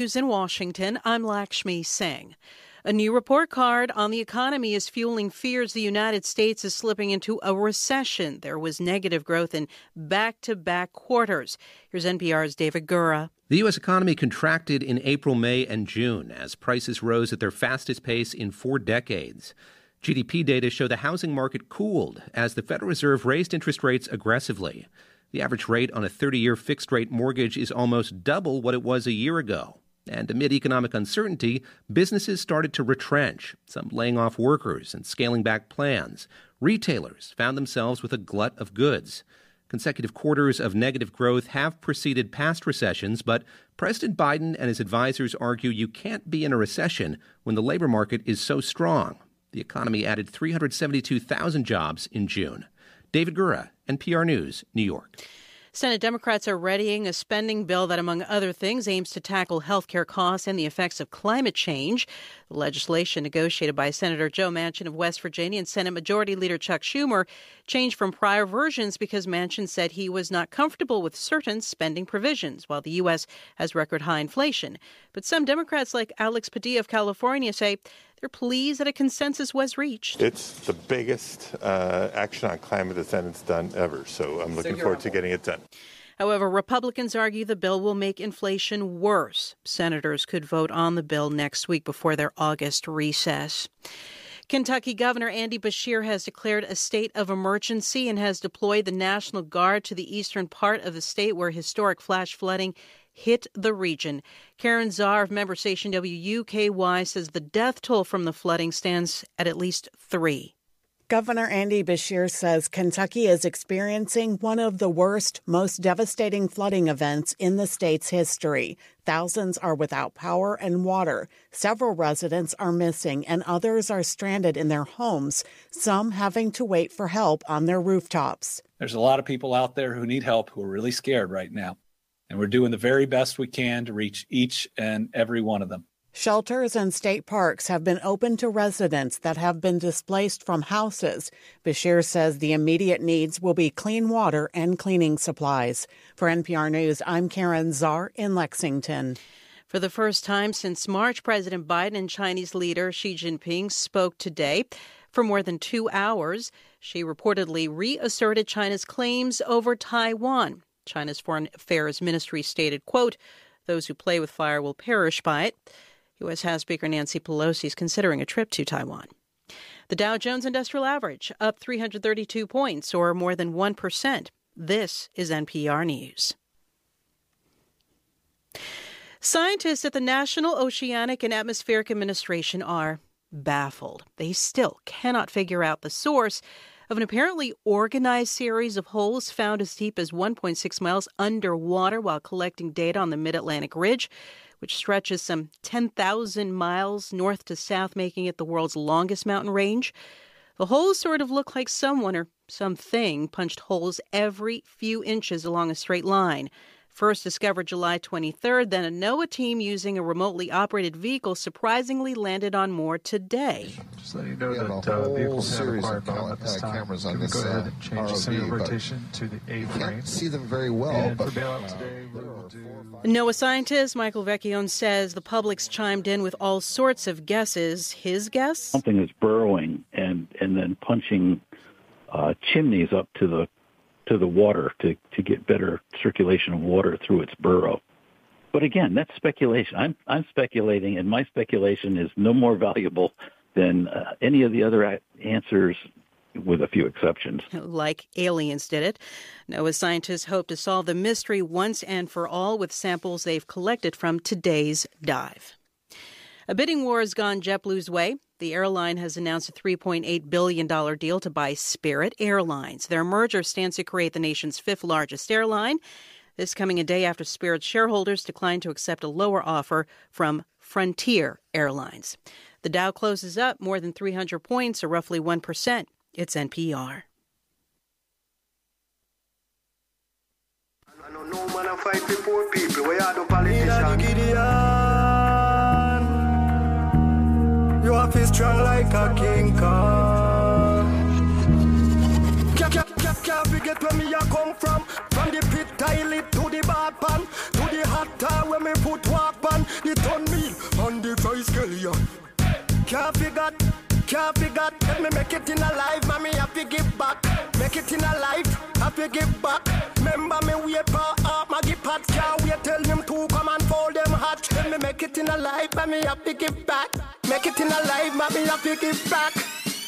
News in Washington, I'm Lakshmi Singh. A new report card on the economy is fueling fears the United States is slipping into a recession. There was negative growth in back to back quarters. Here's NPR's David Gura. The U.S. economy contracted in April, May, and June as prices rose at their fastest pace in four decades. GDP data show the housing market cooled as the Federal Reserve raised interest rates aggressively. The average rate on a 30 year fixed rate mortgage is almost double what it was a year ago. And amid economic uncertainty, businesses started to retrench, some laying off workers and scaling back plans. Retailers found themselves with a glut of goods. Consecutive quarters of negative growth have preceded past recessions, but President Biden and his advisors argue you can't be in a recession when the labor market is so strong. The economy added 372,000 jobs in June. David Gura, NPR News, New York. Senate Democrats are readying a spending bill that, among other things, aims to tackle health care costs and the effects of climate change. The legislation negotiated by Senator Joe Manchin of West Virginia and Senate Majority Leader Chuck Schumer changed from prior versions because Manchin said he was not comfortable with certain spending provisions while the U.S. has record high inflation. But some Democrats, like Alex Padilla of California, say they're pleased that a consensus was reached. It's the biggest uh, action on climate the Senate's done ever, so I'm looking forward to getting it done. However, Republicans argue the bill will make inflation worse. Senators could vote on the bill next week before their August recess. Kentucky Governor Andy Beshear has declared a state of emergency and has deployed the National Guard to the eastern part of the state where historic flash flooding hit the region. Karyn Czar of member station WUKY says the death toll from the flooding stands at at least three. Governor Andy Beshear says Kentucky is experiencing one of the worst, most devastating flooding events in the state's history. Thousands are without power and water. Several residents are missing, and others are stranded in their homes, some having to wait for help on their rooftops. There's a lot of people out there who need help who are really scared right now. And we're doing the very best we can to reach each and every one of them. Shelters and state parks have been open to residents that have been displaced from houses. Beshear says the immediate needs will be clean water and cleaning supplies. For NPR News, I'm Karyn Czar in Lexington. For the first time since March, President Biden and Chinese leader Xi Jinping spoke today for more than two hours. Xi reportedly reasserted China's claims over Taiwan. China's Foreign Affairs Ministry stated, quote, those who play with fire will perish by it. U.S. House Speaker Nancy Pelosi is considering a trip to Taiwan. The Dow Jones Industrial Average up 332 points, or more than 1%. This is NPR News. Scientists at the National Oceanic and Atmospheric Administration are baffled. They still cannot figure out the source of an apparently organized series of holes found as deep as 1.6 miles underwater while collecting data on the Mid Atlantic Ridge which stretches some 10,000 miles north to south, making it the world's longest mountain range. The holes sort of look like someone or something punched holes every few inches along a straight line. First discovered July 23rd, then a NOAA team using a remotely operated vehicle surprisingly landed on more today. Just letting you know that uh, vehicles have acquired power at this time. Cameras on Can this, go ahead uh, and change the ROV, center but rotation to the A frame? Can't see them very well, And but for bailout today, we will do. NOAA scientist Michael Vecchione says the public's chimed in with all sorts of guesses. His guess? something is burrowing and and then punching uh, chimneys up to the to the water to to get better circulation of water through its burrow. But again, that's speculation. I'm I'm speculating, and my speculation is no more valuable than uh, any of the other answers, with a few exceptions. like aliens did it. NOAA scientists hope to solve the mystery once and for all with samples they've collected from today's dive. A bidding war has gone JetBlue's way. The airline has announced a $3.8 billion deal to buy Spirit Airlines. Their merger stands to create the nation's fifth largest airline. This coming a day after Spirit's shareholders declined to accept a lower offer from Frontier Airlines. The Dow closes up more than 300 points, or roughly 1%. It's NPR. I know no man a fight for poor people. Where are the politicians? You are feel strong like a king Kong. Cap, cap, cap, cap, forget where me a come from. From the pit tile to the bad pan, to the hot tie where me put walk pan. The turn me on the vice girl, yeah. Can't forget, can't forget. Let me make it in a life, mommy, I have to give back. Make it in a life, I have to give back. Remember me, we a part fold them hot. Me make it in a life, mommy have to give back. Make it in a life, mommy have to give back.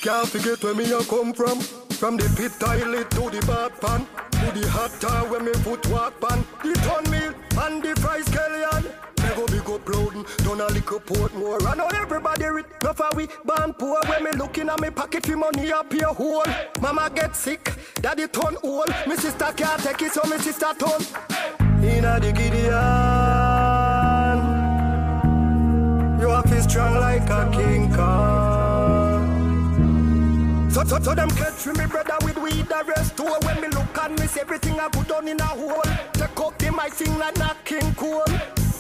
Can't forget where me a come from. From the pit toilet to the bad pan, to the hot tub where me foot walk pan. The ton meal and the fries scallion. Me go big up loading, done a little port more. I know everybody rich, no for we born poor. When me looking at me pocket for money up your hole. Mama get sick, daddy turn old. Me sister can't take it, so me sister turn. Inna the Gideon, you are feel strong like a king Kong. So, so, so them catch me brother with weed the rest too. When me look at see everything I put on in a hole. Take up the mic, sing like Nat King Cole.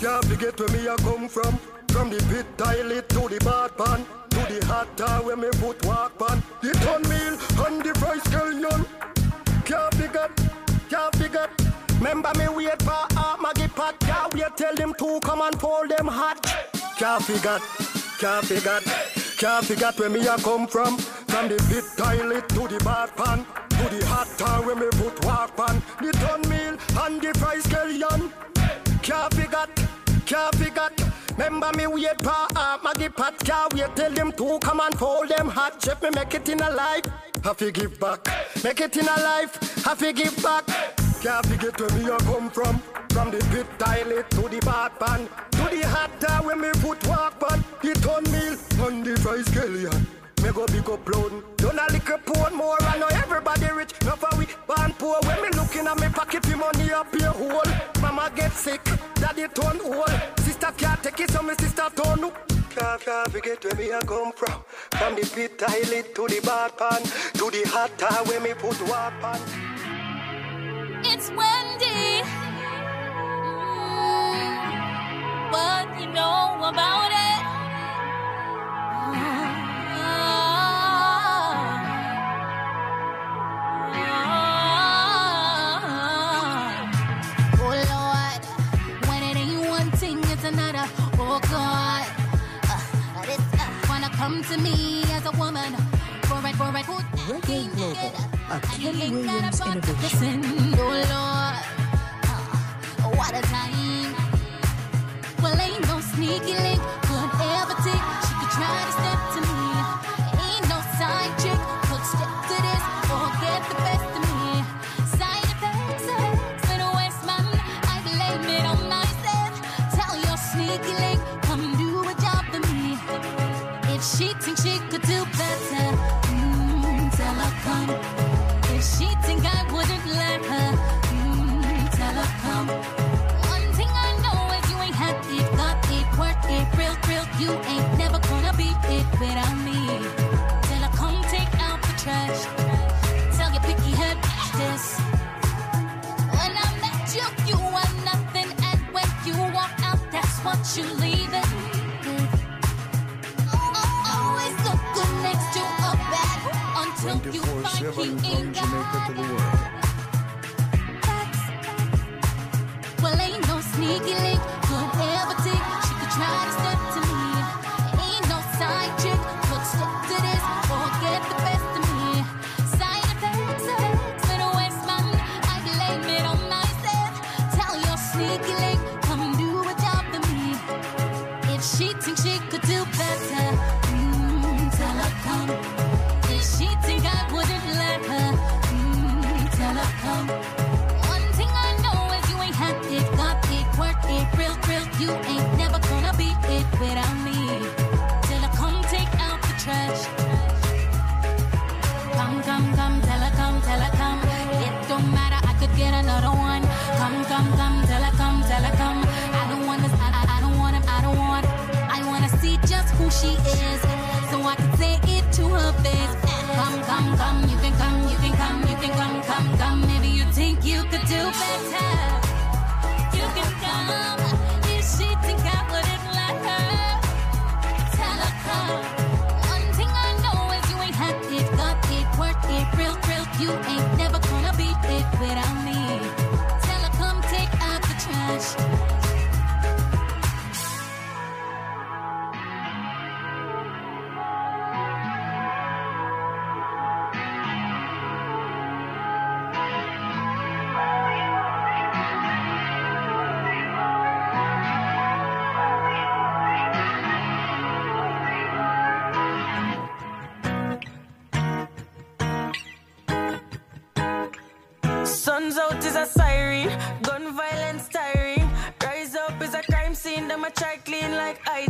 Can't forget where me I come from. From the pit toilet to the bad pan, to the hot tub where me foot walk pan. The ton meal and the fries scallion. Can't forget, can't forget. Remember me wait for uh, Maggie Pat. Can't wait tell them to come and fold them hot. Can't forget, can't forget. Can't forget where me I come from. From the pit toilet to the bad pan, to the hot tub where me foot walk pan. The ton meal and the fries scallion. Can't forget, can't forget. Remember me wait for uh, Maggie Pat. Can't wait tell them to come and fold them hot. Chef me make it in a life. Have to give back. Make it in a life. Have to give back. Can't forget where me I come from. From the pit toilet to the bad pan, to the hot tub where me foot walk pan. The ton meal on the fries scallion. Me go big up loading. Done a little poor more. I know everybody rich. Not for we born poor. When me looking at me pocket, the money up your hole. Mama get sick, daddy turn old. Sister can't take it, so me sister turn up. Can't, can't forget where me I come from. From the pit toilet to the bad pan, to the hot tub where me put walk pan. It's Wendy. Mm, what you know about it? Oh Oh, Lord, when it ain't one thing, it's another. Oh God, this, wanna come to me as a woman for it, for it. Reggae Global, a Kenny Williams innovation. Listen, oh, Lord, uh, what a time. Well, ain't no sneaky link 24-7 he from Jamaica to the world.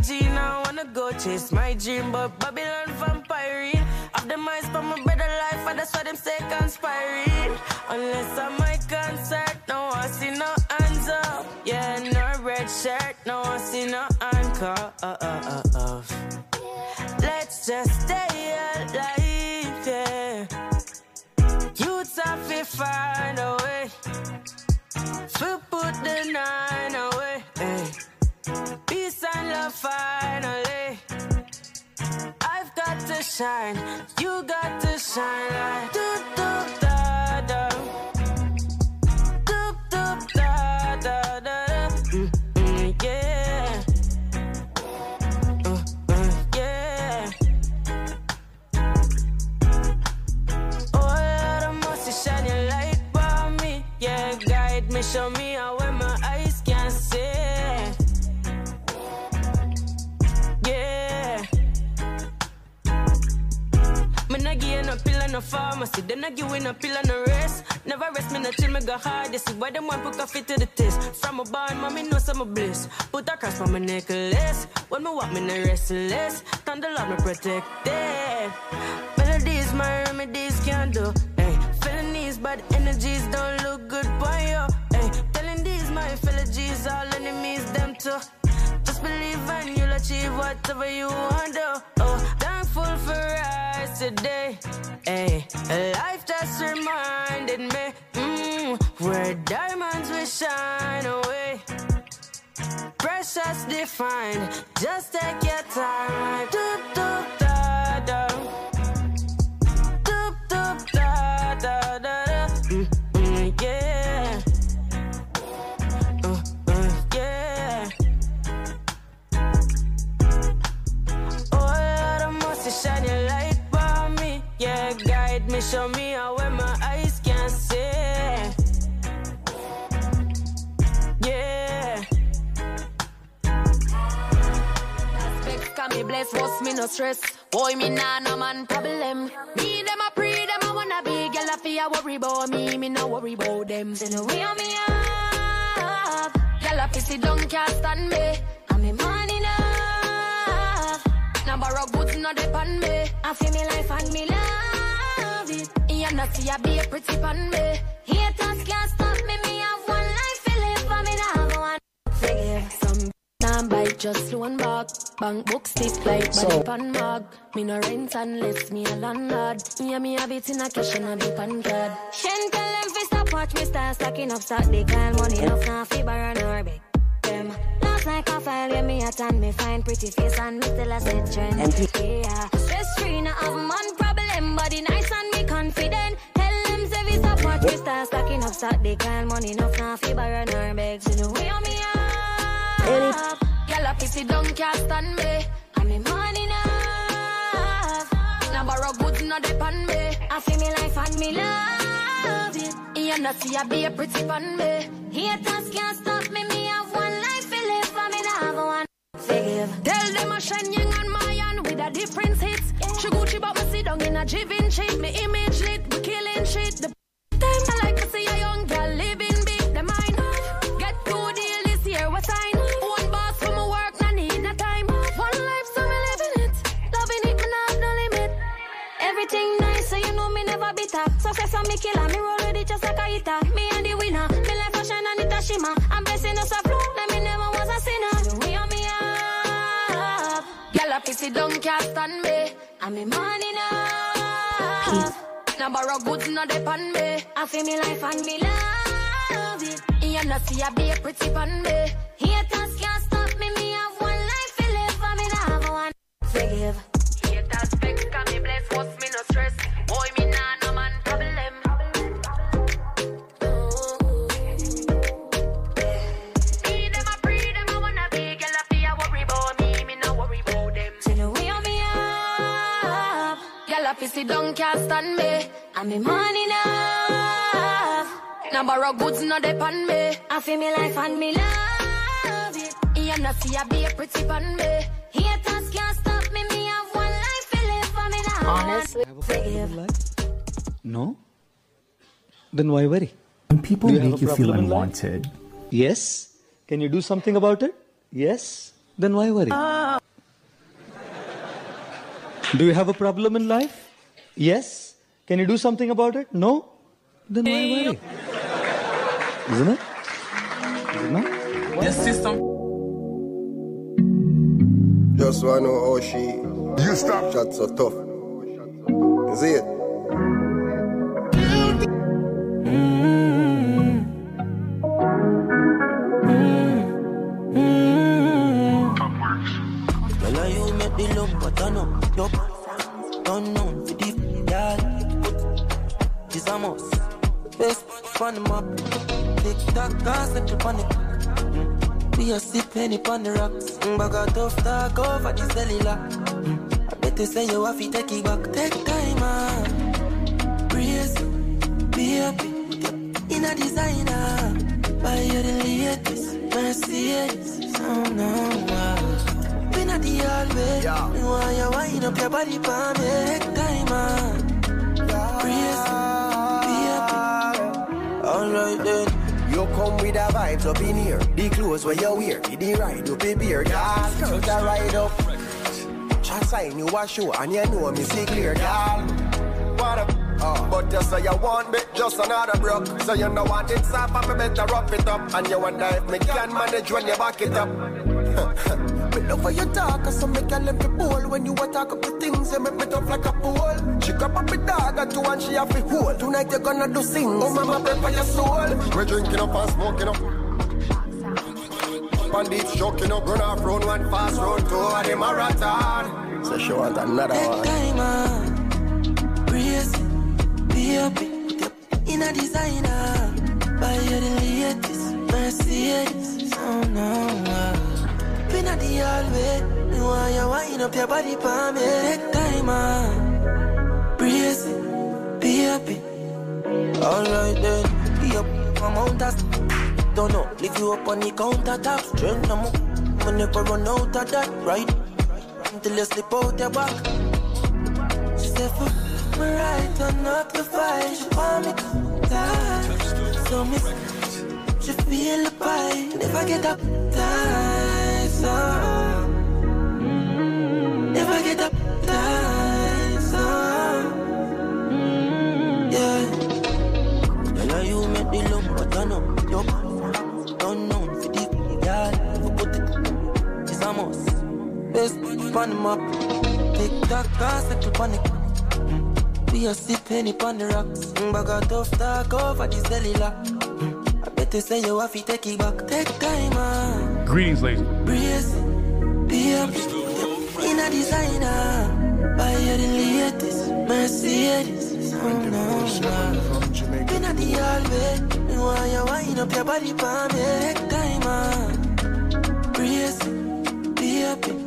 IG. Now I wanna go chase my dream, but Babylon vampire. Of them eyes for my better life, and that's why them say conspiring. Unless I'm my concert, no I see no hands up. Yeah, no red shirt, no I see no anchor. Uh, uh, uh, uh. Let's just stay alive, yeah. Youths have to find a way. To put the nine Finally. I've got to shine, you got to shine like do do da. Them want put coffee to the test. From a barn, mommy know some bliss. Put a cross on my necklace. When me walk, me no restless. Thunder love me protected. Melodies, my remedies can't do. Eh. Hey, felonies, bad energies don't look good for you. Hey, telling these my fellow G's, all enemies, them too. Just believe and you'll achieve whatever you want to. Oh, thankful for us today. Eh. Hey, life just reminded me mm, where diamonds will shine away. Precious defined, just take your time. Doop, doop, da, da. Doop, doop, da, da, da, da. Mm, mm, yeah. Uh, yeah. Oh, shine light me. Yeah, guide me, show me how where bless, what's me no stress. Boy, me nah no man problem. Me them a pre, them a wanna be. Girl, I feel worry about me, me no worry about them. Say no way me up. Girl, I pissy don't can't stand me. And me money enough. Now borrow goods, no depend me. I feel me life and me love it. You not see I be a pretty pan me. Haters can't stop me, me have one life to live. For me now have one forgive some time bite just one back. Bank book stiff like So- body pan mag. Me no rent unless me a landlord. Yeah, me have it in a cash and a big pan card. Shen tell them fi stop watch me start stacking up stock. They call money enough now fi borrow nor beg them. Last like a file me at and me find pretty face and me still a set trend. Yeah, stress free no have man problem, body nice and me confident. Tell them say fi stop watch me start stacking up stock. They call money enough now fi borrow nor beg. So the way on me up. A pissy don't can't stand me. And me money enough. Now borrow goods, no depend me. I feel me life and me love it. You not see I be a pretty pan me. Haters can't stop me. Me have one life to live for me. Now have one forgive. Tell them I shine young and Mayan with a different hits. She Gucci but me sit down in a shit. Me image lit, we killing shit. The time I like to see a young girl living Everything nice, so you know me never bitter. Success on me killer, me roll with it just like a hitter. Me and the winner, me life a shine and it a shimmer. I'm blessing us a flow, let me never was a sinner. The way on me up, girl a pissy don't can't me. And me money enough. Now borrow goods, no depend me. I feel me life and me love it. You not see I be a pretty pan me. Haters can't stop me, me have one life to live. For me now have one. Haters Girl, I pissy don't can't stand me. And me money enough. Now borrow goods, no depend me. I feel me life and me love it. You not see I be a pretty pan me. Haters can't stop me, me have one life to live for me now. Honestly, forgive. No? Then why worry? When people you make you feel problem life? unwanted, Yes. Can you do something about it? Yes? Then why worry? Do you have a problem in life? Yes? Can you do something about it? No? Then why worry? Isn't it? Is it not? Yes, system. Just wanna know how she you stop shot so tough. Is it? Well, I you make the love, but I know yup. Don't know for the girl. It's a must. Best on the map. Tick tock, gas, settle on it. We a sip penny on the rocks. Mm, Bag a tough talk over the cellular. Mm, I bet you say you have to take it back. Take time, man. Brace, be happy. In a designer. Buy you the latest. Mercedes. Oh, no, no. Been at the hallway. Yeah. Want you wind up your body for me. Take time, man. Happy. Alright then. You come with the vibes up in here. The clothes where you wear, the ride up in beer, girl. Skirt a ride up. Chat sign you a show and you know me see clear, girl. What up? Uh, but you say you want me just another broke So you know what it's up me better wrap it up And you wonder if me can manage when you back it up Me love how you talk, so me can let me bowl When you a talk up the things, you make me tough like a pool She grab up a dog and two and she have a hole Tonight you gonna do sing, oh mama pepper your soul We're drinking up and smoking up Bandits choking up, run off round one fast round two of the marathon So she want another Take one time, man. Brace, be happy. In a designer. Buy you the latest. Mercedes. Oh, no. At the hallway. Me want you wind up your body for me. Take time, ah. man. Brace, be happy. Alright then. Be up. I'm on that. Don't know. Leave you up on the countertop. Straight no more. Me never run out of that. Right? Until you slip out your back. She said, fuck me right, turn up the fire. She want me to die. So me, she feel the pie. Never get up, die. So, never get up, yeah. Girl, you but I. Don't know for the put it, it's. Best on the map. Panic. We a sip penny on the rocks. Bag a tough talk over cellular. Mm, Say you have to take it back. Take time, man. Greetings, ladies. Brace, be. In a designer. Buy you the latest. Mercedes. Oh, no, no. Been at the hallway. Me want you wind up your body for me. Take time, man. Brace, be happy.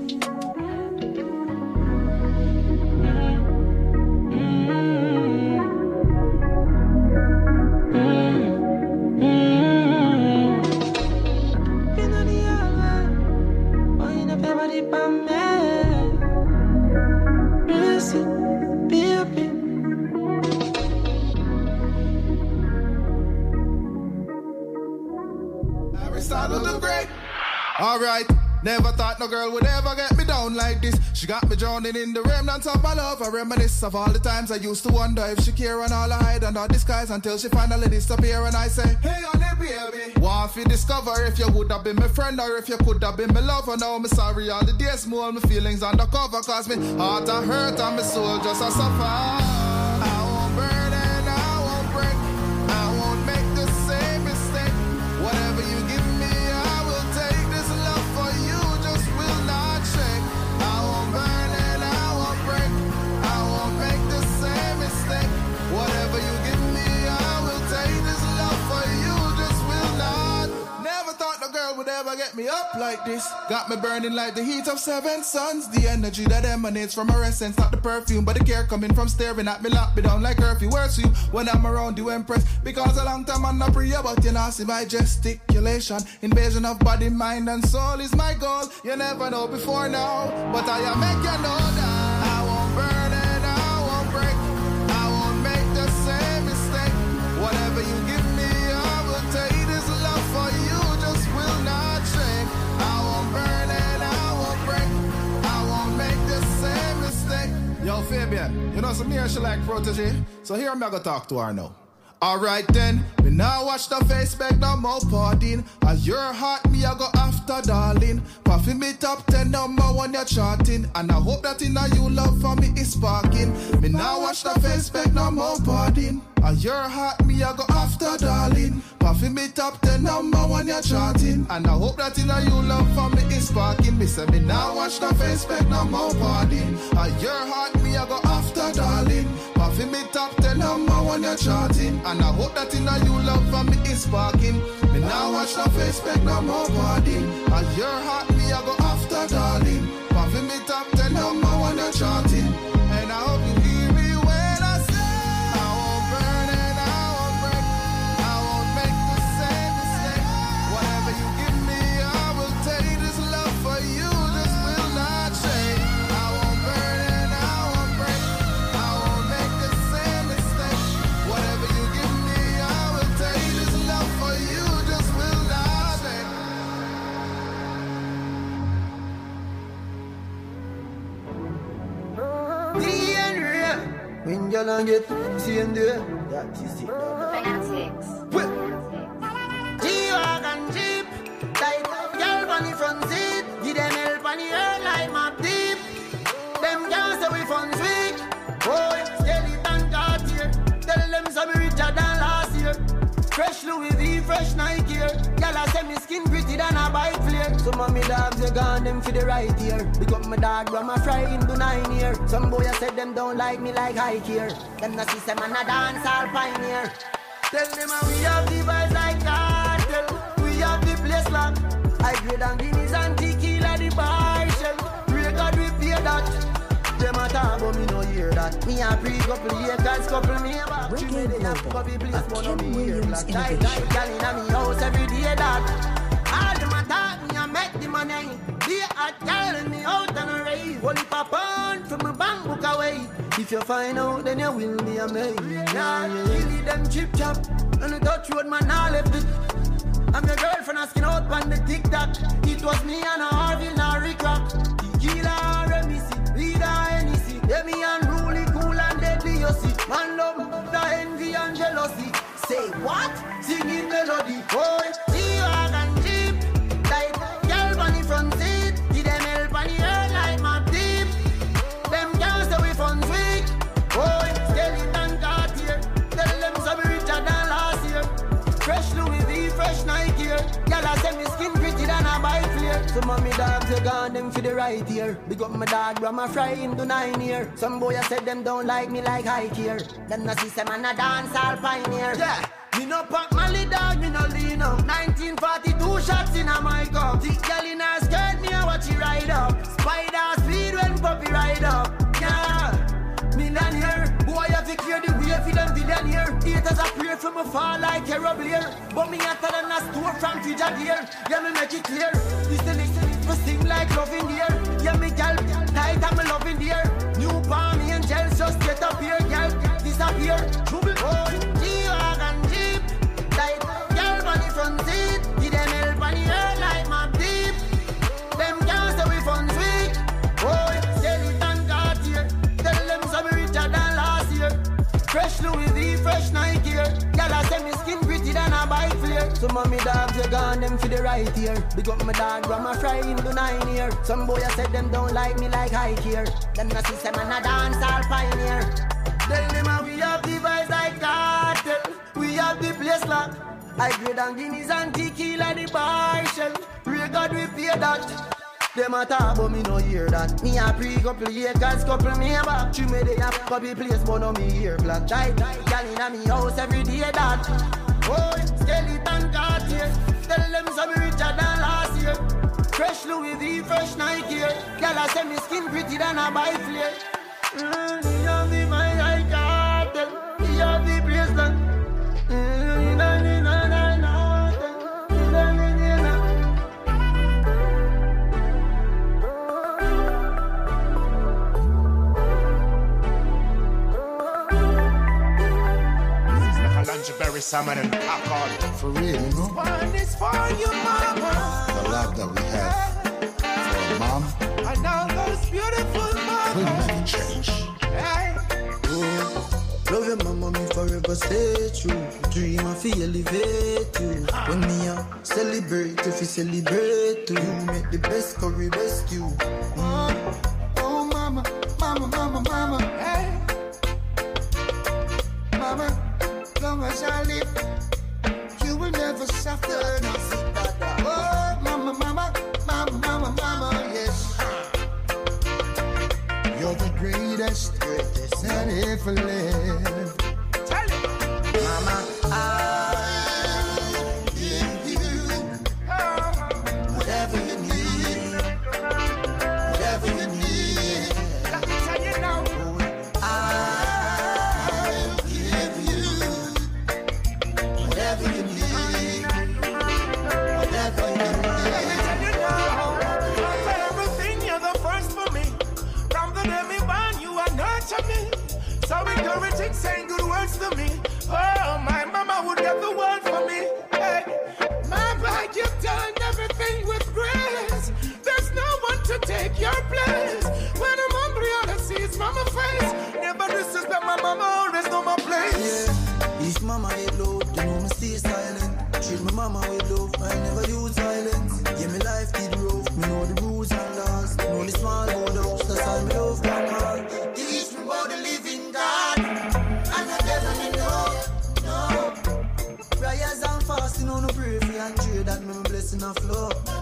Never thought no girl would ever get me down like this. She got me drowning in the remnants of my love. I reminisce of all the times I used to wonder if she care and all I hide under disguise until she finally disappear. And I say, Hey, honey, baby. Want to discover if you would have been my friend or if you could have been my lover. Now me sorry, all the days more my feelings undercover. Cause me heart a hurt and my soul just a suffer. Ever get me up like this. Got me burning like the heat of seven suns. The energy that emanates from her essence, not the perfume, but the care coming from staring at me, lock me down like curfew. Words you when I'm around you, impress. Because a long time I'm not free about you, now see my gesticulation. Invasion of body, mind, and soul is my goal. You never know before now, but I am make you know that You know, some here she like protege. So here I'm gonna talk to her now. Alright then, me now watch the face back no more partying. As your heart, me I go after darling. Puffin me top 10 number one you're charting. And I hope that in you love for me is sparking. Me now watch the face back no more partying. As you're hot, me I go after darling. Puffin me top 10 number one you're charting. And I hope that in you love for me is sparking. Me say me now watch the face back no more partying. As you're hot, me I go after darling. Puffin me top 10 number one you're charting. And I hope that in you love for me is sparking. Me now watch the face back no more partying. As you're hot, me I go after darling. Puffin me top 10 number one you're charting. When you don't get same day, that is it. Well, G-Wagon Jeep, tight girl on the front seat, give them help on the earth like map deep. Them can't say we funds weak. Boy, oh, Fresh Louis V, fresh Nike here. Y'all say me skin pretty than a bike flare. Some of me dogs you gone them for the right. Pick up my dog from a fry into nine year. Some boy I said them don't like me like high here. Them not see them and a dance all pioneer. Tell them we have the vibes like cartel. We have the place locked. I grade and guineas and tequila Me a pre couple acres, couple. Reggae Me dey have Global, copy place, a no Ken me Williams black. Innovation. tight, gal inna me house every day that. All them a talk, me a make the money. Be a gal in me out and a rave. Only on from my bank book away. If you find out, then you will be amazed. Yeah, you need them chip chop. And the touch road man, I left it. I'm your girlfriend asking out on the TikTok. It was me and a Harvey, now Rick Rock. Tequila, Remisi, Vida, Hennessy. Yeah, me unruly, cool and deadly, see. Man love, the envy and jealousy. Say what? Singing melody. Boy, G-Wagon Jeep. Tight, girl on the front seat. Give them help on the earth like my deep. Them can't say we funds weak. Boy, skeleton got here. Tell them some richer than last year. Fresh Louis V, fresh Nike here. Y'all a say me skin a bike. Some of me dogs you gone them for the right here. Big up my dog, from a fry him to nine year. Some boy I said them don't like me like high here. Them not see them and a dance all pioneer. Yeah. Me no pack Mali dog, me no lean up 1942 shots in a my cup Thick girl in her skirt, me a watch it ride up Spider speed when puppy ride up Millionaire, boy have to clear the way for them billionaire Haters a pray for me fall like a Blair But me hotter than a store from Fijadier Yeah, me make it clear. Listen, listen, me sing like love in the air. Yeah, me gal, tight and me love in the air. New palm angels just get up here, gal, disappear fresh Nike here. Y'all a say me skin pretty than a bike flare. Some of me dogs you gone them for the right here Big up my dog from a fry into nine year Some boy I said them don't like me like high here Them not see them and a dance all pioneer. Tell them how we have the vibes like cartel. We have the place locked. I grade and guineas and tequila the shell. Pray God we pay that them a talk but me no hear that. Me a pre couple acres, couple me a back. True me they a copy place but no me hear black Tight, gal inna me house every day that. Oh, skeleton here. Tell them some richer than last year. Fresh Louis V, fresh Nike. Gal a say me skin pretty than a bike flare. Mm, me have the my high cartel Lunchberry salmon and alcohol. For real, you know? One is for you, mama. The love that we have for our mom And all those beautiful mamas. never change. Hey, oh. stay true. Dream I feel elevate you. When me a celebrate, if you celebrate too, you make the best curry best you. Oh, oh, mama, mama, mama, mama, hey. Long as I live, you will never suffer. Oh, mama, mama, mama, mama, mama, yes. You're the greatest, greatest that ever lived. Mama, to take your place. When I'm hungry, all I see is mama face. Never disrespect my mama, always know my place. If mama hate you know me stay silent. Treat my mama with love, I never use violence. Yeah, me life did rough, me know the rules and laws. Know the small board house, that's why me love grandma. Teach me about the living God, and I definitely know, no. Prayers and fasting on the pray for and trade that me blessing a flow.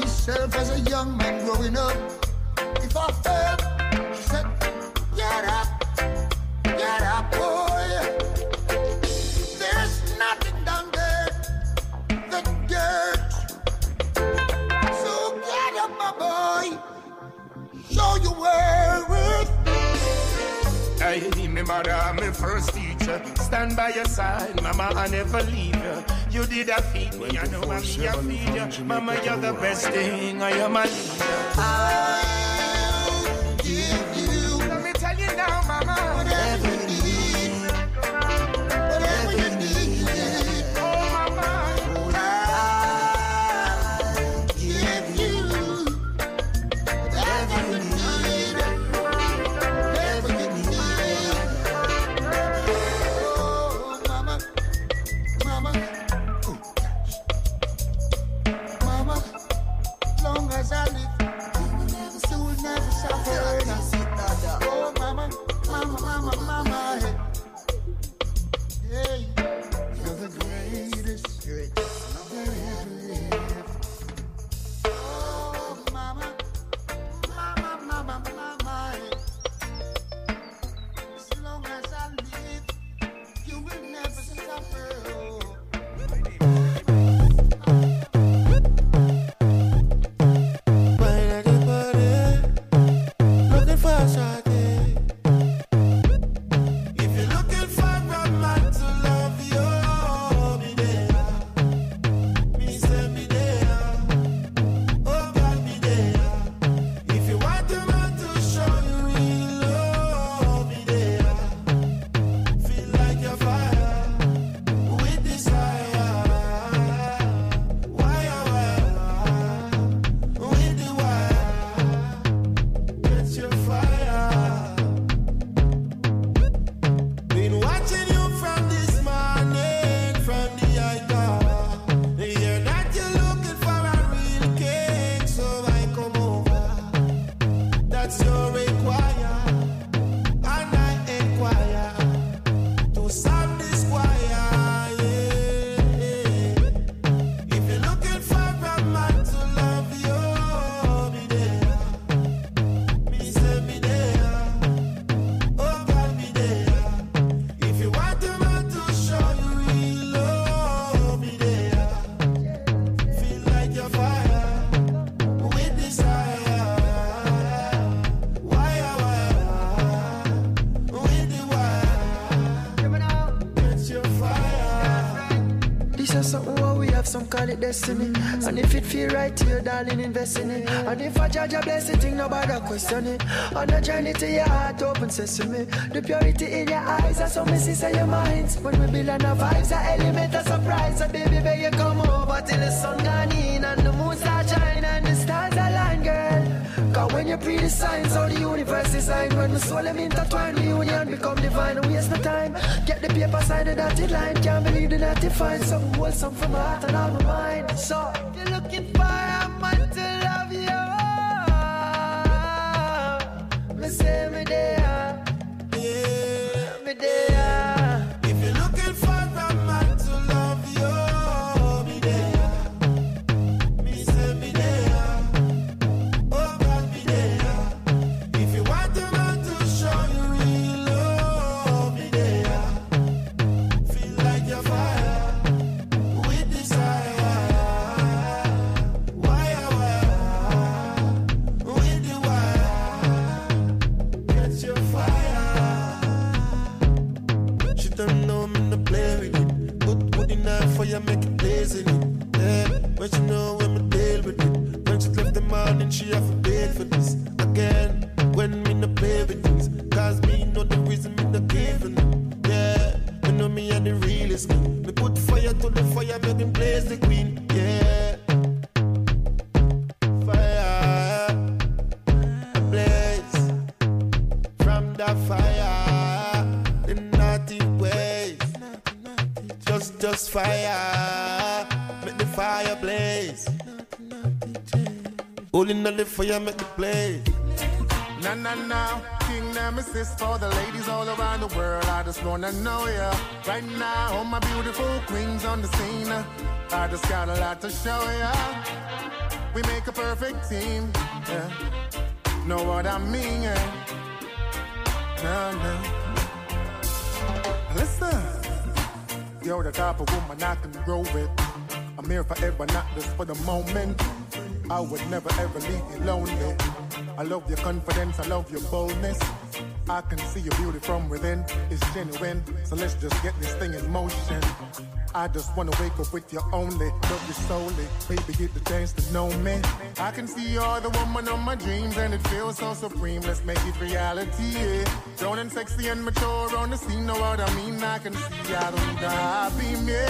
Myself as a young man growing up. If I fell, she said, Get up, get up, boy. There's nothing down there that dirt. So get up, my boy. Show you where worth. Hey, me mother, me first teacher. Stand by your side, mama, I never leave you. You did a feed me, I know I me a feed you. Mama, you're the best thing, I am a leader. Ah. Destiny. And if it feel right to you, darling, invest in it. And if I judge a blessing, thing nobody question it. On the journey to your heart, open sesame. The purity in your eyes, that's how me see your minds. When we build on our vibes, a element of surprise. So baby, baby, you come over till the sun gone in and the moon start shining and the stars align, girl. Cause when you pre the signs, how the universe designed. When the soul them intertwine, the union become divine. Don't waste no time. Get the paper, sign the dotted line. Can't believe the naughty find something wholesome from heart and all my mind. The fire, make the blaze. Na na na, King Nemesis for the ladies all around the world. I just wanna know ya right now, all my beautiful queens on the scene. I just got a lot to show ya. We make a perfect team. Yeah. Know what I mean? Yeah. No, no. Listen, you're the type of woman I can grow with. I'm here forever, not just for the moment. I would never ever leave you lonely. I love your confidence, I love your boldness. I can see your beauty from within, it's genuine. So let's just get this thing in motion. I just wanna wake up with you only, love you solely. Baby, get the chance to know me. I can see you're the woman of my dreams, and it feels so supreme. Let's make it reality. Yeah. And sexy and mature on the scene, know what I mean? I can see I don't die, be me.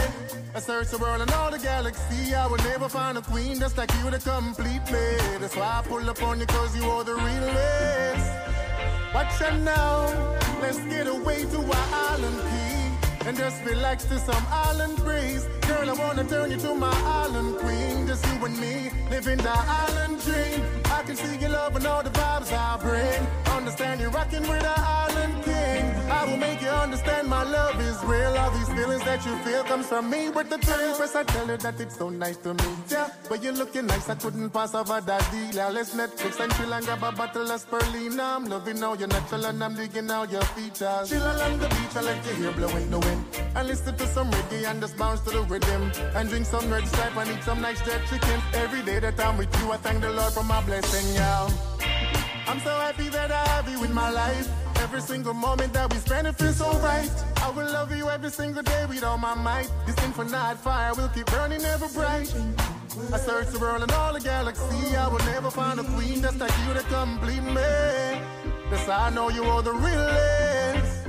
I search the world and all the galaxy. I will never find a queen just like you to complete me. That's why I pull up on you, cause you are the realest. Watch out now, let's get away to our island key and just relax to some island breeze. Girl, I wanna turn you to my island queen, just you and me, living the island dream. I can see your love and all the vibes I bring. Understand you rocking with the island king. I will make you understand my love is real. All these feelings that you feel comes from me with the thrill. First I tell you that it's so nice to meet ya. But you're looking nice, I couldn't pass over that deal. Now let's Netflix and chill and grab a bottle of spirulina. I'm loving all your natural and I'm digging all your features. Chill along the beach, I let your hair blow in the wind. And listen to some reggae and just bounce to the rhythm. And drink some red stripe and eat some nice jerk chicken. Every day that I'm with you, I thank the Lord for my blessing, y'all. I'm so happy that I have you in my life. Every single moment that we spend, it feels so right. I will love you every single day with all my might. This infinite fire will keep burning ever bright. I search the world and all the galaxy. I will never find a queen that's like you to complete me. Yes, I know you are the realest.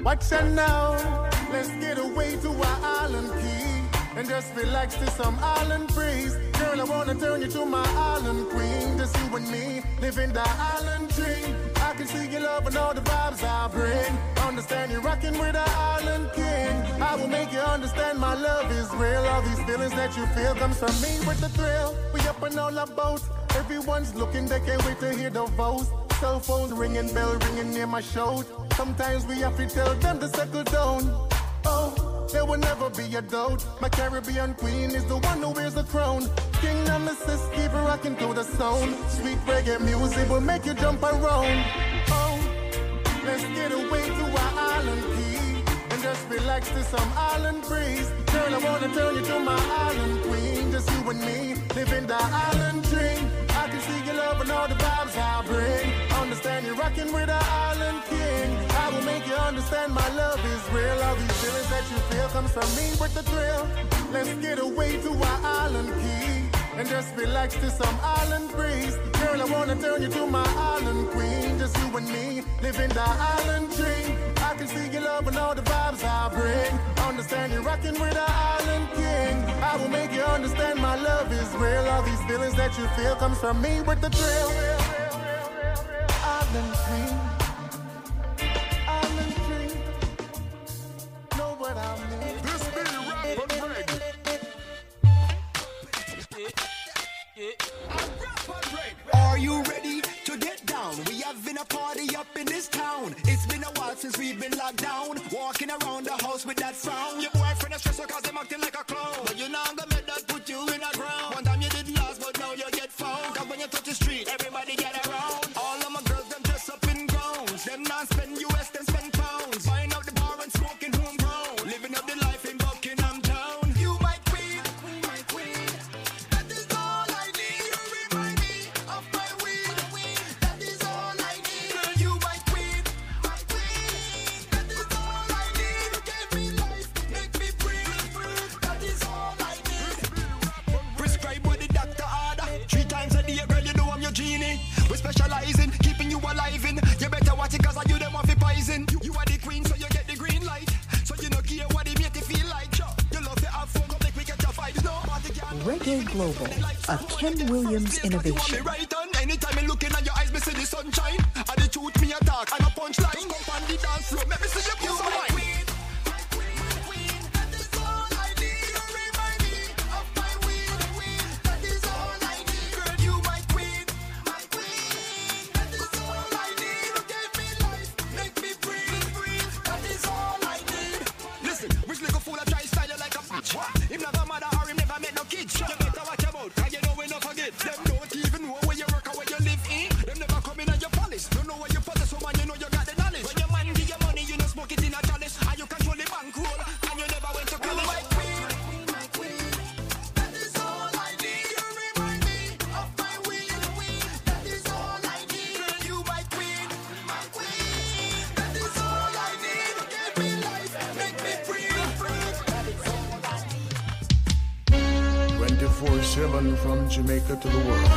Watch out now. Let's get away to our island key and just relax to some island breeze. Girl, I wanna turn you to my island queen. Just you and me, living the island dream. I can see your love and all the vibes I bring. Understand you rocking with the island king. I will make you understand my love is real. All these feelings that you feel comes from me with the thrill. We up and all about. Boats. Everyone's looking, they can't wait to hear the voice. Cell phones ringing, bell ringing near my shoulder. Sometimes we have to tell them to settle down. Oh, there will never be a doubt. My Caribbean queen is the one who wears the crown. King Nemesis, keep rocking to the sound. Sweet reggae music will make you jump around. Oh, let's get away to our island key and just relax to some island breeze. Girl, I wanna turn you to my island queen. Just you and me, living the island dream. I can see your love and all the vibes I bring. Understand you rocking with understand my love is real. All these feelings that you feel comes from me with the thrill. Let's get away to our island key and just relax to some island breeze. Girl, I wanna turn you to my island queen. Just you and me living the island dream. I can see your love and all the vibes I bring. Understand you're rocking with the island king. I will make you understand my love is real. All these feelings that you feel comes from me with the thrill. Island queen. you ready to get down? We having a party up in this town. It's been a while since we've been locked down. Walking around the house with that frown. Your boyfriend is stressed cause I'm acting like a clown. But you know I'm gonna make that put Global, a Ken Williams innovation. Jamaica to the world.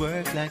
Used to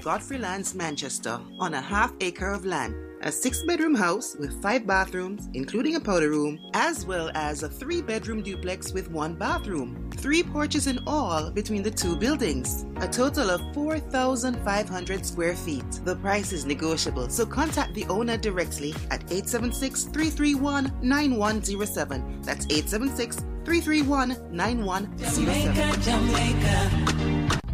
Godfrey Lands, Manchester, on a half acre of land. A six bedroom house with five bathrooms, including a powder room, as well as a three bedroom duplex with one bathroom. Three porches in all between the two buildings. A total of 4,500 square feet. The price is negotiable, so contact the owner directly at 876 331 9107. That's 876 331 9107.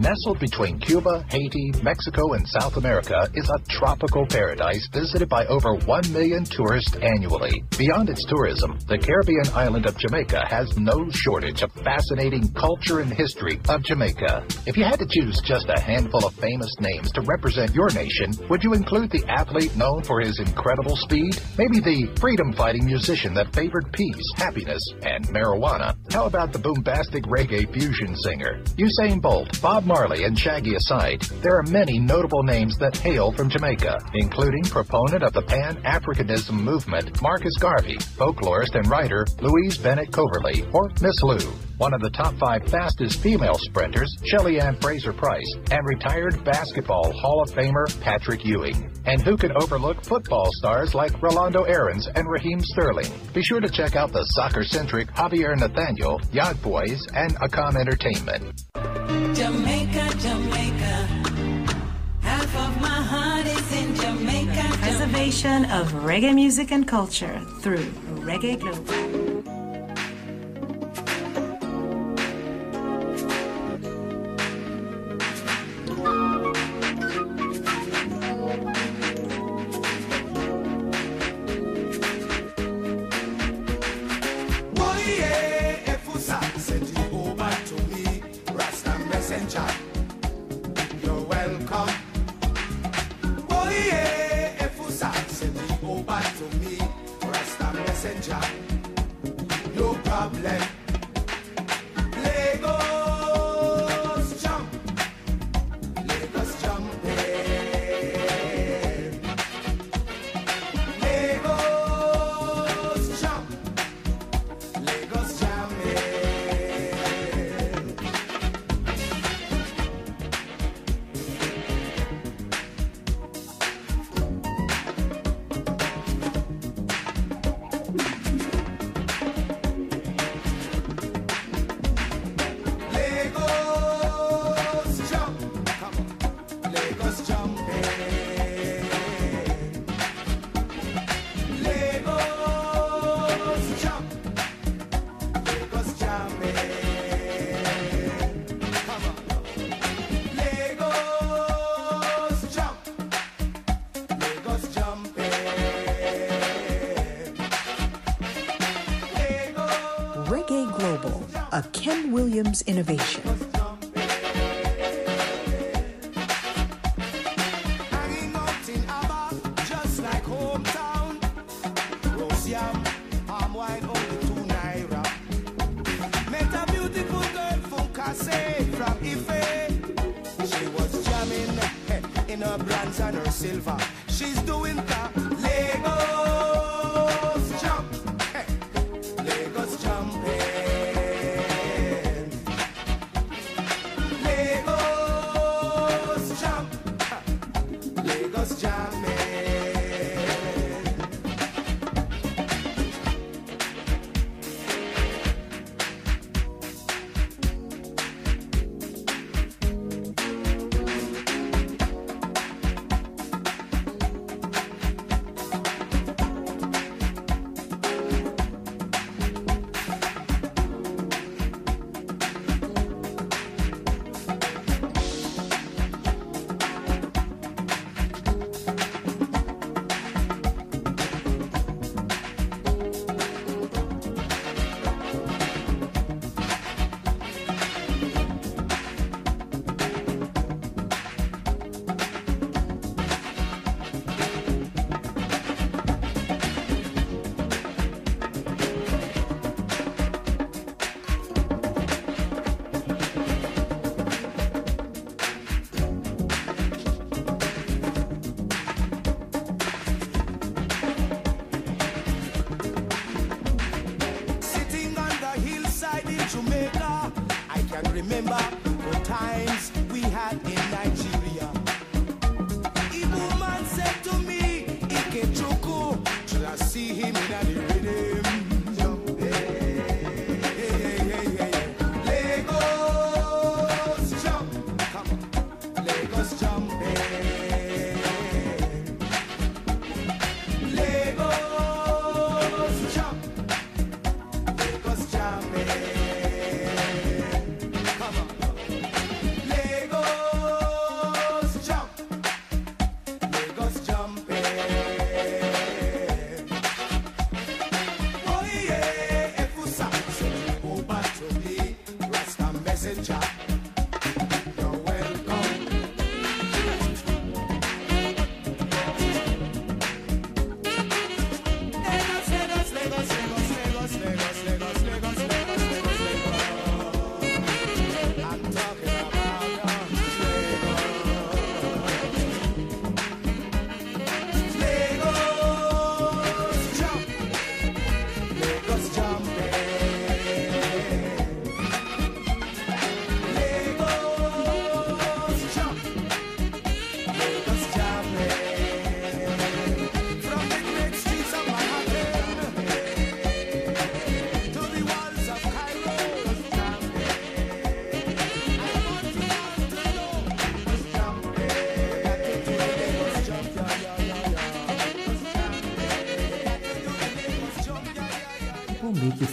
Nestled between Cuba, Haiti, Mexico, and South America is a tropical paradise visited by over 1 million tourists annually. Beyond its tourism, the Caribbean island of Jamaica has no shortage of fascinating culture and history of Jamaica. If you had to choose just a handful of famous names to represent your nation, would you include the athlete known for his incredible speed? Maybe the freedom fighting musician that favored peace, happiness, and marijuana? How about the bombastic reggae fusion singer? Usain Bolt, Bob Marley, and Shaggy aside, there are many notable names that hail from Jamaica, including proponent of the Pan Africanism movement Marcus Garvey, folklorist and writer Louise Bennett Coverley, or Miss Lou, one of the top five fastest female sprinters, Shelly Ann Fraser Pryce, and retired basketball Hall of Famer Patrick Ewing. And who can overlook football stars like Rolando Aarons and Raheem Sterling? Be sure to check out the soccer-centric Javier Nathaniel, Yacht Boys, and Acom Entertainment. Jamaica, Jamaica. Half of my heart is in Jamaica. Preservation of reggae music and culture through Reggae Global.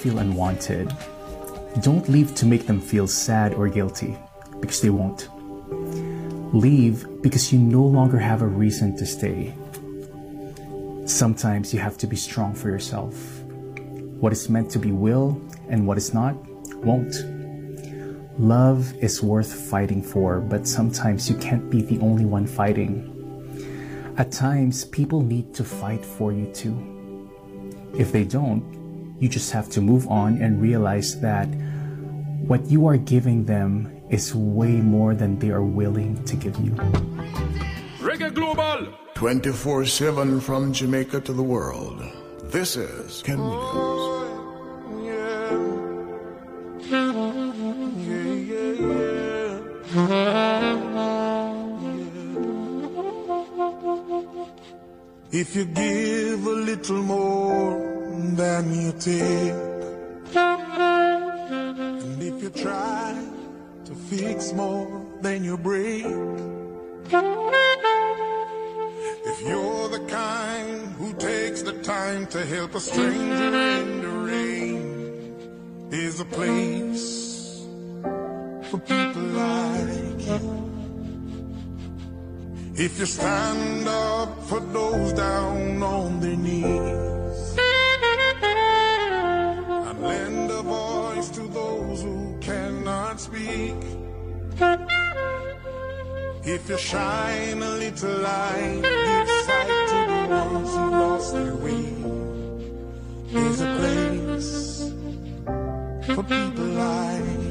Feel unwanted. Don't leave to make them feel sad or guilty, because they won't. Leave because you no longer have a reason to stay. Sometimes you have to be strong for yourself. What is meant to be will, and what is not, won't. Love is worth fighting for, but sometimes you can't be the only one fighting. At times, people need to fight for you too. If they don't, you just have to move on and realize that what you are giving them is way more than they are willing to give you. Reggae Global. 24 7 from Jamaica to the world. This is Ken oh, Williams. If you give a little more than you take, and if you try to fix more than you break, if you're the kind who takes the time to help a stranger in the rain, there's a place for people like you. If you stand up for those down on their knees If you shine a little light, give sight to the ones who lost their way. There's a place for people like.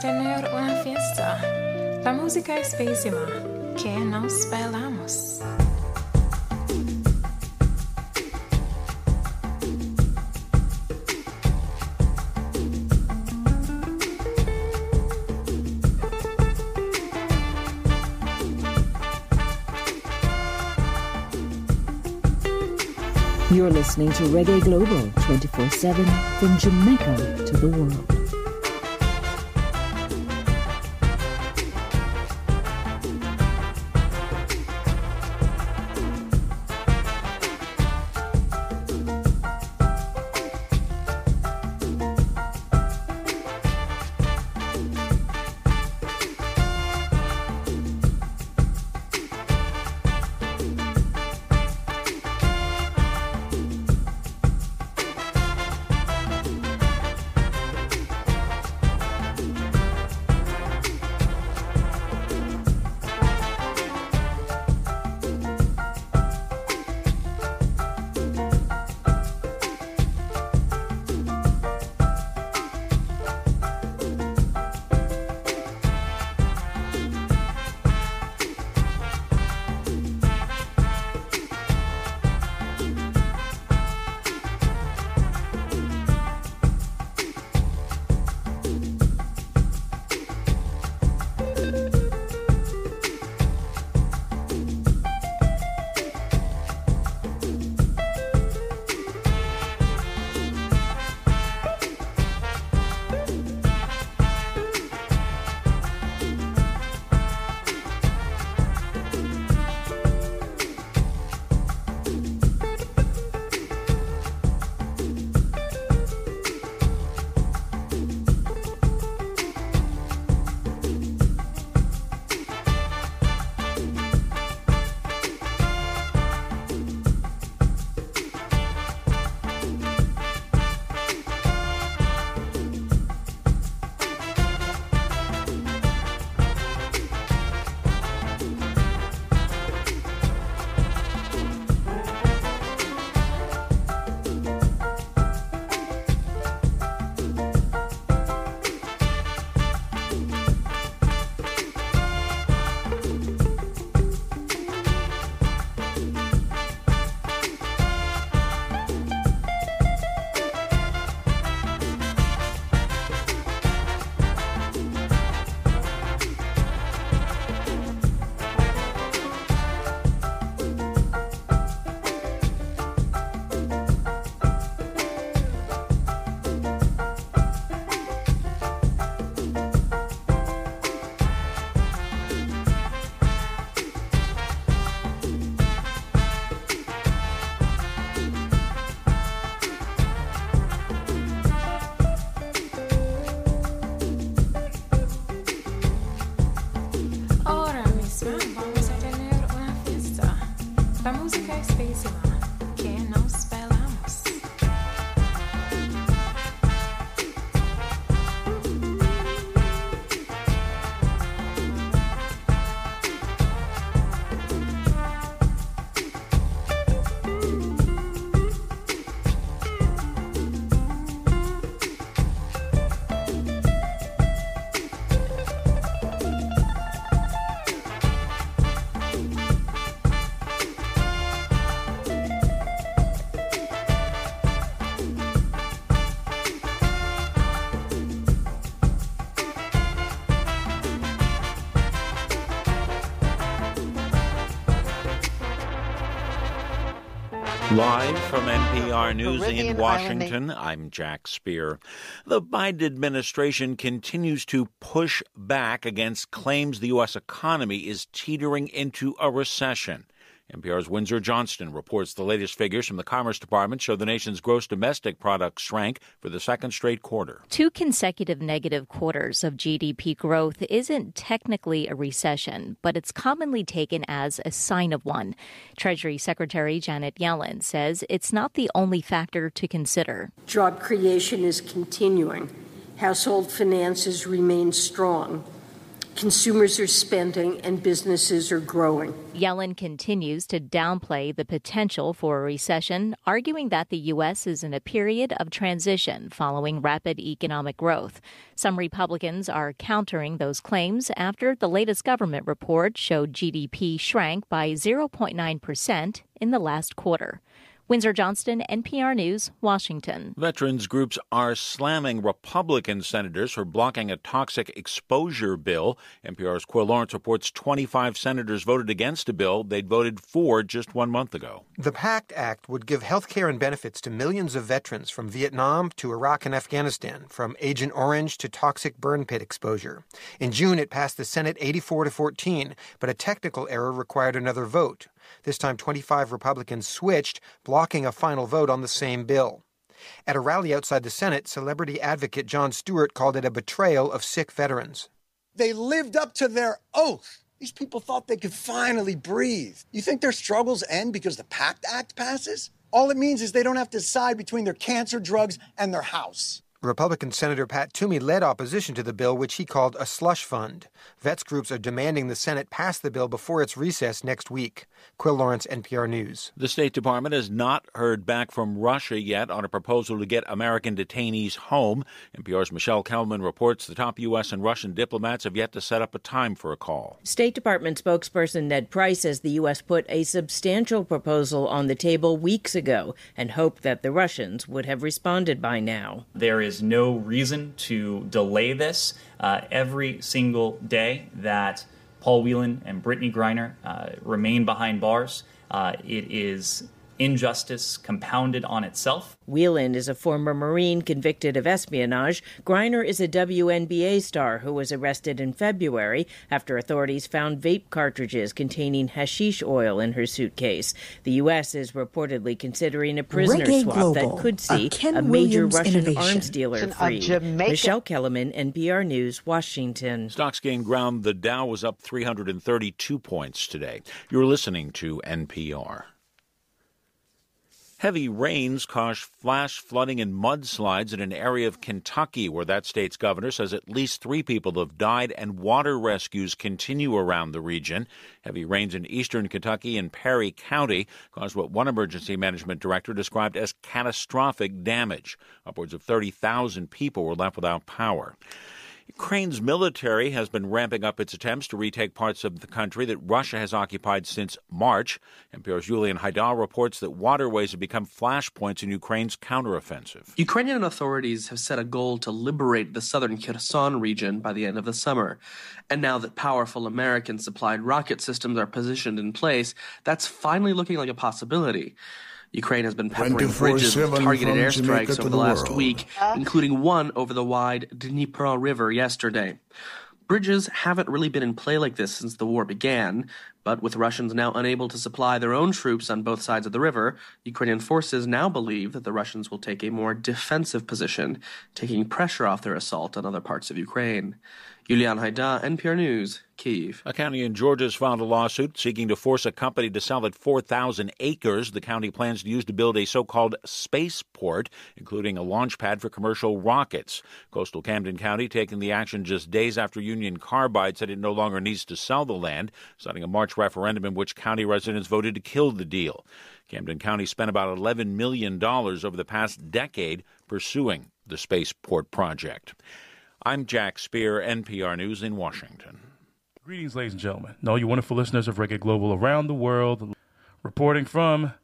tener una fiesta. La música es pésima. Que nos bailamos. You're listening to Reggae Global 24 7 from Jamaica to the world. Live from NPR News Caribbean in Washington, I'm Jack Speer. The Biden administration continues to push back against claims the U.S. economy is teetering into a recession. NPR's Windsor Johnston reports the latest figures from the Commerce Department show the nation's gross domestic product shrank for the second straight quarter. Two consecutive negative quarters of GDP growth isn't technically a recession, but it's commonly taken as a sign of one. Treasury Secretary Janet Yellen says it's not the only factor to consider. Job creation is continuing. Household finances remain strong. Consumers are spending and businesses are growing. Yellen continues to downplay the potential for a recession, arguing that the U.S. is in a period of transition following rapid economic growth. Some Republicans are countering those claims after the latest government report showed GDP shrank by 0.9% in the last quarter. Windsor Johnston, NPR News, Washington. Veterans groups are slamming Republican senators for blocking a toxic exposure bill. NPR's Quil Lawrence reports 25 senators voted against a bill they'd voted for just one month ago. The PACT Act would give health care and benefits to millions of veterans from Vietnam to Iraq and Afghanistan, from Agent Orange to toxic burn pit exposure. In June, it passed the Senate 84 to 14, but a technical error required another vote. This time, 25 Republicans switched, blocking a final vote on the same bill. At a rally outside the Senate, celebrity advocate Jon Stewart called it a betrayal of sick veterans. They lived up to their oath. These people thought they could finally breathe. You think their struggles end because the PACT Act passes? All it means is they don't have to decide between their cancer drugs and their house. Republican Senator Pat Toomey led opposition to the bill, which he called a slush fund. Vets groups are demanding the Senate pass the bill before its recess next week. Quil Lawrence, NPR News. The State Department has not heard back from Russia yet on a proposal to get American detainees home. NPR's Michele Kelemen reports the top U.S. and Russian diplomats have yet to set up a time for a call. State Department spokesperson Ned Price says the U.S. put a substantial proposal on the table weeks ago and hoped that the Russians would have responded by now. There is no reason to delay this. Uh, every single day that Paul Whelan and Brittney Griner uh, remain behind bars, uh, it is injustice compounded on itself. Whelan is a former Marine convicted of espionage. Griner is a WNBA star who was arrested in February after authorities found vape cartridges containing hashish oil in her suitcase. The U.S. is reportedly considering a prisoner Reggae swap Global, that could see Ken a major Williams Russian innovation. arms dealer Of free. Jamaica- Michele Kelemen, NPR News, Washington. Stocks gained ground. The Dow was up 332 points today. You're listening to NPR. Heavy rains caused flash flooding and mudslides in an area of Kentucky where that state's governor says at least three people have died and water rescues continue around the region. Heavy rains in eastern Kentucky and Perry County caused what one emergency management director described as catastrophic damage. Upwards of 30,000 people were left without power. Ukraine's military has been ramping up its attempts to retake parts of the country that Russia has occupied since March. NPR's Julian Hayda reports that waterways have become flashpoints in Ukraine's counteroffensive. Ukrainian authorities have set a goal to liberate the southern Kherson region by the end of the summer. And now that powerful American supplied rocket systems are positioned in place, that's finally looking like a possibility. Ukraine has been peppering bridges with targeted airstrikes over the the last world. week, including one over the wide Dnipro River yesterday. Bridges haven't really been in play like this since the war began, but with Russians now unable to supply their own troops on both sides of the river, Ukrainian forces now believe that the Russians will take a more defensive position, taking pressure off their assault on other parts of Ukraine. Yulian Hayda, NPR News, Kiev. A county in Georgia has filed a lawsuit seeking to force a company to sell it 4,000 acres the county plans to use to build a so called spaceport, including a launch pad for commercial rockets. Coastal Camden County taking the action just days after Union Carbide said it no longer needs to sell the land, citing a March referendum in which county residents voted to kill the deal. Camden County spent about $11 million over the past decade pursuing the spaceport project. I'm Jack Speer, NPR News in Washington. Greetings, ladies and gentlemen, and all you wonderful listeners of Reggae Global around the world. Reporting from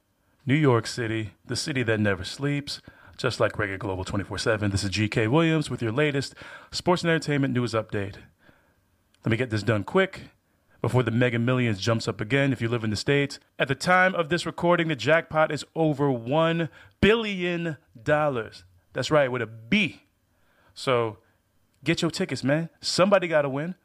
New York City, the city that never sleeps, just like Reggae Global 24 7. This is GK Williams with your latest sports and entertainment news update. Let me get this done quick. before the mega millions jumps up again if you live in the States. At the time of this recording, the jackpot is over $1 billion. That's right, with a B. So get your tickets, man. Somebody got to win.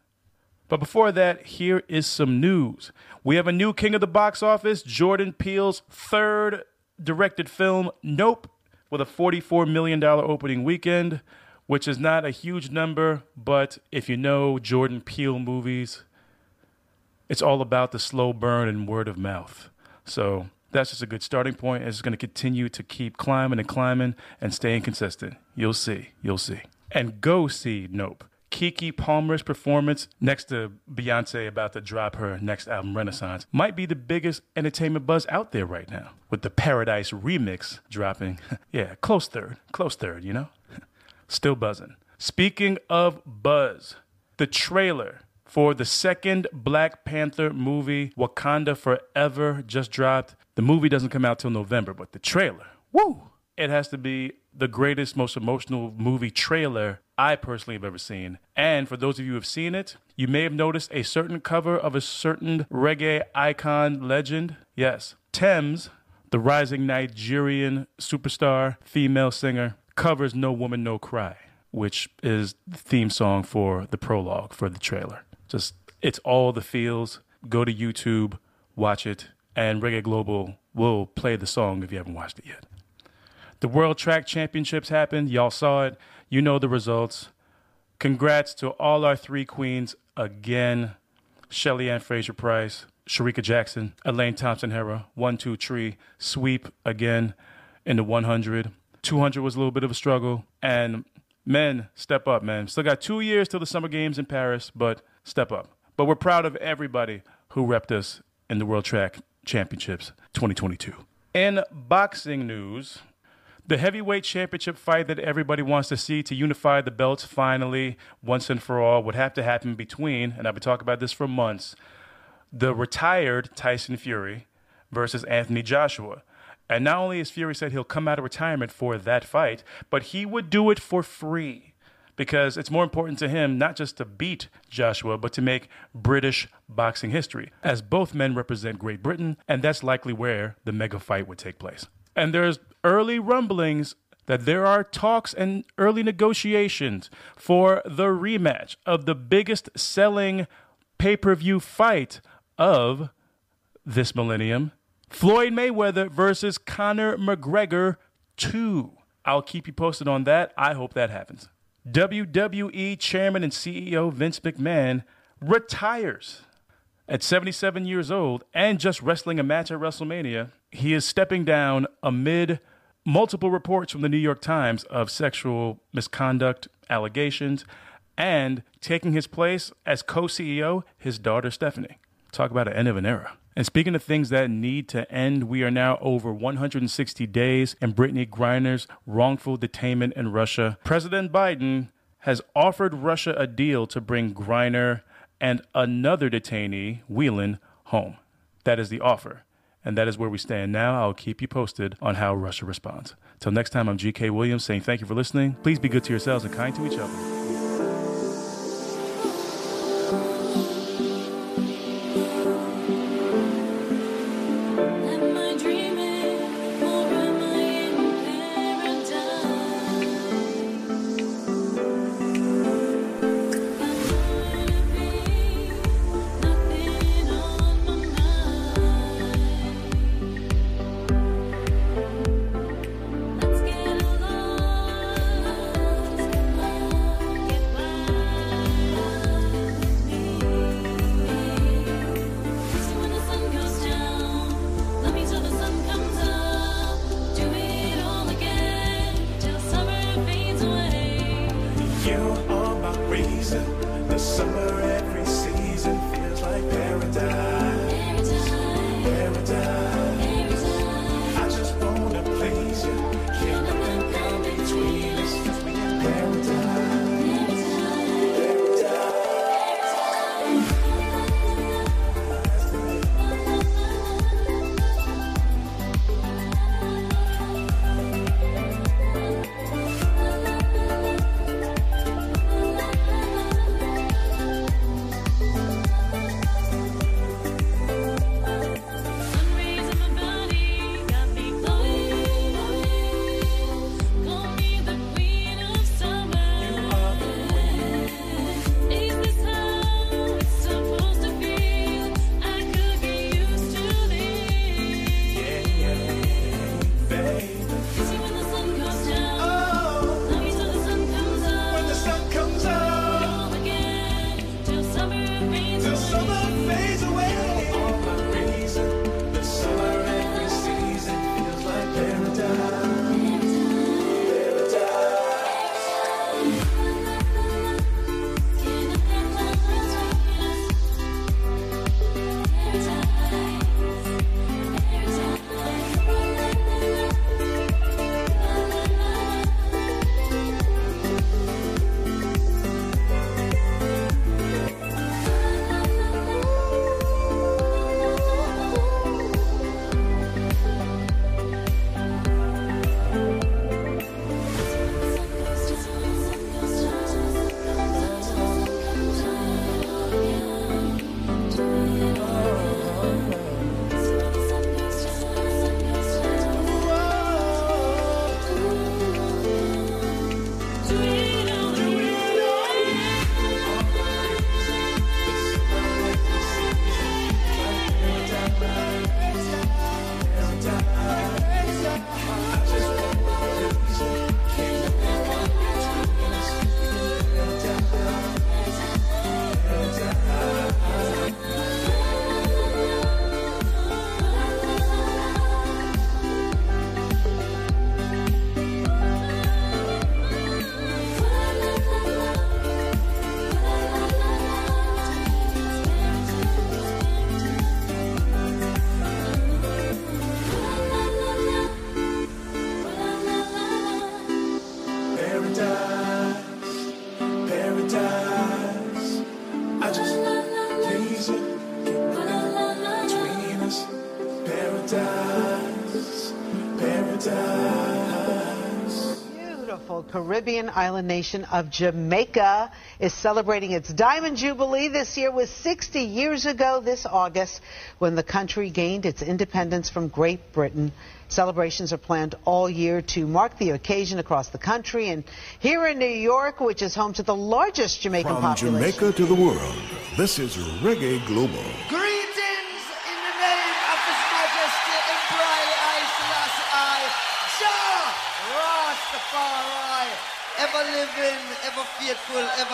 But before that, here is some news. We have a new king of the box office, Jordan Peele's third directed film, Nope, with a $44 million opening weekend, which is not a huge number, but if you know Jordan Peele movies, it's all about the slow burn and word of mouth. So that's just a good starting point. It's going to continue to keep climbing and climbing and staying consistent. You'll see. You'll see. And go see Nope. Keke Palmer's performance next to Beyonce about to drop her next album, Renaissance, might be the biggest entertainment buzz out there right now. With the Paradise remix dropping. yeah, close third. Close third, you know? Still buzzing. Speaking of buzz, the trailer for the second Black Panther movie, Wakanda Forever, just dropped. The movie doesn't come out till November, but the trailer, woo! It has to be the greatest, most emotional movie trailer I personally have ever seen. And for those of you who have seen it, you may have noticed a certain cover of a certain reggae icon legend. Yes, Tems, the rising Nigerian superstar, female singer, covers No Woman, No Cry, which is the theme song for the prologue for the trailer. Just, it's all the feels. Go to YouTube, watch it, and Reggae Global will play the song if you haven't watched it yet. The World Track Championships happened. Y'all saw it. You know the results. Congrats to all our three queens again Shelly Ann Fraser Pryce, Shericka Jackson, Elaine Thompson Herah, one, two, three, sweep again in the 100. 200 was a little bit of a struggle. And men, step up, man. Still got two years till the Summer Games in Paris, but step up. But we're proud of everybody who repped us in the World Track Championships 2022. In boxing news, the heavyweight championship fight that everybody wants to see to unify the belts finally, once and for all, would have to happen between, and I've been talking about this for months, the retired Tyson Fury versus Anthony Joshua. And not only has Fury said he'll come out of retirement for that fight, but he would do it for free because it's more important to him not just to beat Joshua, but to make British boxing history, as both men represent Great Britain, and that's likely where the mega fight would take place. And there's early rumblings that there are talks and early negotiations for the rematch of the biggest selling pay per view fight of this millennium Floyd Mayweather versus Conor McGregor 2. I'll keep you posted on that. I hope that happens. WWE Chairman and CEO Vince McMahon retires at 77 years old and just wrestling a match at WrestleMania. He is stepping down amid multiple reports from the New York Times of sexual misconduct allegations and taking his place as co CEO, his daughter Stephanie. Talk about an end of an era. And speaking of things that need to end, we are now over 160 days in Brittney Griner's wrongful detainment in Russia. President Biden has offered Russia a deal to bring Griner and another detainee, Whelan, home. That is the offer. And that is where we stand now. I'll keep you posted on how Russia responds. Till next time, I'm GK Williams saying thank you for listening. Please be good to yourselves and kind to each other. Caribbean island nation of Jamaica is celebrating its Diamond Jubilee this year was 60 years ago this August when the country gained its independence from Great Britain. Celebrations are planned all year to mark the occasion across the country and here in New York, which is home to the largest Jamaican from population. From Jamaica to the world, this is Reggae Global.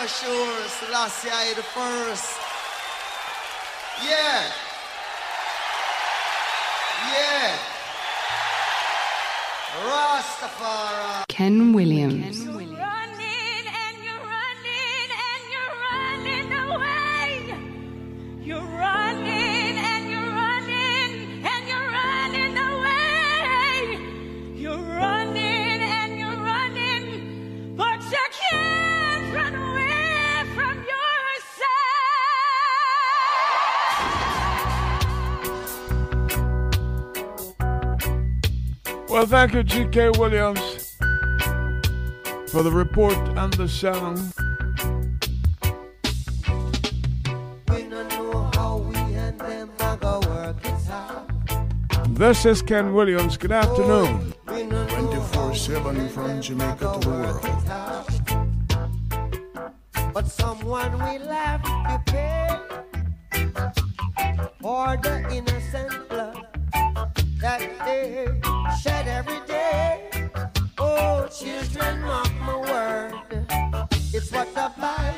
sure, Selassie the first. Yeah. Yeah. Rastafari. Ken Williams. Ken thank you, G.K. Williams, for the report and the sound. This is Ken Williams. Good afternoon. 24 7 from Jamaica to the world. But someone will have to pay for the innocent blood that day said every day. Oh, children, mark my word. It's what the Bible.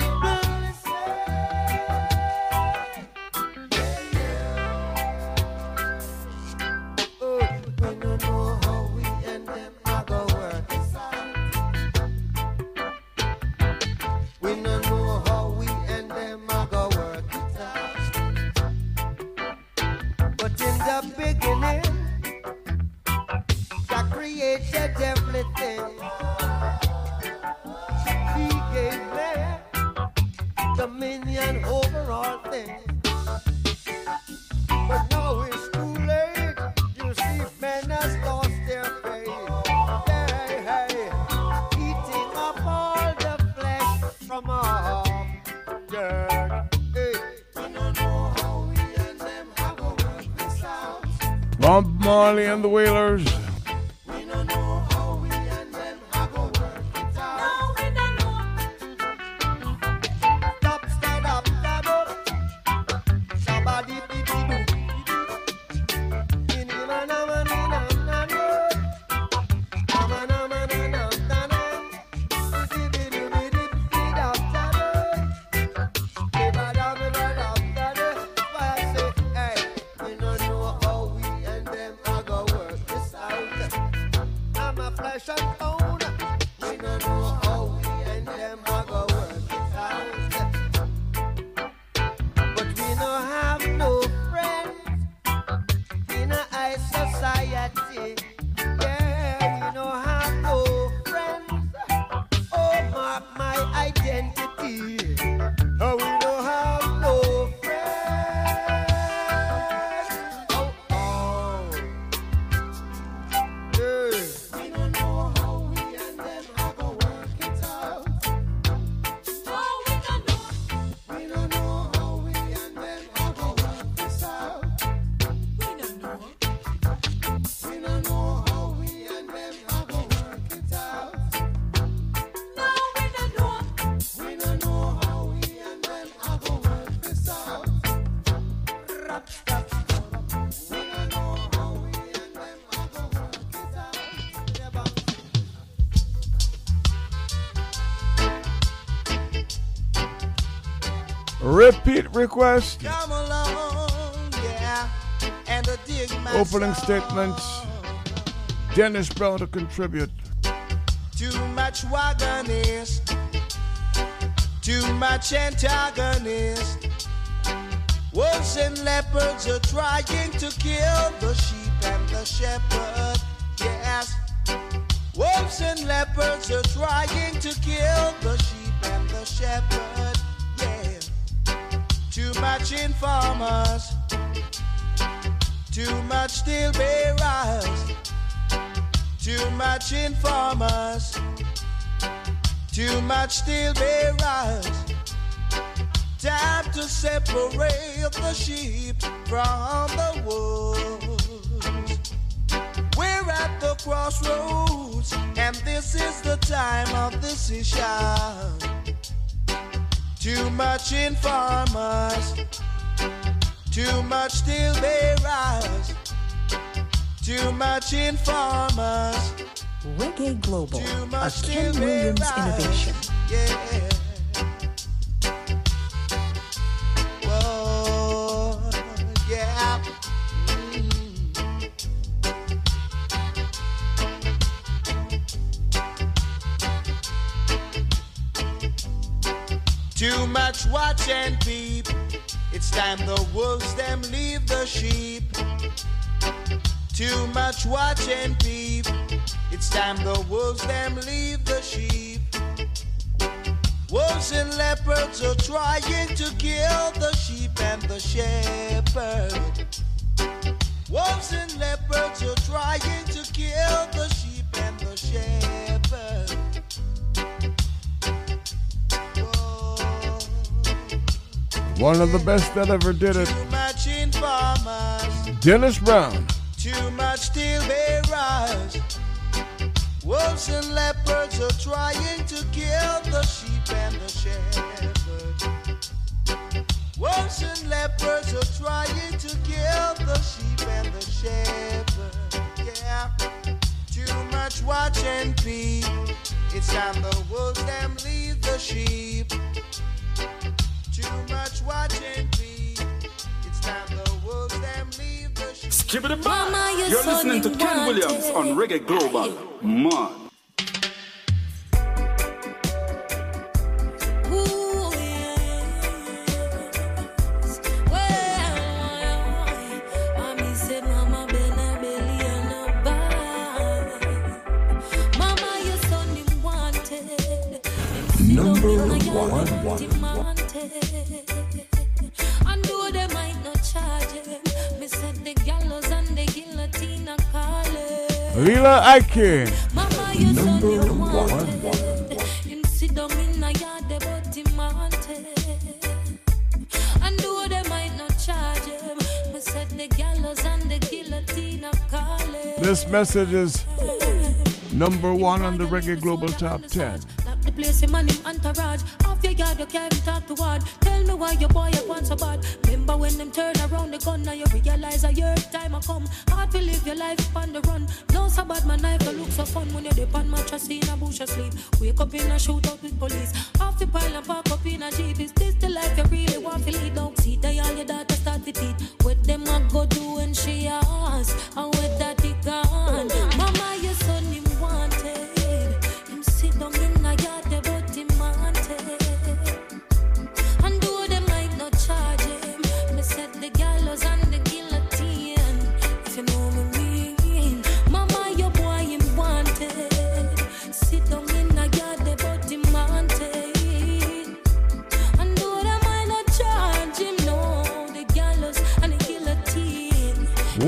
request. Along, yeah, Opening statements. Dennis Brown to contribute. Too much wagonist. Too much antagonist. Wolves and leopards are trying to kill the sheep and the shepherd. Yes. Wolves and leopards are trying to kill ranching farmers. Too much steel bearers. Too much informers. Too much steel bearers. Time to separate the sheep from the wolves. We're at the crossroads, and this is the time of decision. Too much informers too much steel bearers, too much informers. Reggae Global, Too a much Ken Williams bearers. innovation. Yeah. Too much watch and peep. It's time the much watch and peep. It's time the wolves them leave the sheep. Wolves and leopards are trying to kill the sheep and the shepherd. Wolves and leopards are trying to kill the sheep and the shepherd. One of the best that ever did it. Too much informers, Dennis Brown. It's time the wolves them leave the sheep. Too much watch and peep. It's time the wolves them leave the sheep. Skibbity Mama, bye. you're You're listening to Ken. Williams on Reggae Global. Man. Number one. one. And though they might not charge him, me said the gallows and the guillotine are calling. Lila Ike. Mama, Number you one. wanted. Him sit down in a yard, but him wanted. And though they might not charge him, me said the gallows and the guillotine are calling. This message is number one on the Reggae Global Top 10. Him and him entourage. Off your yard, you can't talk to word. Tell me why your boy up want so bad. Remember when them turn around the gun, now you realize a year time I come. Hard to live your life on the run. No so bad, my knife don't look so fun when you're dip on mattress in a bush asleep. Wake up in a shootout with police. Off the pile and park up in a jeep. Is this the life you really want to lead? Don't see that all your daughter start to teach. What them a go do when she ask?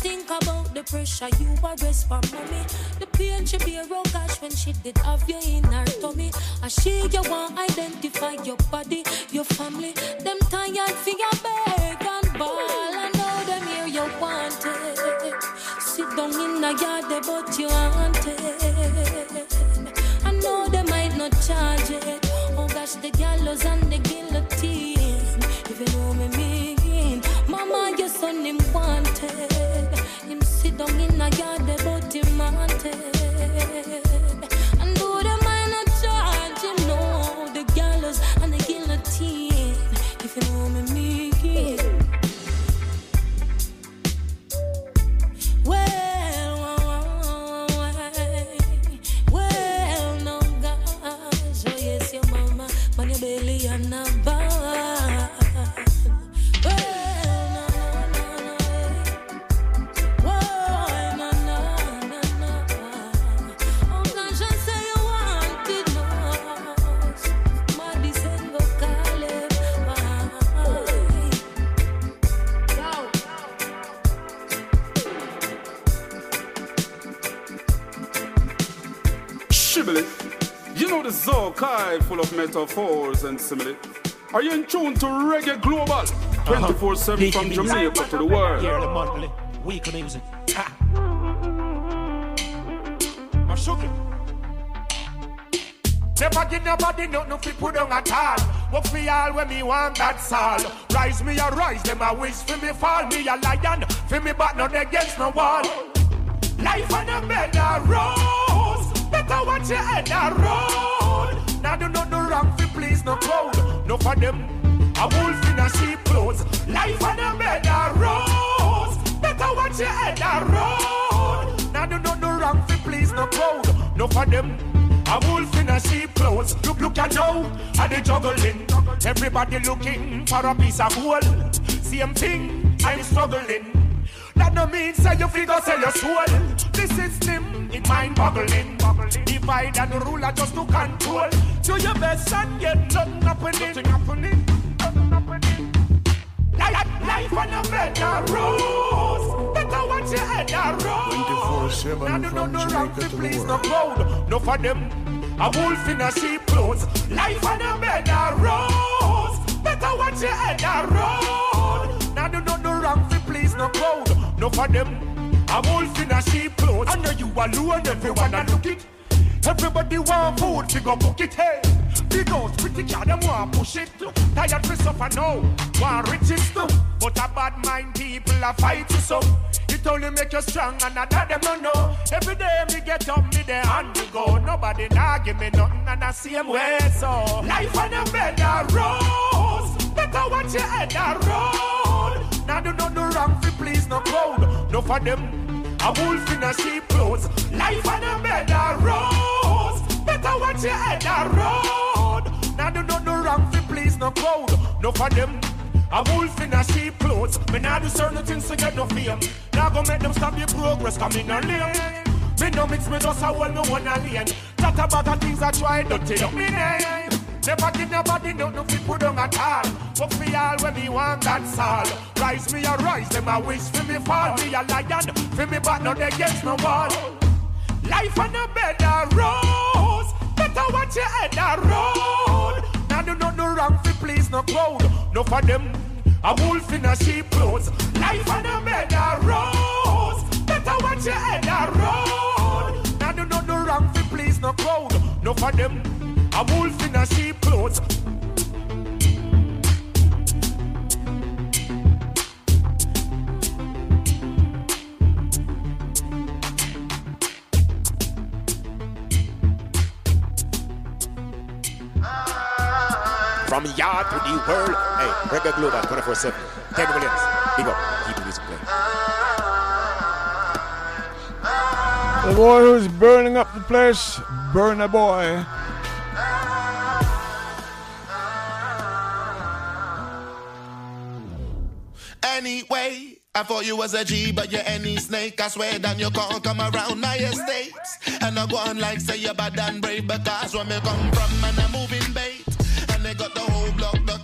think about the pressure you arrest for mommy. The pain she bear oh gosh when she did have you in her tummy. And she you want identify your body, your family. Them tired for your beg and ball I know them here you wanted. Sit down in the yard but you wanted. I know they might not charge it. Oh gosh, the gallows and the guillotine. If you know me mean, Mama, your son him wanted. Down in the yard there, but him so kind, full of metaphors and simile. Are you in tune to Reggae Global? Uh-huh. 24 7 from Jamaica to the world. Yearly, monthly, weekly music. Ha. Never give nobody nothing fi put on at all. What fi all when me want, that's all. Rise me a rise, them a wish fi me fall. Me a lion, fi me back not against no one. Life on a bed of rose, better watch your head a rose. Now do not do wrong fi please no crowd. No for them, a wolf in a sheep clothes. Life on a bed a rose. Better watch your head a road. Now do not do wrong fi please no crowd. No for them. A wolf in a sheep clothes. Look, look at now, at the juggling. Everybody looking for a piece of gold. Same thing, I'm struggling. That no mean say you figure sell your soul. This system, it mind boggling. Divide and rule are just to control. Do your best and yet nothing happening. Nothing happening. Nothing happening. Life, on a better rules. Better watch your head and rules. 24-7 now, do from no, no, Jamaica to please, the world. No, code. no for them. A wolf in a sheep clothes. Life on a better rules. Better watch your head and rules no crowd, no for them. A wolf in a sheep clothes, I know you alone, everyone a look it. Everybody want food, she go cook it, hey. Big house, pretty car, them want push it. Tired for suffer now, want riches too. But a bad mind people are fight so. It only make you strong and I them no know. Every day me get up, me there and me go. Nobody nah give me nothing and I see him way so. Life on a bed of rose. Better watch your head a road. Now do not do wrong for please no crowd. No for them. A wolf in a sheep clothes. Life on a bed of rose. Better watch your head a road. Now do not do wrong for please no crowd. No for them. A wolf in a sheep clothes. Me nah do certain things to get no fame. Nah go make them stop the progress, come in no lame. Me no mix me just a well, me wanna lane. Talk about the things I try, dirty up me name. Never give nobody no no fit put on at all. Work for all when me want that's all. Rise me a rise, them a wish for me fall. Me a lion, for me but no against no wall. Life on a bed of rose. Better watch your head a roll. Now do not do wrong for please no crowd. No for them a wolf in a sheep clothes. Life on a bed of rose. Better watch your head a road. Now do no, do wrong for please no crowd. No for them. A wolf in a sheep clothes. from yard to the world. Hey, Reggae Global 24 7. Ted Williams, big up. Keep the music playing. The boy who's burning up the place, Burna Boy. Anyway, I thought you was a G, but you're any snake. I swear that you can't come around my estates. And I go on like say you're bad and brave because when me come from, man, I'm moving, babe.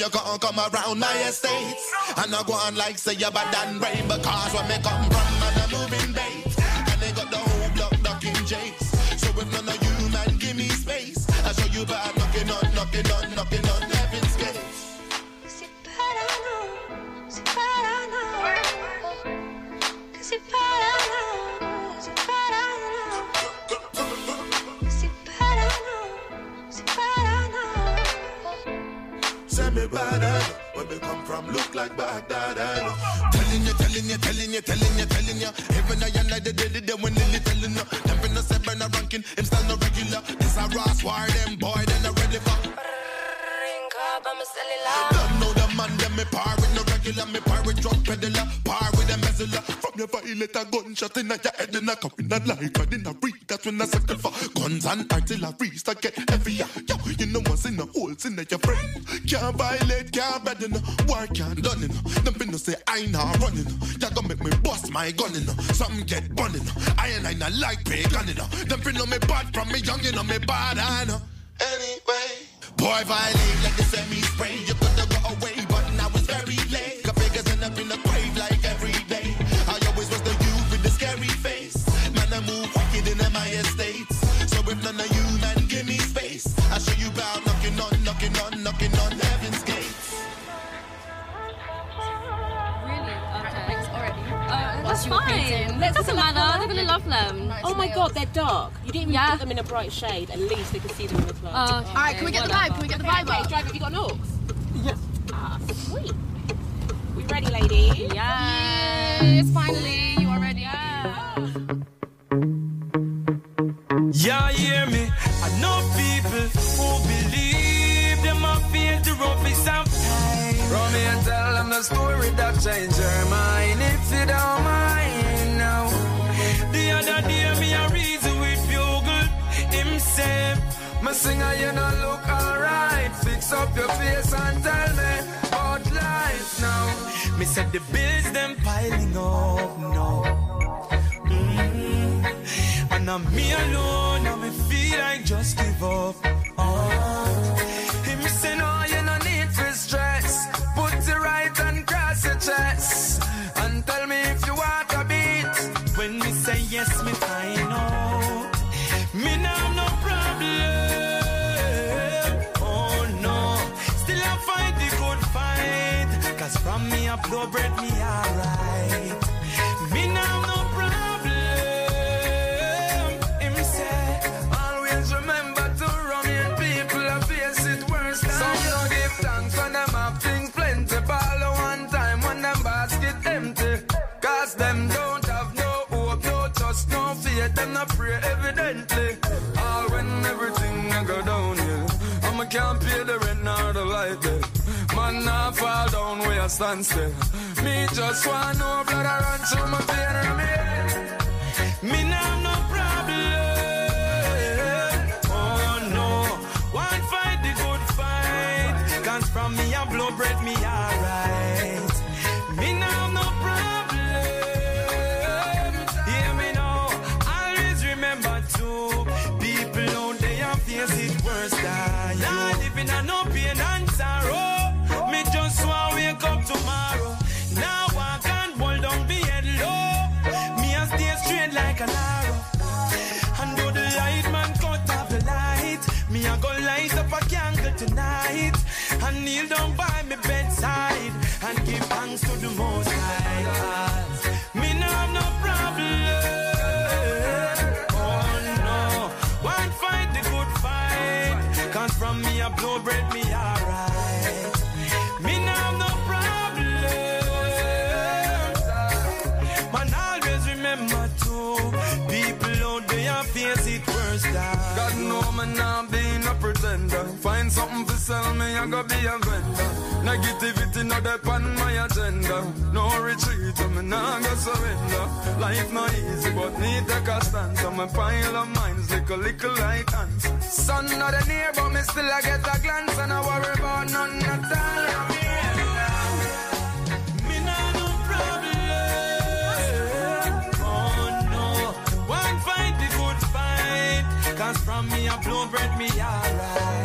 you can't come around my estate, And I go on like say you're bad and brave because when me I get heavier. Yo, you know what's in the holes in your brain. Can't violate, can't bad in work can't done in Them no say I not running. You gonna make me bust my gun in Something get burning. I and I not like pagan in Them no me bad from me young, you know me bad I know. Anyway. Boy, violate like the me. bright shade, at least they can see them in the club. Oh, okay. Alright, can we get the vibe? Can we get the vibe? Okay, driver, have you got an? understand you. Now living in no pain and sorrow. Me just want to wake up tomorrow. Now I can't hold on be head low. Me a stay straight like an arrow. And though the light man cut off the light, me a go light up a candle tonight and kneel down. man not be a pretender. Find something to sell me, I gotta be a vendor. Negativity not up on my agenda. No retreat, I'm not gonna surrender. Life not easy, but need take a stance. I'm a pile of minds, little, little like ants. Sun not a near, but me still I get a glance, and I worry about none at all. From me I blow bread, me alright.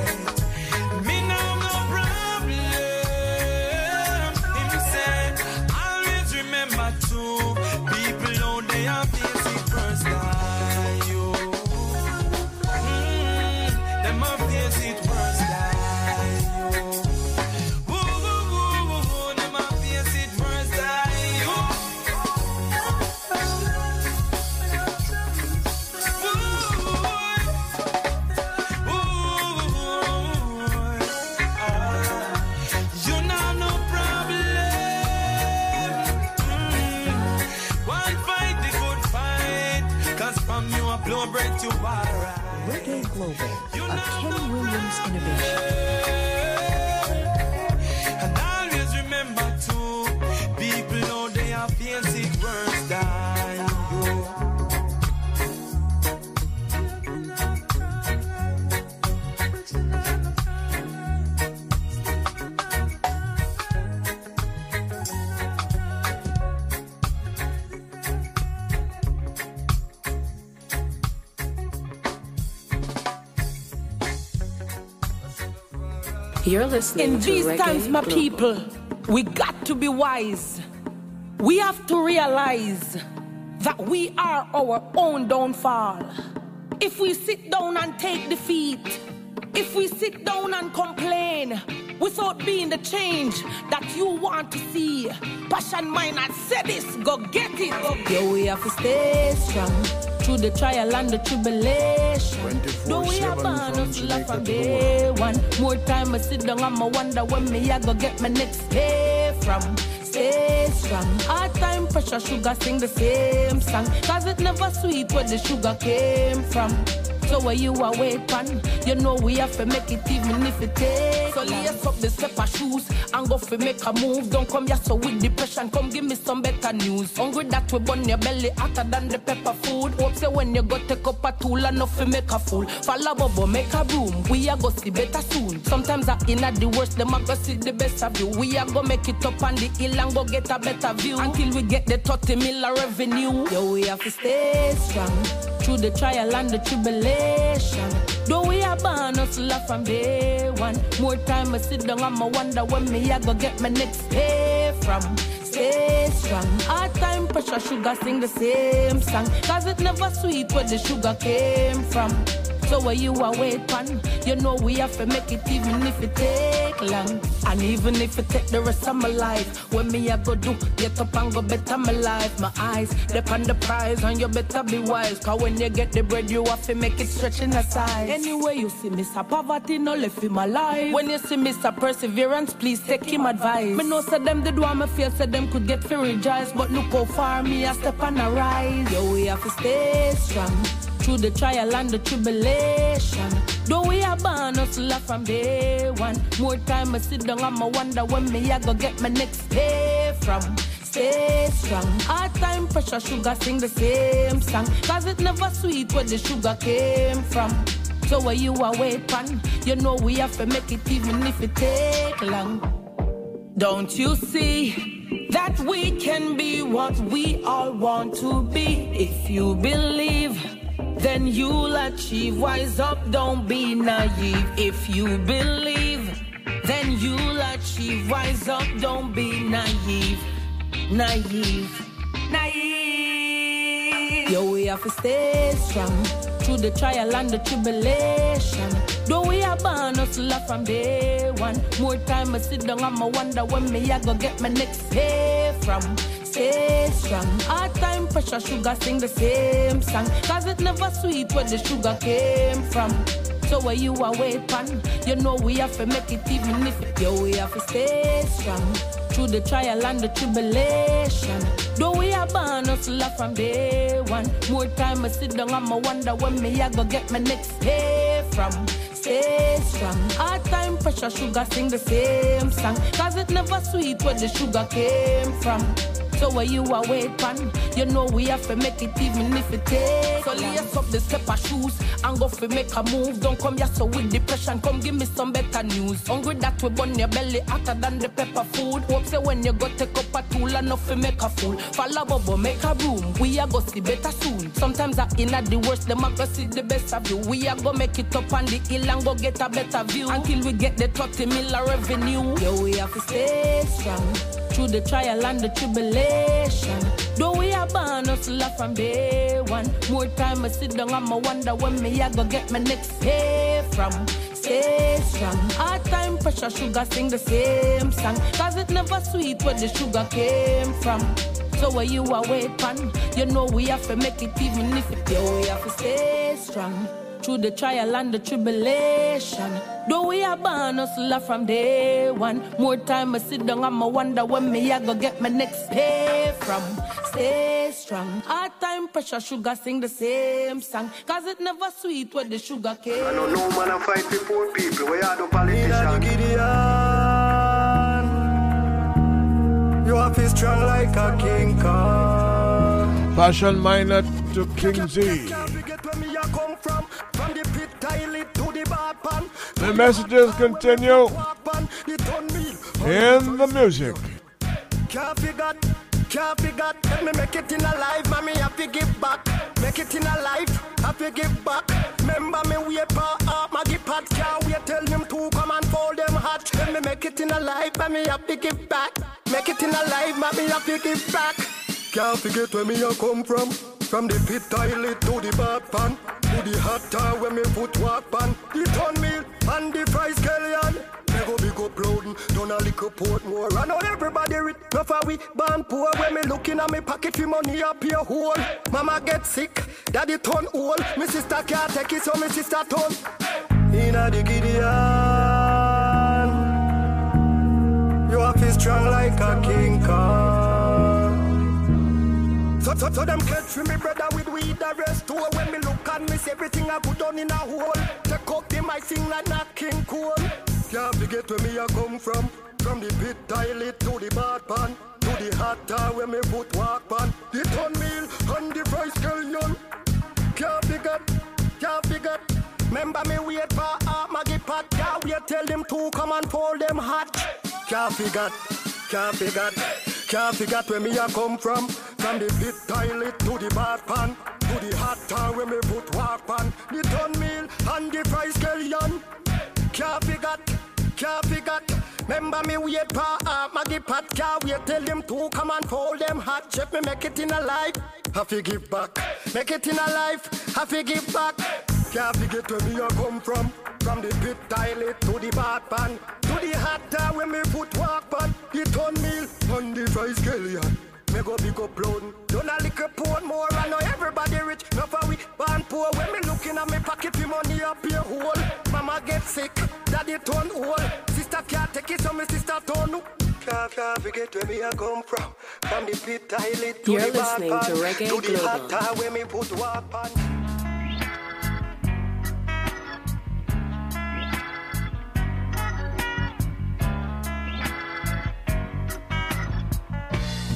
Global, a Ken Williams innovation. You're listening In these Reggae times, my Global. people, we got to be wise. We have to realize that we are our own downfall. If we sit down and take defeat, if we sit down and complain without being the change that you want to see, passion mind and say this, go get it. Yo, we have to stay strong through the trial and the tribulation. Though we are 24/7 born hustler from day one. More time I sit down, I'ma wonder when me I go get my next pay from. Stay strong. Hard time pressure, sugar sing the same song. Cause it never sweet where the sugar came from. So where you are wait you know we have to make it even if it takes. So lace up the stepper shoes and go for make a move. Don't come here so with depression, come give me some better news. Hungry that we burn your belly hotter than the pepper food. Hope say when you go take up a tool enough to make a fool. Fall Follow bubble, make a broom. We are go see better soon. Sometimes I in at the worst, them a go see the best of you. We are go make it up on the hill and go get a better view. Until we get the 30 mil revenue. Yo, we have to stay strong through the trial and the tribulation. Though we are born hustler from day one. More time I sit down, I'ma wonder when me I go get my next pay from. Stay strong. Hard time pressure, sugar sing the same song. Cause it never sweet where the sugar came from. So where you are wait you know we have to make it even if it take long. And even if it take the rest of my life, when me I go do, get up and go better my life. My eyes depend the prize and you better be wise. Cause when you get the bread, you have to make it stretch in the size. Anyway, you see Mr. Poverty, no left in my life. When you see Mr. Perseverance, please take him advice. Me know say them did what me feel, say them could get for rejoice. But look how far me I step on a rise. Yo, we have to stay strong through the trial and the tribulation. Though we are born hustler from day one. More time I sit down, I'ma wonder when me I go get my next pay from. Stay strong. Hard time pressure, sugar sing the same song. Cause it never sweet where the sugar came from. So where you are wait pan, you know we have to make it even if it take long. Don't you see that we can be what we all want to be? If you believe, then you'll achieve. Wise up, don't be naive. If you believe, then you'll achieve. Wise up, don't be naive. Naive. Naive. Yo, we have to stay strong through the trial and the tribulation. Though we are born hustler from day one. More time I sit down, I'ma wonder when me I go get my next pay from. Stay strong. Hard time pressure, sugar sing the same song. Cause it never sweet where the sugar came from. So where you are wait pan, you know we have to make it even if it, yo we have to stay strong through the trial and the tribulation. Though we are born hustler from day one. More time I sit down, I'ma wonder when me I go get my next pay from. Stay strong. Hard time pressure, sugar sing the same song. Cause it never sweet where the sugar came from. So where you are wait pan, you know we have to make it even if it takes. So lace up the stepper shoes and go for make a move. Don't come here so with depression, come give me some better news. Hungry that we burn your belly hotter than the pepper food. Hope say when you go take up a tool enough to make a fool. Follow bubble, make a room. We are go see better soon. Sometimes I in at the worst, see the best of you. We are go make it up on the hill and go get a better view. Until we get the 30 mil revenue. Yeah, we have to stay strong through the trial and the tribulation. Though we are born hustler from day one. More time I sit down, I'ma wonder when me I go get my next pay from. Stay strong. Hard time pressure, sugar sing the same song. Cause it never sweet where the sugar came from. So where you are wait you know we have to make it even if it yo we have to stay strong. Through the trial and the tribulation. Though we are born hustler from day one. More time I sit down, I'ma wonder when me I go get my next pay from. Stay strong. Hard time pressure, sugar sing the same song. Cause it never sweet with the sugar cane. I know no man a fight for poor people. We are the politician. You have to strong like a king Kong. Passion Minor to King Z. The messages continue in the music. Can't figure, can't figure. Let me make it in a life, mommy. Have to give back. Make it in a life, have to give back. Remember me wait for up, Maggie Pat. Can't wait tell them to come and fold them hot. Let me make it in a life, mommy. Have to give back. Make it in a life, mommy. Have to give back. Can't forget where me a come from. From the pit toilet to the bath pan. To the hot tub where me foot walk pan The ton meal and the fries scallion Me go big up loading, done a little port more I know everybody rich, no for we born poor. When me looking at me pocket for money up your hole. Mama get sick, daddy turn old. Me sister can't take it so me sister turn. Inna the Gideon. You have strong like a king Kong so, so, so them catch for me brother with weed the rest too When me look at miss everything I put on in a hole. Take up the mic sing like Nat King Cole Can't forget where me I come from. From the pit toilet to the bath pan. To the hot tub where me foot walk pan. The ton meal and the fries scallion Can't forget, can't forget. Remember me wait for uh, Maggie Pat Can't wait tell them to come and fold them hot. Can't forget, can't forget can't forget where me a come from. From the pit toilet to the bath pan To the hot tub where me put walk pan The meal and the fries scallion Can't forget, can't forget Remember me wait pa uh, Maggie Pat Can't wait tell them to come and fold them hot Check me make it in a life Have to give back. Make it in a life. Have to give back. Can't forget where me a come from. From the pit toilet to the bath pan. To the hot tub where me put walk pan. The ton meal on the fries scallion me go big up loading. Don't a liquor pour more. I know everybody rich. Not for we born poor. When me looking at me pocket, for money up your hole. Mama get sick, daddy turn old. Sister can't take it, so me sister turn up. Can't, forget where me I come from. From the pit toilet to You're the listening to Reggae to the hot Global. where me put walk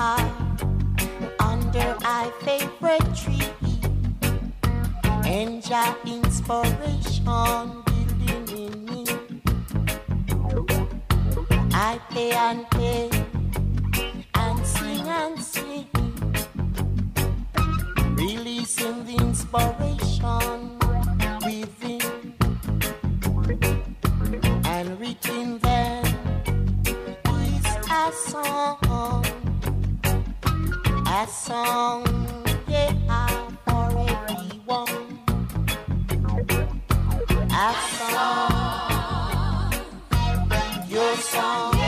guitar under our favorite tree. And Enjoy inspiration building in me. I play and play and sing and sing, releasing the inspiration within, and written there is a song, a song, yeah, for everyone, a song, your song,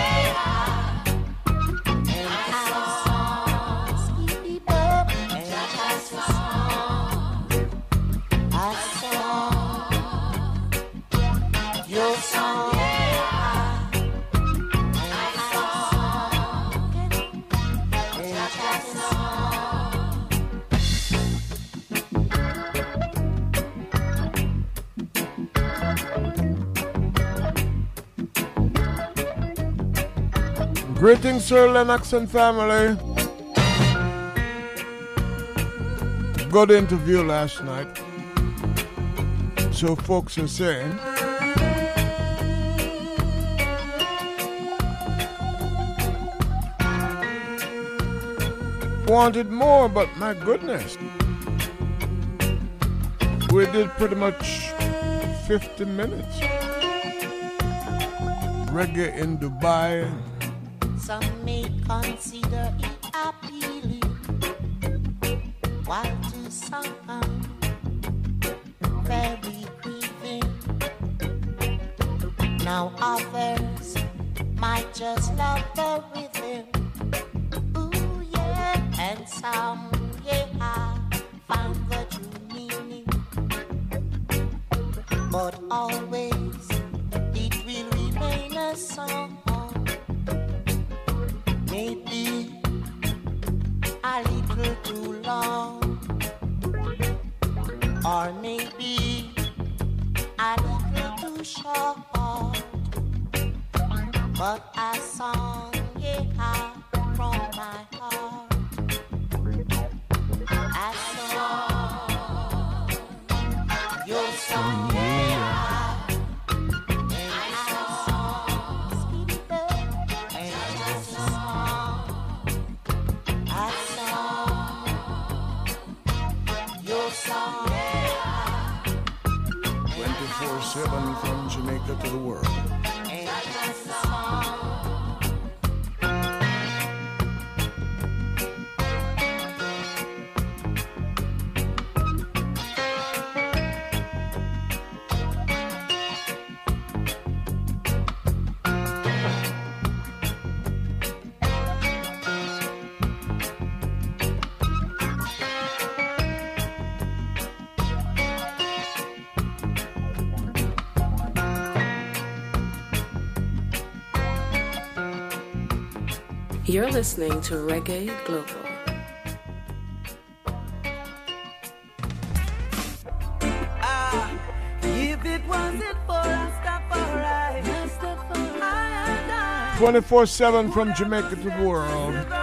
Greetings, Sir Lennox and family. Good interview last night. So, folks are saying. Wanted more, but my goodness. We did pretty much 50 minutes. Reggae in Dubai. Some may consider it appealing, while to some, very grieving. Now others might just love the rhythm. Ooh, yeah, and some, yeah, found the true meaning. But all or maybe a little too short. But I song it out from my heart. listening to Reggae Global. Ah, if it wasn't for 24 7 from Jamaica to the world.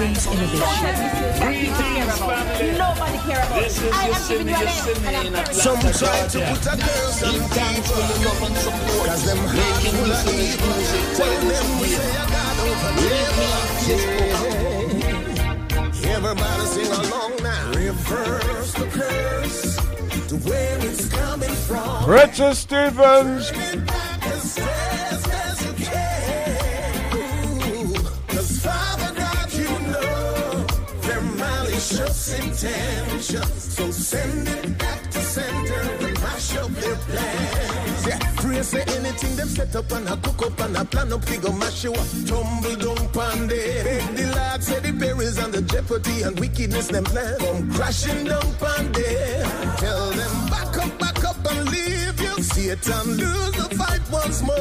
Women's Innovation. Greetings, family. Nobody care about This is I am giving you a name, Yosemite and I'm in very Some try to put a curse on thanks for the love and support. Cause them making Yosemite music. Tell them we say I got over yeah. Everybody sing along now. Reverse the curse to where it's coming from. Richard Stevens. Malicious intentions. So send it back to center and mash up their plans. Yeah, pray say anything them set up and a cook up and a plan up, we go mash you up. Tumble down pan there. Beg the Lord say the perils and the jeopardy and wickedness them plan. Come crashing down pan there. Tell them Satan lose the fight once more.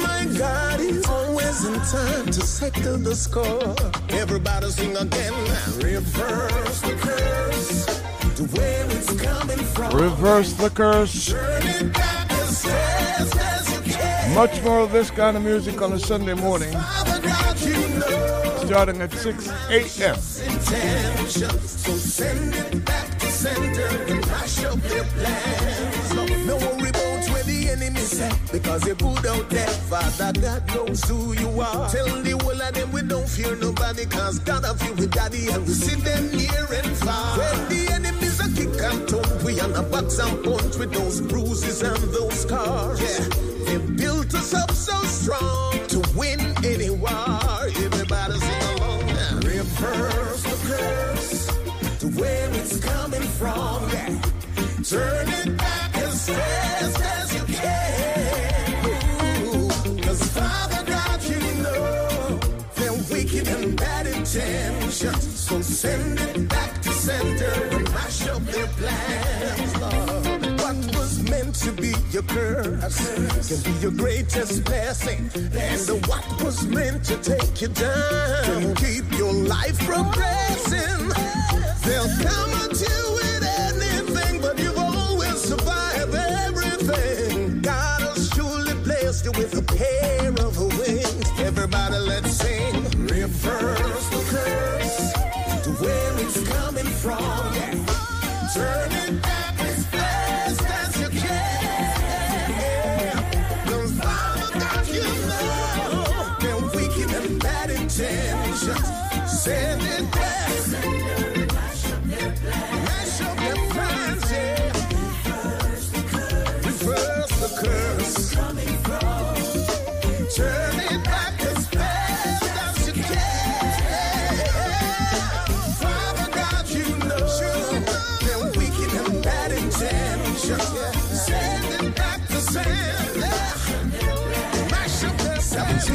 My God is always in time to settle the score. Everybody sing again. Reverse the curse to where it's coming from. Reverse the curse. Turn it back as fast as you can. Much more of this kind of music on a Sunday morning, Father God, you know starting at 6 a.m. So send it back to center and mash up their plans. No, set because they put out there. Father God knows who you are. Tell the whole of them we don't fear nobody because God of you with daddy and we see them near and far. When the enemies a kick and thump, we on a box and punch with those bruises and those scars. Yeah, they built us up so strong to win any war. Everybody sing along now. Reverse the curse to where it's coming from. Yeah. Turn it back as fast bad intentions. So send it back to center and mash up their plans, Lord. What was meant to be your curse can be your greatest blessing. And what was meant to take you down can keep your life progressing. They'll come at you with anything, but you've always survived everything. God has surely blessed you with a pair of wings. Everybody, let's sing. Reverse Yeah. Turn it back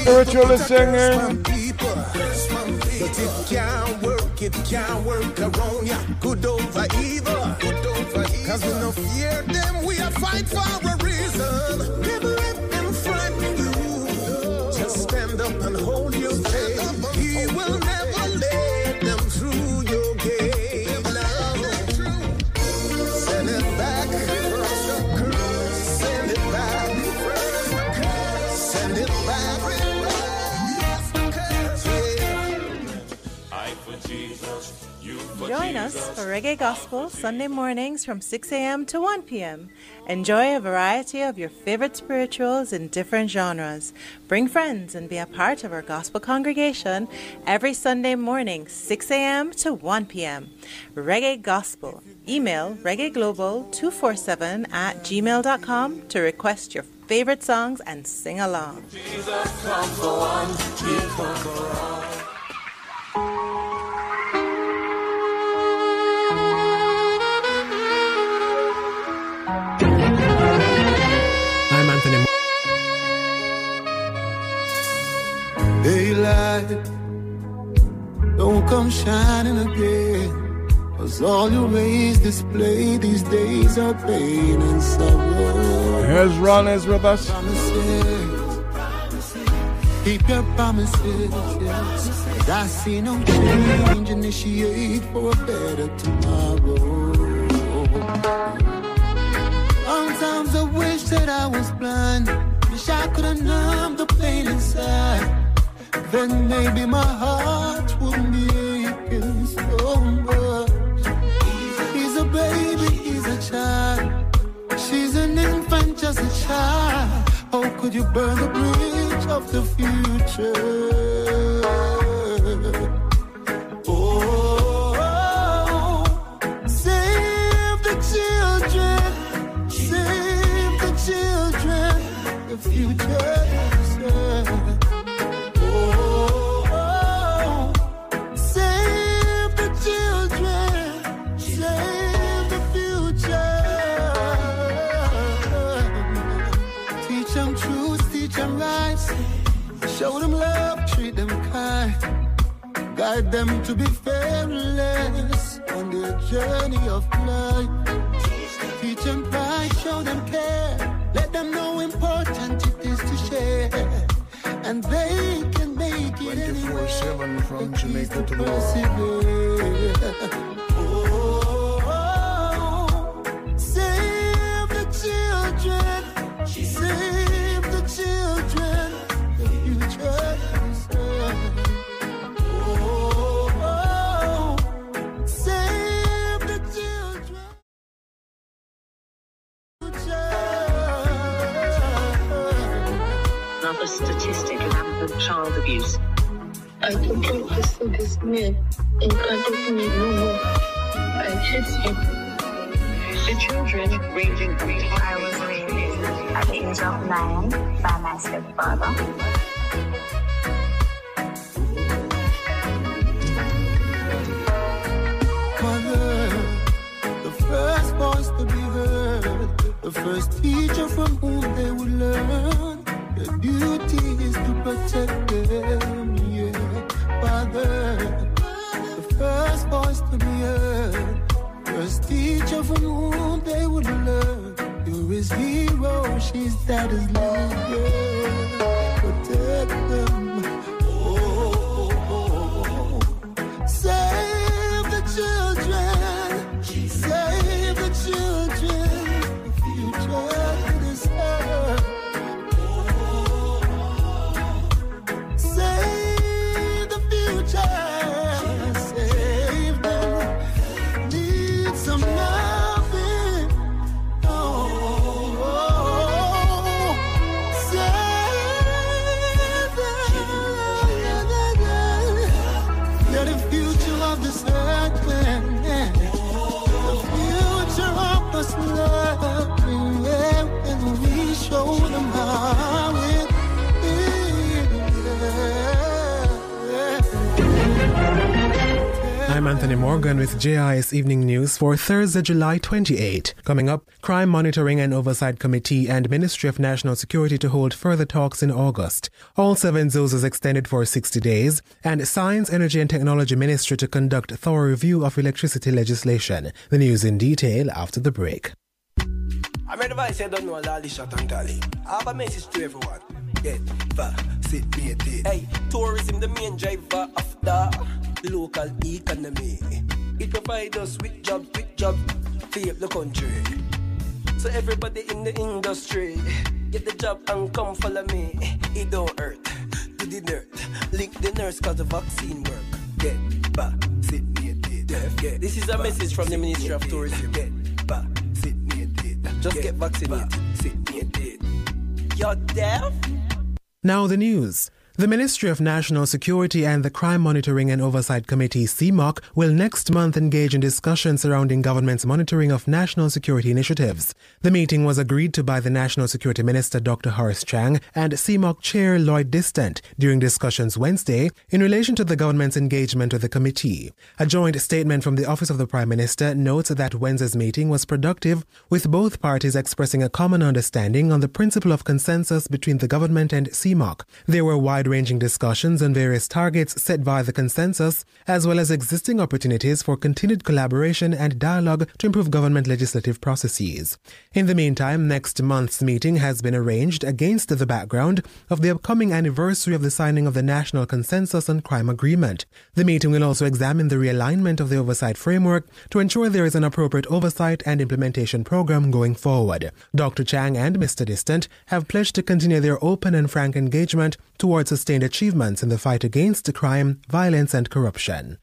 Spiritual singing. But it can't work, it can't work around ya. Good over evil, good over evil. Cause we no fear them, we are fight for a reason. Us for Reggae Gospel Sunday mornings from 6 a.m. to 1 p.m. Enjoy a variety of your favorite spirituals in different genres. Bring friends and be a part of our gospel congregation every Sunday morning, 6 a.m. to 1 p.m. Reggae Gospel. Email reggaeglobal247 at gmail.com to request your favorite songs and sing along. I'm Anthony. Daylight, don't come shining again. Cause all your ways display these days are pain and sorrow. Here's Ron is with us. Keep your promises, yes. 'Cause I see no change. Initiate for a better tomorrow. Sometimes I wish that I was blind. Wish I could have numbed the pain inside. then maybe my heart wouldn't be aching so much. He's a baby, he's a child. She's an infant, just a child. How could you burn the bridge of the future? Guide them to be fearless on their journey of 24-7 from Jamaica to the JIS Evening News for Thursday, July 28. Coming up, Crime Monitoring and Oversight Committee and Ministry of National Security to hold further talks in August. All seven zones is extended for 60 days, and Science, Energy and Technology Ministry to conduct thorough review of electricity legislation. The news in detail after the break. I I don't know shot and tally. I have a message to everyone. Get vaccinated. Hey, tourism the main driver of the local economy. It provides us with jobs, with jobs, feed the country. So everybody in the industry, get the job and come follow me. It don't hurt. Do the nerd. Link the nurse cause the vaccine work. Get vaccinated. Yeah, this is a message from the Ministry of Tourism. Get vaccinated. Just get vaccinated. Vaccinated. You're deaf? Now the news. The Ministry of National Security and the Crime Monitoring and Oversight Committee, CMOC, will next month engage in discussions surrounding government's monitoring of national security initiatives. The meeting was agreed to by the National Security Minister, Dr. Horace Chang, and CMOC Chair Lloyd Distant during discussions Wednesday in relation to the government's engagement with the committee. A joint statement from the Office of the Prime Minister notes that Wednesday's meeting was productive, with both parties expressing a common understanding on the principle of consensus between the government and CMOC. There were wide ranging discussions on various targets set by the consensus, as well as existing opportunities for continued collaboration and dialogue to improve government legislative processes. In the meantime, next month's meeting has been arranged against the background of the upcoming anniversary of the signing of the National Consensus on Crime Agreement. The meeting will also examine the realignment of the oversight framework to ensure there is an appropriate oversight and implementation program going forward. Dr. Chang and Mr. Distant have pledged to continue their open and frank engagement towards a sustained achievements in the fight against crime, violence, and corruption.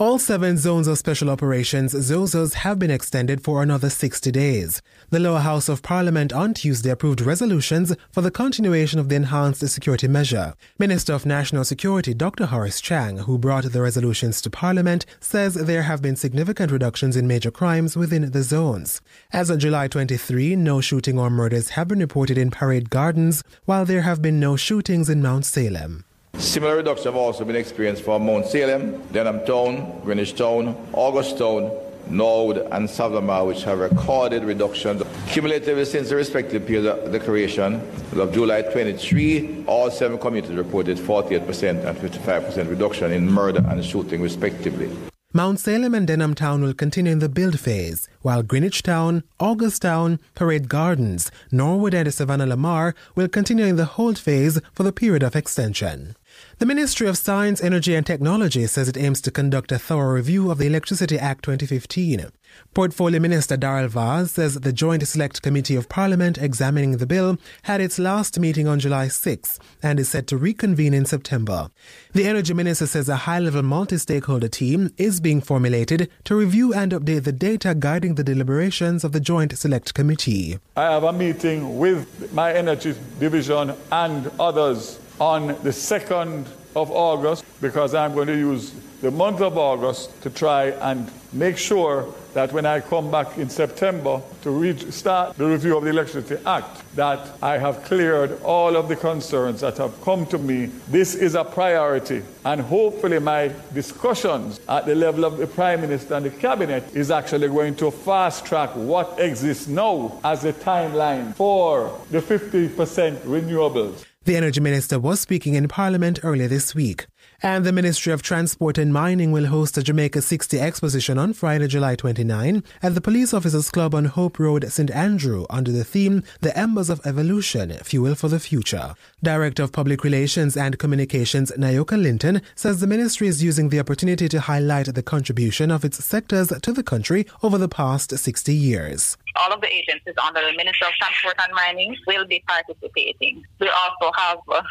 All seven zones of special operations, ZOSOs, have been extended for another 60 days. The lower house of parliament on Tuesday approved resolutions for the continuation of the enhanced security measure. Minister of National Security Dr. Horace Chang, who brought the resolutions to parliament, says there have been significant reductions in major crimes within the zones. As of July 23, no shooting or murders have been reported in Parade Gardens, while there have been no shootings in Mount Salem. Similar reductions have also been experienced for Mount Salem, Denham Town, Greenwich Town, August Town, Norwood, and Savamar, which have recorded reductions. Cumulatively since the respective period of declaration of July 23, all seven communities reported 48% and 55% reduction in murder and shooting, respectively. Mount Salem and Denham Town will continue in the build phase, while Greenwich Town, August Town, Parade Gardens, Norwood, and Savanna-la-Mar will continue in the hold phase for the period of extension. The Ministry of Science, Energy and Technology says it aims to conduct a thorough review of the Electricity Act 2015. Portfolio Minister Daryl Vaz says the Joint Select Committee of Parliament examining the bill had its last meeting on July 6 and is set to reconvene in September. The Energy Minister says a high level multi stakeholder team is being formulated to review and update the data guiding the deliberations of the Joint Select Committee. I have a meeting with my Energy Division and others on the 2nd of August because I'm going to use the month of August to try and make sure that when I come back in September to start the review of the Electricity Act, that I have cleared all of the concerns that have come to me. This is a priority, and hopefully my discussions at the level of the Prime Minister and the Cabinet is actually going to fast track what exists now as a timeline for the 50% renewables. The Energy Minister was speaking in Parliament earlier this week. And the Ministry of Transport and Mining will host a Jamaica 60 exposition on Friday, July 29 at the Police Officers Club on Hope Road, St. Andrew, under the theme The Embers of Evolution Fuel for the Future. Director of Public Relations and Communications Nayoka Linton says the ministry is using the opportunity to highlight the contribution of its sectors to the country over the past 60 years all of the agencies under the Ministry of Transport and Mining will be participating. We also have uh,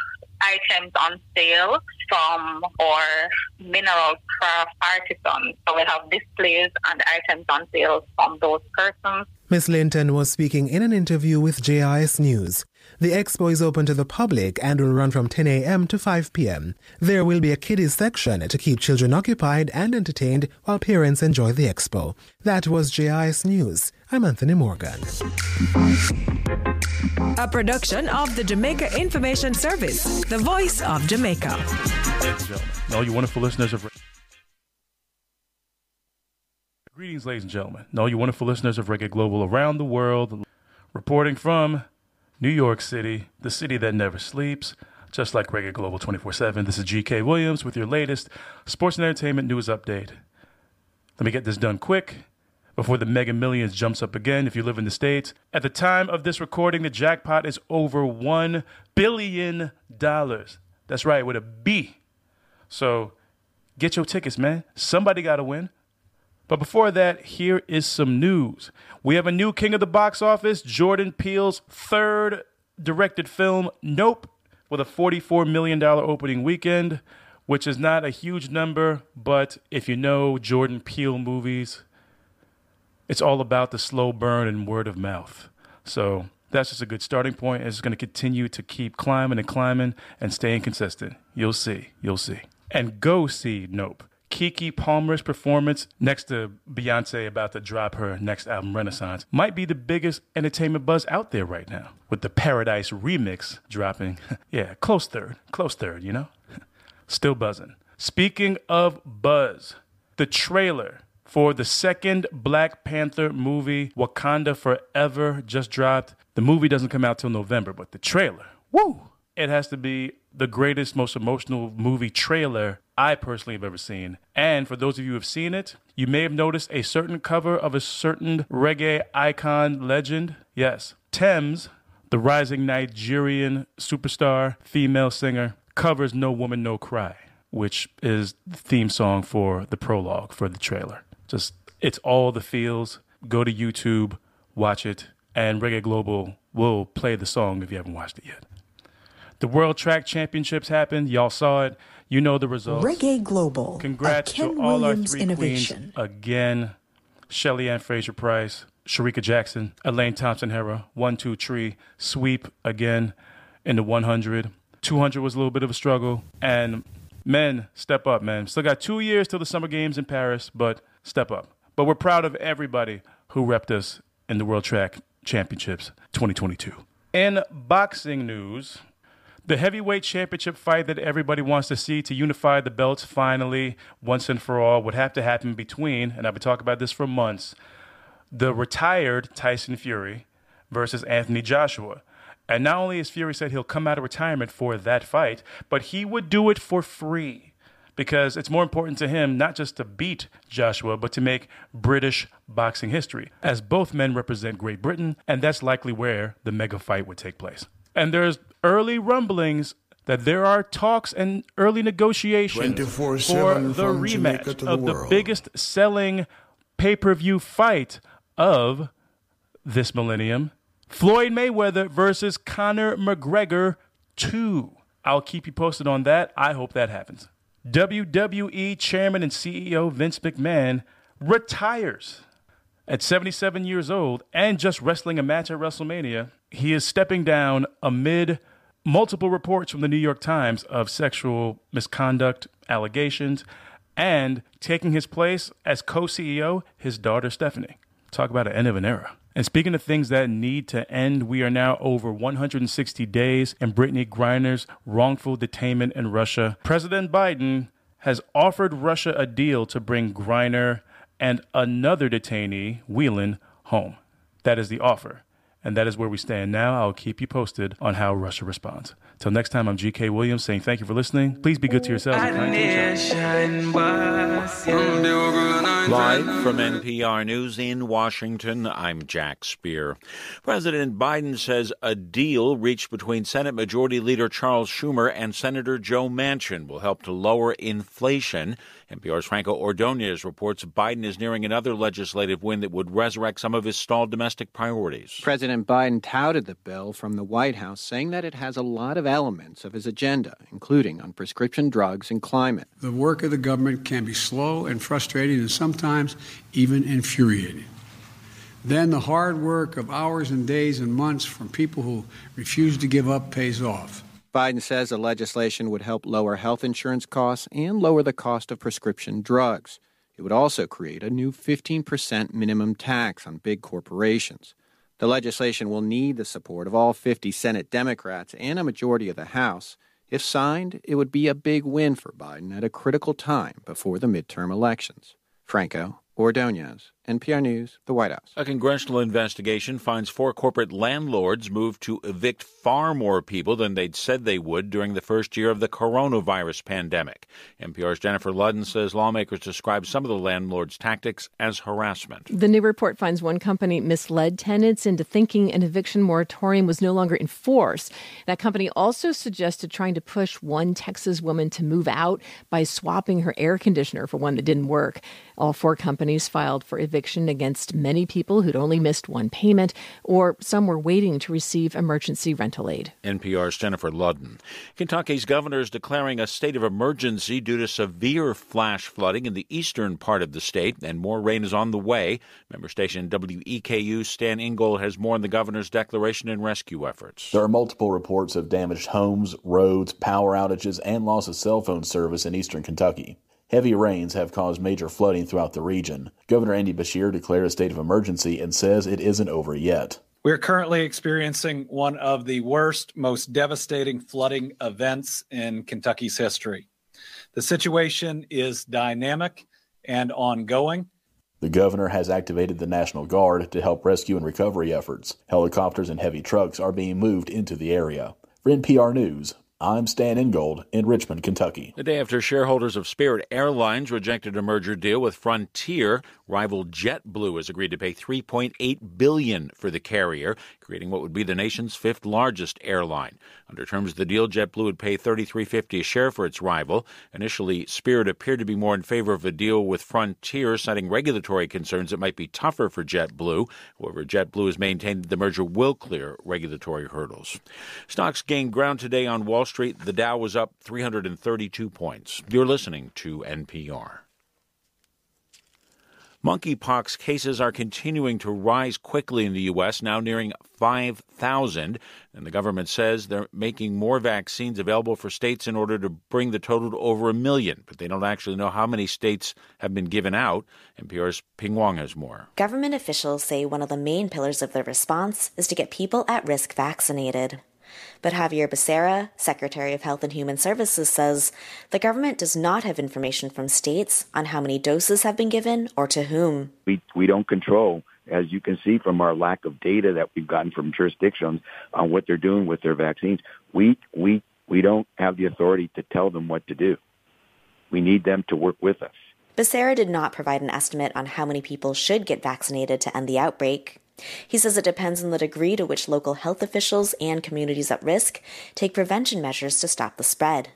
items on sale from our mineral craft artisans. So we have displays and items on sale from those persons. Ms. Linton was speaking in an interview with JIS News. The expo is open to the public and will run from 10 a.m. to 5 p.m. There will be a kiddies section to keep children occupied and entertained while parents enjoy the expo. That was JIS News. I'm Anthony Morgan. A production of the Jamaica Information Service, the voice of Jamaica. Ladies and gentlemen, all you wonderful listeners of Greetings, ladies and gentlemen, and all you wonderful listeners of Reggae Global around the world, reporting from New York City, the city that never sleeps, just like Reggae Global 24 7. This is GK Williams with your latest sports and entertainment news update. Let me get this done quick before the mega millions jumps up again if you live in the States. At the time of this recording, the jackpot is over $1 billion. That's right, with a B. So get your tickets, man. Somebody got to win. But before that, here is some news. We have a new king of the box office, Jordan Peele's third directed film, Nope, with a $44 million opening weekend, which is not a huge number, but if you know Jordan Peele movies, it's all about the slow burn and word of mouth. So that's just a good starting point. It's going to continue to keep climbing and climbing and staying consistent. You'll see. You'll see. And go see Nope. Keke Palmer's performance next to Beyonce about to drop her next album, Renaissance, might be the biggest entertainment buzz out there right now. With the Paradise remix dropping. yeah, close third. Close third, you know? Still buzzing. Speaking of buzz, the trailer for the second Black Panther movie, Wakanda Forever, just dropped. The movie doesn't come out till November, but the trailer, woo! It has to be the greatest, most emotional movie trailer I personally have ever seen. And for those of you who have seen it, you may have noticed a certain cover of a certain reggae icon legend. Yes, Tems, the rising Nigerian superstar, female singer, covers No Woman, No Cry, which is the theme song for the prologue for the trailer. Just, it's all the feels. Go to YouTube, watch it, and Reggae Global will play the song if you haven't watched it yet. The World Track Championships happened. Y'all saw it. You know the results. Reggae Global. Congrats to all Williams our three innovation. queens again. Shelly Ann Fraser Pryce, Shericka Jackson, Elaine Thompson Herah, one, two, three, sweep again in the 100. 200 was a little bit of a struggle. And men, step up, man. Still got two years till the Summer Games in Paris, but step up. But we're proud of everybody who repped us in the World Track Championships 2022. In boxing news, the heavyweight championship fight that everybody wants to see to unify the belts finally, once and for all, would have to happen between, and I've been talking about this for months, the retired Tyson Fury versus Anthony Joshua. And not only has Fury said he'll come out of retirement for that fight, but he would do it for free because it's more important to him not just to beat Joshua, but to make British boxing history, as both men represent Great Britain, and that's likely where the mega fight would take place. And there's early rumblings that there are talks and early negotiations for the rematch the of the biggest selling pay per view fight of this millennium Floyd Mayweather versus Conor McGregor 2. I'll keep you posted on that. I hope that happens. WWE Chairman and CEO Vince McMahon retires at 77 years old and just wrestling a match at WrestleMania. He is stepping down amid multiple reports from the New York Times of sexual misconduct allegations and taking his place as co CEO, his daughter Stephanie. Talk about an end of an era. And speaking of things that need to end, we are now over 160 days in Brittney Griner's wrongful detainment in Russia. President Biden has offered Russia a deal to bring Griner and another detainee, Whelan, home. That is the offer. And that is where we stand now. I'll keep you posted on how Russia responds. Till next time, I'm GK Williams saying thank you for listening. Please be good to yourselves and kind to each other. Live from NPR News in Washington, I'm Jack Speer. President Biden says a deal reached between Senate Majority Leader Charles Schumer and Senator Joe Manchin will help to lower inflation. NPR's Franco Ordonez reports Biden is nearing another legislative win that would resurrect some of his stalled domestic priorities. President Biden touted the bill from the White House, saying that it has a lot of elements of his agenda, including on prescription drugs and climate. The work of the government can be slow and frustrating and sometimes even infuriating. Then the hard work of hours and days and months from people who refuse to give up pays off. Biden says the legislation would help lower health insurance costs and lower the cost of prescription drugs. It would also create a new 15% minimum tax on big corporations. The legislation will need the support of all 50 Senate Democrats and a majority of the House. If signed, it would be a big win for Biden at a critical time before the midterm elections. Franco Ordonez, NPR News, the White House. A congressional investigation finds four corporate landlords moved to evict far more people than they'd said they would during the first year of the coronavirus pandemic. NPR's Jennifer Ludden says lawmakers describe some of the landlords' tactics as harassment. The new report finds one company misled tenants into thinking an eviction moratorium was no longer in force. That company also suggested trying to push one Texas woman to move out by swapping her air conditioner for one that didn't work. All four companies filed for eviction against many people who'd only missed one payment, or some were waiting to receive emergency rental aid. NPR's Jennifer Ludden. Kentucky's governor is declaring a state of emergency due to severe flash flooding in the eastern part of the state, and more rain is on the way. Member station WEKU Stan Ingold has more on the governor's declaration and rescue efforts. There are multiple reports of damaged homes, roads, power outages, and loss of cell phone service in eastern Kentucky. Heavy rains have caused major flooding throughout the region. Governor Andy Beshear declared a state of emergency and says it isn't over yet. We're currently experiencing one of the worst, most devastating flooding events in Kentucky's history. The situation is dynamic and ongoing. The governor has activated the National Guard to help rescue and recovery efforts. Helicopters and heavy trucks are being moved into the area. For NPR News, I'm Stan Ingold in Richmond, Kentucky. The day after shareholders of Spirit Airlines rejected a merger deal with Frontier, rival JetBlue has agreed to pay 3.8 billion for the carrier, creating what would be the nation's fifth largest airline. Under terms of the deal, JetBlue would pay 33.50 a share for its rival. Initially, Spirit appeared to be more in favor of a deal with Frontier, citing regulatory concerns that might be tougher for JetBlue. However, JetBlue has maintained that the merger will clear regulatory hurdles. Stocks gained ground today on Wall Street. The Dow was up 332 points. You're listening to NPR. Monkeypox cases are continuing to rise quickly in the U.S., now nearing 5,000. And the government says they're making more vaccines available for states in order to bring the total to over a million. But they don't actually know how many states have been given out. NPR's Pien Huang has more. Government officials say one of the main pillars of their response is to get people at risk vaccinated. But Xavier Becerra, Secretary of Health and Human Services, says the government does not have information from states on how many doses have been given or to whom. We, we don't control, as you can see from our lack of data that we've gotten from jurisdictions on what they're doing with their vaccines. We, we, we don't have the authority to tell them what to do. We need them to work with us. Becerra did not provide an estimate on how many people should get vaccinated to end the outbreak. He says it depends on the degree to which local health officials and communities at risk take prevention measures to stop the spread.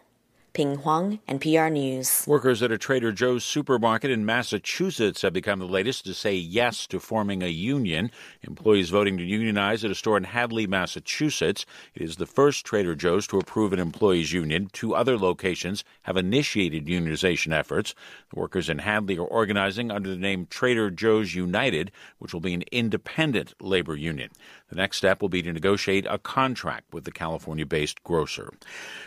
Pien Huang, NPR News. Workers at a Trader Joe's supermarket in Massachusetts have become the latest to say yes to forming a union. Employees voting to unionize at a store in Hadley, Massachusetts. It is the first Trader Joe's to approve an employees union. Two other locations have initiated unionization efforts. The workers in Hadley are organizing under the name Trader Joe's United, which will be an independent labor union. The next step will be to negotiate a contract with the California based grocer.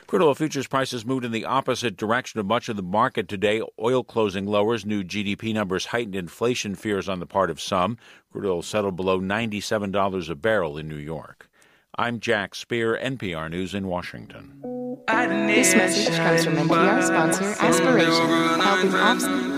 Crude oil futures prices moved in the opposite direction of much of the market today. Oil closing lowers, new GDP numbers heightened inflation fears on the part of some. Crude oil settled below $97 a barrel in New York. I'm Jack Speer, NPR News in Washington. This message comes from NPR sponsor Aspiration, helping offset.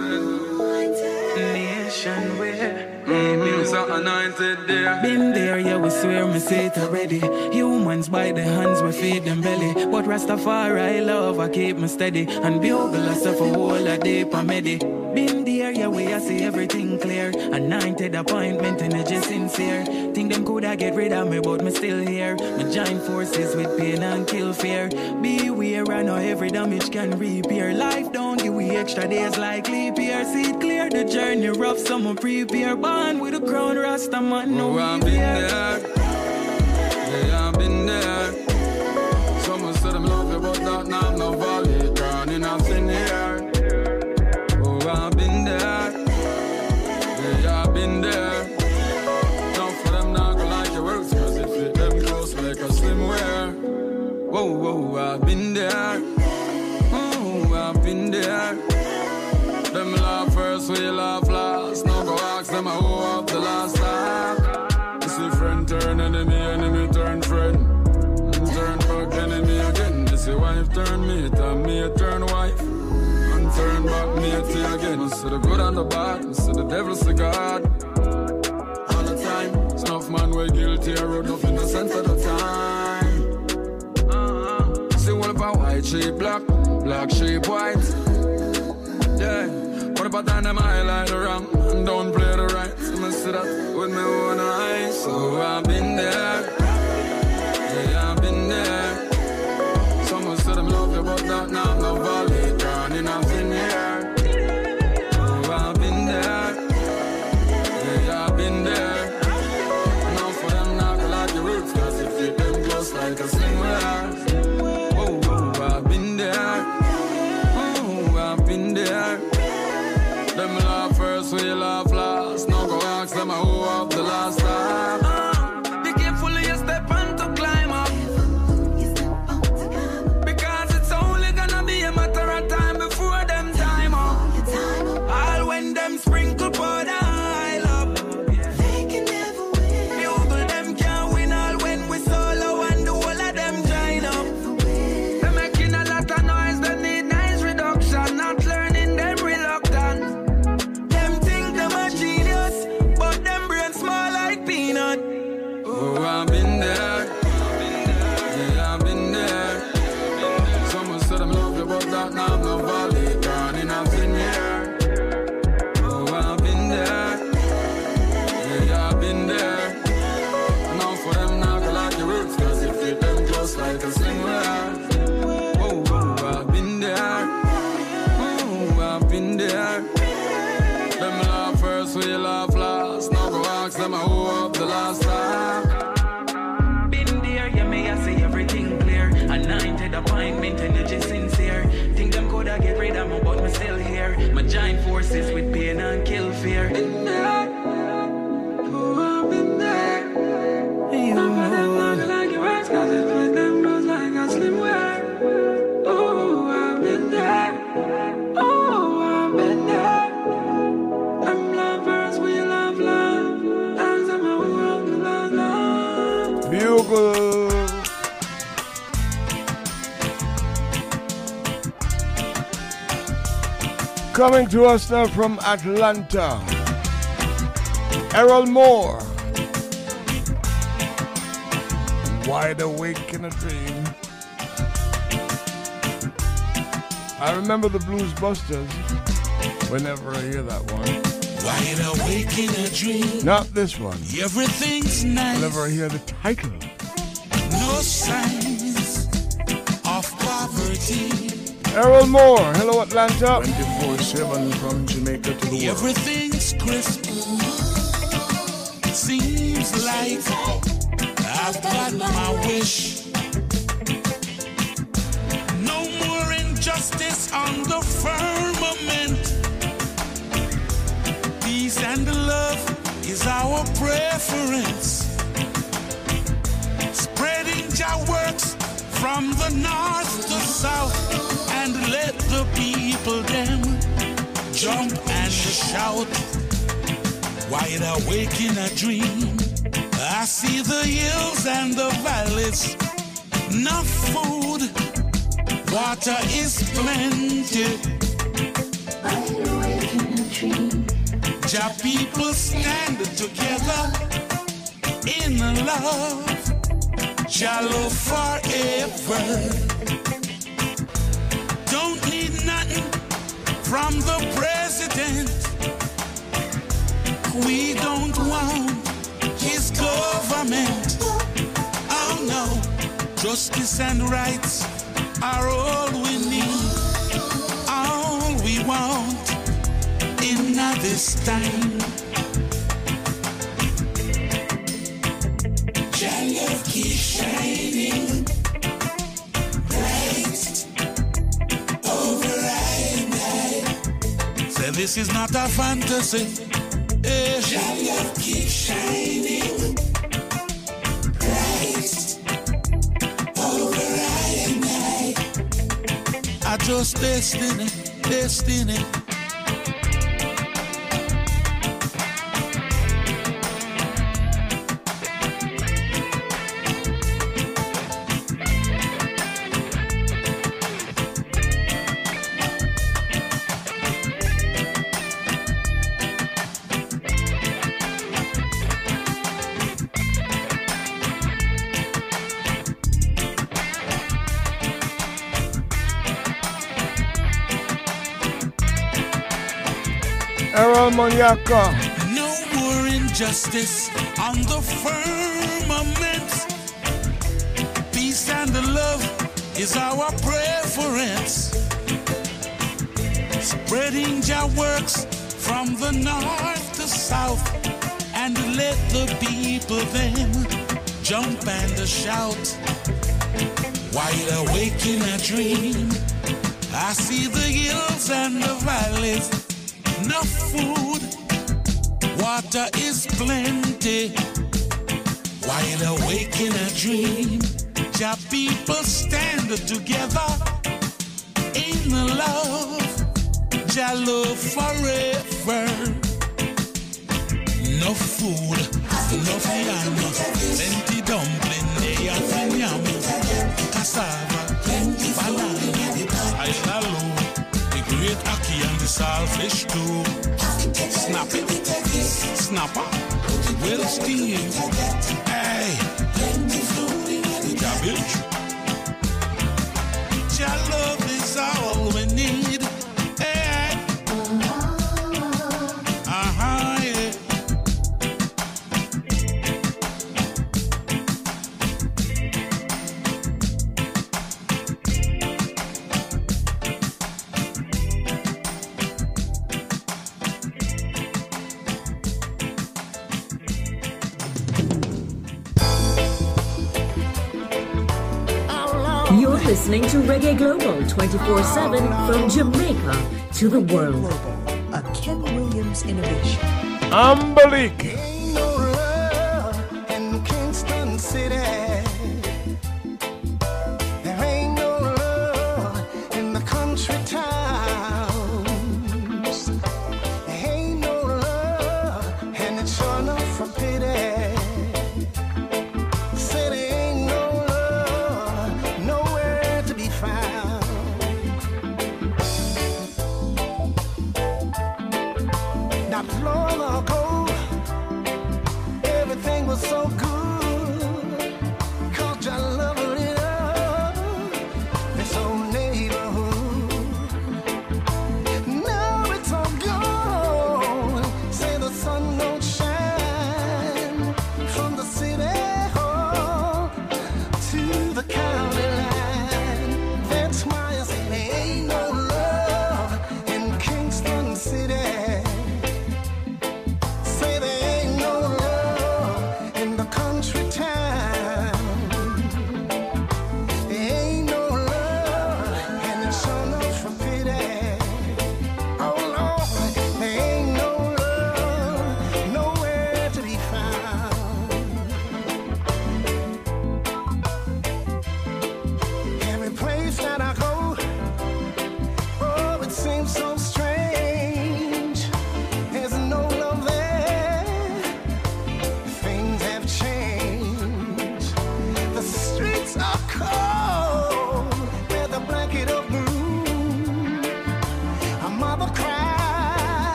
Are anointed there. Been there, yeah, we swear me say it already. Humans by the hands we feed them belly. But Rastafari I love, I keep me steady. And bugle us up a whole a day per. Been there, yeah, we I see everything clear. Anointed appointment, energy sincere. Think them coulda get rid of me, but me still here. Me join forces with pain and kill fear. Beware, I know every damage can repair. Life don't give we extra days like leap year. See it clear, the journey rough, someone prepare. Born with a Rasta man, no Oh, I've been there. Yeah, I've been there. Someone said I'm love you, but that now I'm not valid. Drowning out in here. Oh, I've been there. Yeah, I've been there. Don't for them go like your works, cause it fit them close like a slim wear. Whoa, whoa, I've been there. Oh, I've been there. Them laugh first, we laugh the good and the bad, I see the devil, see God. All the time, snuff man we guilty, I wrote the sense of the time. Uh-huh. See one about white sheep black, black sheep white. Yeah. What about them highlight the wrong and don't play the right? So me see that with my own eyes. So I've been there. Coming to us now from Atlanta, Errol Moore. Wide awake in a dream. I remember the Blues Busters whenever I hear that one. Wide awake in a dream. Not this one. Everything's nice. Whenever I hear the title. Errol Moore, hello Atlanta. 24-7 from Jamaica to the world. Everything's crisp. Seems like I've got my wish. No more injustice on the firmament. Peace and love is our preference. Spreading Jah works from the north to south and let the people them jump and shout. Wide awake in a dream, I see the hills and the valleys. Enough food, water is plenty. Wide awake in a dream. Jah people stand together in love. Jah love forever. Don't need nothing from the president. We don't want his government. Oh no, justice and rights are all we need. All we want in this time. This is not a fantasy. Eh. Jah love keep shining bright. I just destiny, destiny. No more injustice on the firmament. Peace and love is our preference. Spreading Jah works from the north to south, and let the people then jump and shout. Wide awake in a dream, I see the hills and the valleys enough food, water is plenty. While awake in a dream, Jah people stand together in the love. Jah love forever. No food, no yam, plenty dumpling, they have yam, cassava, saltfish too. Snap it, snapper, well steamed. Hey, cabbage. Your love is all listening to Reggae Global 24 7 from Jamaica to the world. A Ken Williams innovation. Umbilic.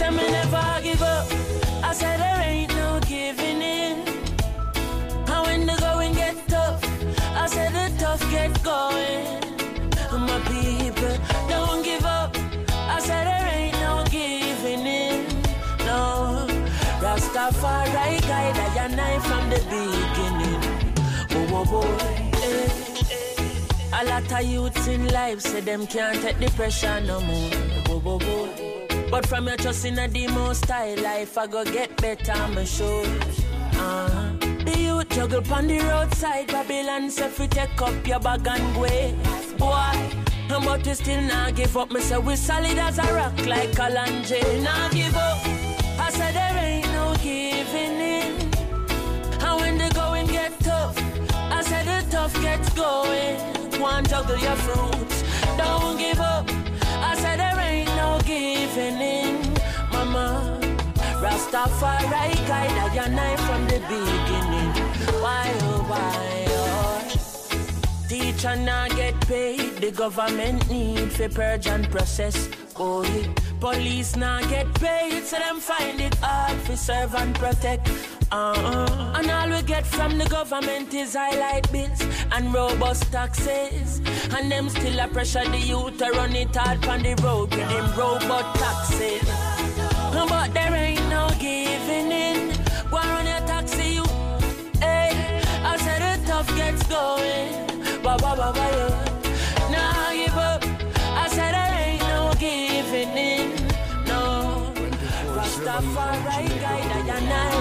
tell me never I give up. I said there ain't no giving in. And when the going get tough, I said the tough get going. And my people, don't give up. I said there ain't no giving in. No, Rastafari guide I and I from the beginning. Oh oh boy. A lot of youths in life say them can't take the pressure no more. Bo, bo, bo. But from your trust in a demo style life, I go get better, I'm sure. Uh-huh. The youth juggle on the roadside, Babylon say we take up your bag and go. Boy, but we still not give up. Me say we solid as a rock like a land jay. Not give up. I said there ain't no giving in. And when the going get tough, I said the tough gets going. Go and juggle your fruits. Don't give up giving in, mama. Rastafari guide your knife from the beginning. Why oh why oh? Teacher not get paid, the government need for purge and process. Oh, police not get paid, so them find it hard for serve and protect. Uh-uh. And all we get from the government is highlight bills and robust taxes. And them still a pressure the youth to run it hard on the road with them robot taxes. But there ain't no giving in. Go on your taxi, you. Hey, I said the tough gets going. Ba ba ba ba yeah. Nah, give up. I said there ain't no giving in. No. Rastafari guide I and I,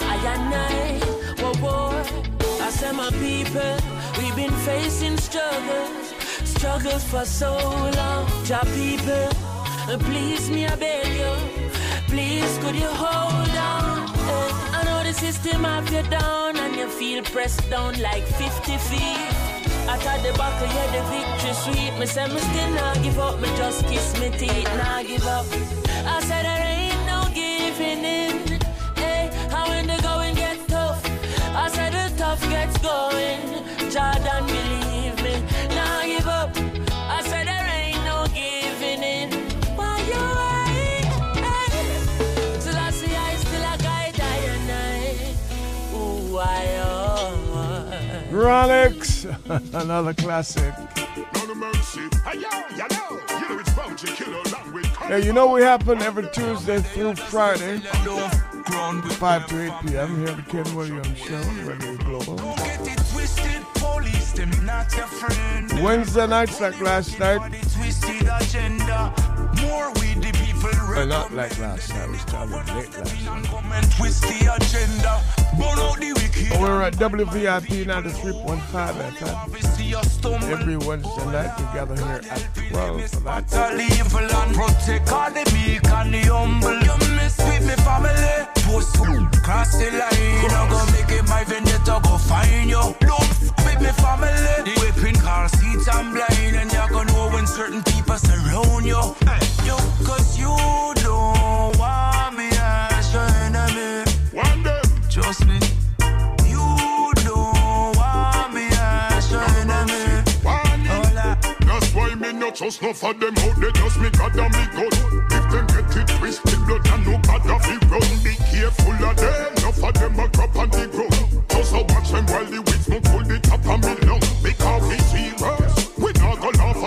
I and I. Whoa, whoa. I said my people, facing struggles, struggles for so long. Ja people, please me I beg you. Please, could you hold on? Eh, I know the system have you down and you feel pressed down like 50 feet. At the back of you, the victory sweet. Me say me still not give up, me just kiss me teeth, not give up. I said there ain't no giving in. Rolex, another classic. Yeah, you know we happen every Tuesday through Friday, 5 to 8 p.m. here at the Ken Williams Show, Radio Global. Wednesday nights like last night. Uh, not like last night, it was kind of late last night. Twist the agenda. Burn out the wicked. We're at WVIP 93.5 FM. Every Wednesday night we gather here at 12 for that. Battle evil and protect all the meek and the humble. You mess with me family. Post cross the line. I go make it my vendetta go find you. Don't f- with me family. The whipping car seats and blind. Certain people surround you. You cause you don't want me as your enemy. One day. Trust me. You don't want me as your enemy. That's why me not trust no for them out there. Just me God and me gun. If them get it twisted, blood and no God of it run. Be careful of them. No for them a crop on the ground. Just watch them while the weeds smoke full the top of me lung. Because we serious.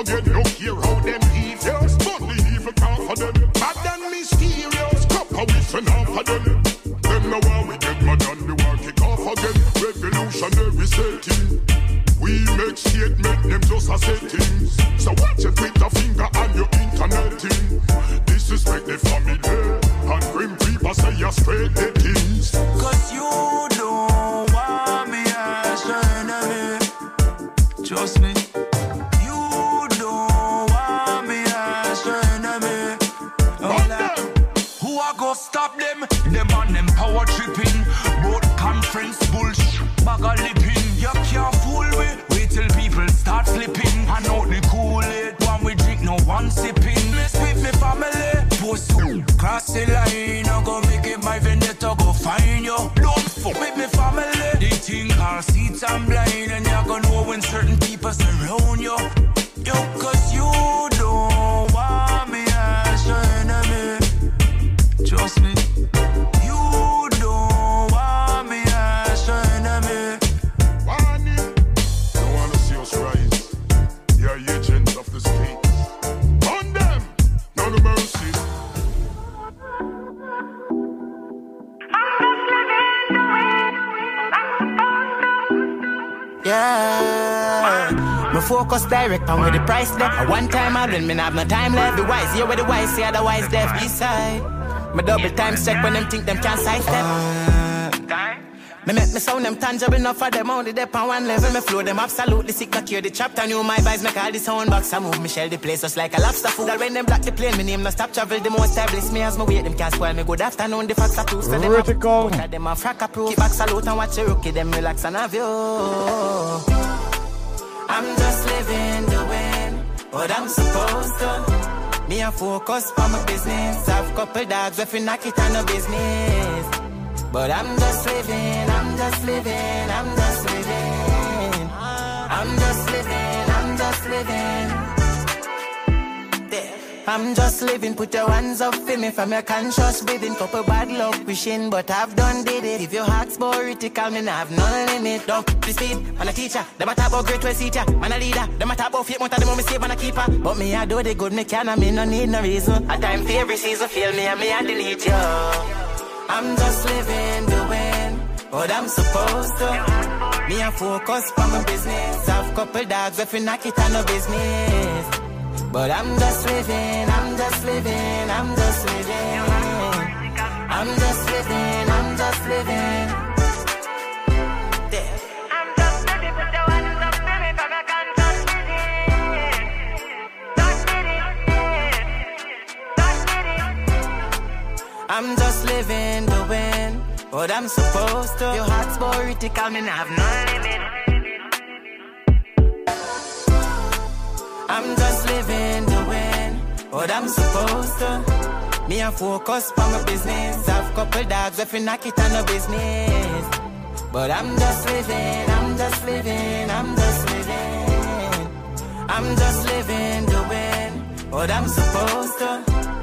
Again. No care how them devious. But the evil can't for them. Bad and mysterious. Copper we send off for them. Them know how we get mad and the war kick off again. Revolutionary setting. We make statement, them just a settings. So watch your Twitter finger and your internet thing. Disrespect the family and grim people say you're straight the things. Cause you Conference bullshit. Bag of lipping. You can't fool me. Wait till people start flipping. I know the Kool-Aid. One we drink, no one sipping. Mess with me family. Post cross the line. I go make it my vendetta. Go find you. Don't fuck with me family. They think our seats I'm blind. And you're gonna know when certain people surround you. Focus direct on where the price left. One time I win, me nah have no time left. The wise, here where the wise, see otherwise deaf. East side. Me double time check when them think them can't sidestep. Me make me sound them tangible enough for them only dep on one level. Me flow them absolutely sick, not cure the chapter. New my vibes make all the sound box. I move me shell the place just like a lobster food. Girl, when them block the plane, me name no stop travel. The most I bliss me as me wait them can't spoil me. Good afternoon, the facts are true. So them a- Critical. Both of them a frack approve. Keep back salute and watch the rookie. Them relax and have you. I'm just living the win, what I'm supposed to. Me a focus on my business. Have couple dogs if you knock it on no business. But I'm just living, I'm just living, I'm just living. I'm just living, I'm just living. I'm just living, put your hands up for me from your conscious breathing. Couple bad luck wishing, but I've done did it. If your heart's political, me nah have no limit. Don't the speed, man a teacher. Them a talk about great way teacher, man a leader. Them a talk about fate, want them me save, man a keeper. But me I do the good, me can, and me no need no reason. A time for every season, feel me and me I delete you. I'm just living win, what I'm supposed to. Me a focus on my business. Have couple dogs if you knock it on no business. But I'm just living, I'm just living, I'm just living. I'm just living, I'm just living. I'm just living the win, what I'm just living the when, but I'm supposed to. Your heart's political, me nah have no limit. I'm just living the win, what I'm supposed to. Me a focus on my business. I've couple dogs if you knock it on no business. But I'm just living, I'm just living, I'm just living. I'm just living the win, what I'm supposed to.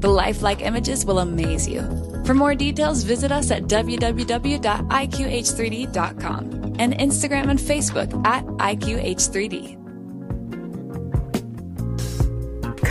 The lifelike images will amaze you. For more details, visit us at www.iqh3d.com and Instagram and Facebook at IQH3D.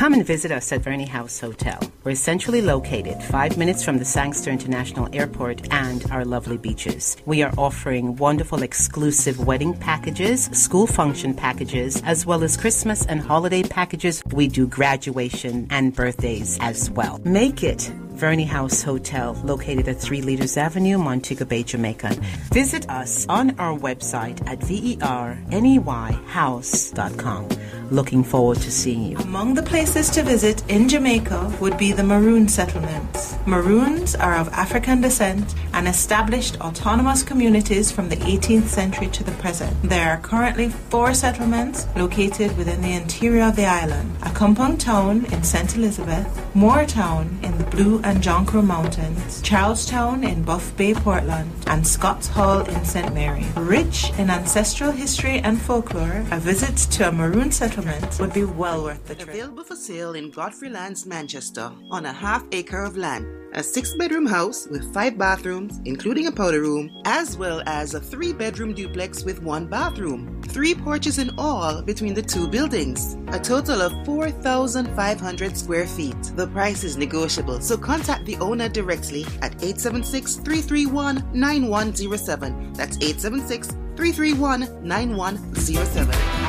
Come and visit us at Verney House Hotel. We're centrally located, five minutes from the Sangster International Airport and our lovely beaches. We are offering wonderful exclusive wedding packages, school function packages, as well as Christmas and holiday packages. We do graduation and birthdays as well. Make it Verney House Hotel, located at 3 Leaders Avenue, Montego Bay, Jamaica. Visit us on our website at verneyhouse.com. Looking forward to seeing you. Among the places to visit in Jamaica would be the Maroon settlements. Maroons are of African descent and established autonomous communities from the 18th century to the present. There are currently four settlements located within the interior of the island. Accompong town in St. Elizabeth, Moortown in the Blue and John Crow Mountains, Charlestown in Buff Bay, Portland, and Scotts Hall in St. Mary. Rich in ancestral history and folklore, a visit to a Maroon settlement would be well worth the trip. Available for sale in Godfrey Lands, Manchester, on a half acre of land. A six bedroom house with five bathrooms, including a powder room, as well as a three bedroom duplex with one bathroom. Three porches in all between the two buildings. A total of 4,500 square feet. The price is negotiable, so contact the owner directly at 876 331 9107. That's 876 331 9107.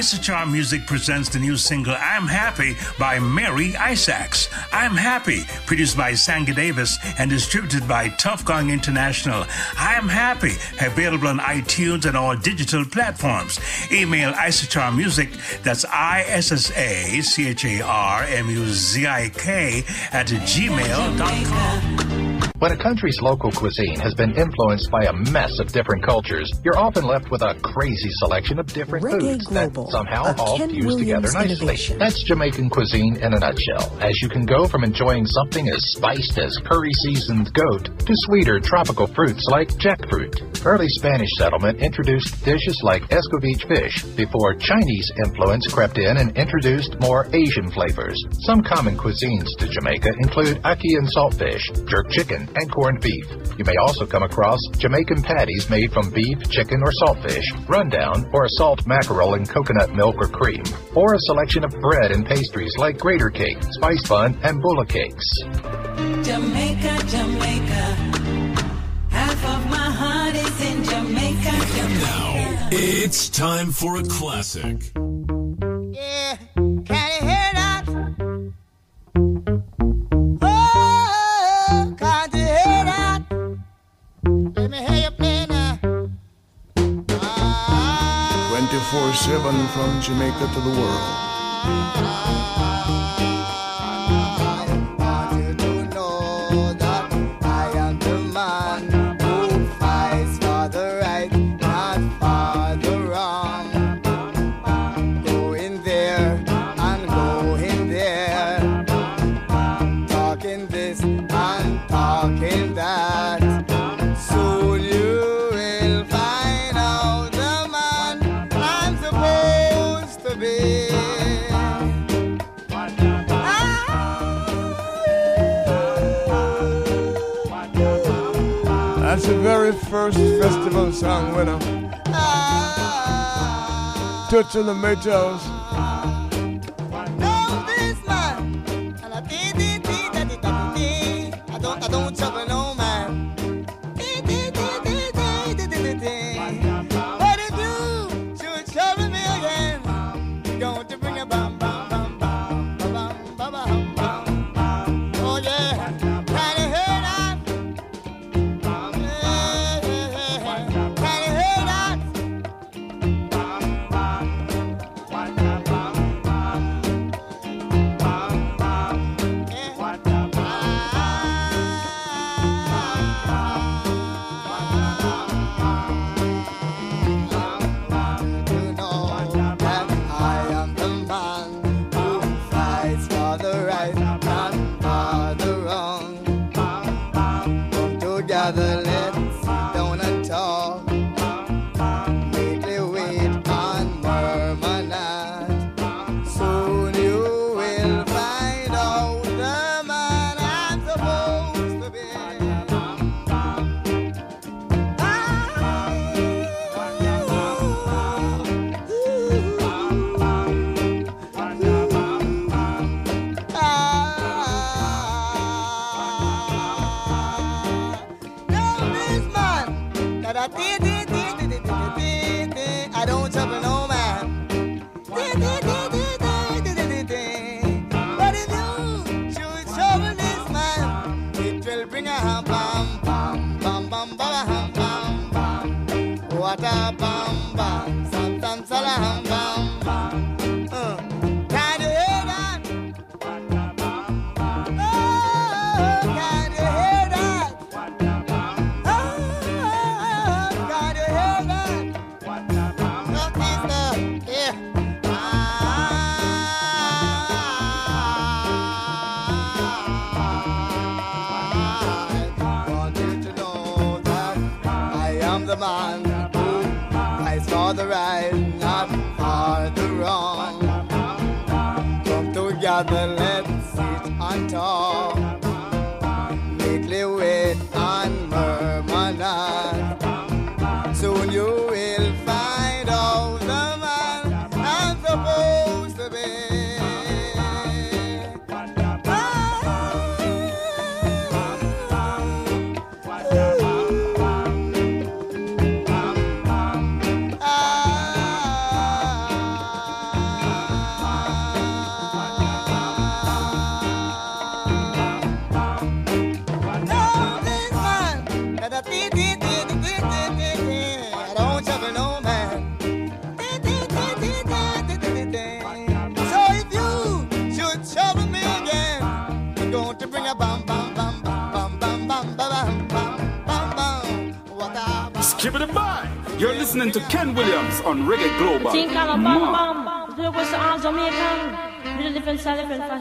Isocharm Music presents the new single I'm Happy by Mary Isaacs. I'm Happy, produced by Sanga Davis and distributed by Tuff Gong International. I'm Happy, available on iTunes and all digital platforms. Email Isocharm Music, that's I S S A C H A R M U Z I K, at gmail.com. When a country's local cuisine has been influenced by a mess of different cultures, you're often left with a crazy selection of different Reggae foods Global, that somehow all Ken fuse together Williams nicely. innovation. That's Jamaican cuisine in a nutshell, as you can go from enjoying something as spiced as curry seasoned goat to sweeter tropical fruits like jackfruit. Early Spanish settlement introduced dishes like escovitch fish before Chinese influence crept in and introduced more Asian flavors. Some common cuisines to Jamaica include ackee and saltfish, jerk chicken, and corned beef. You may also come across Jamaican patties made from beef, chicken, or saltfish, rundown, or a salt mackerel in coconut milk or cream, or a selection of bread and pastries like grater cake, spice bun, and bulla cakes. Jamaica, Jamaica. Half of my heart is in Jamaica, Jamaica. It's time for a classic. Yeah, 24 7 from Jamaica to the world. first festival song winner. Touching Toots and the Maytals.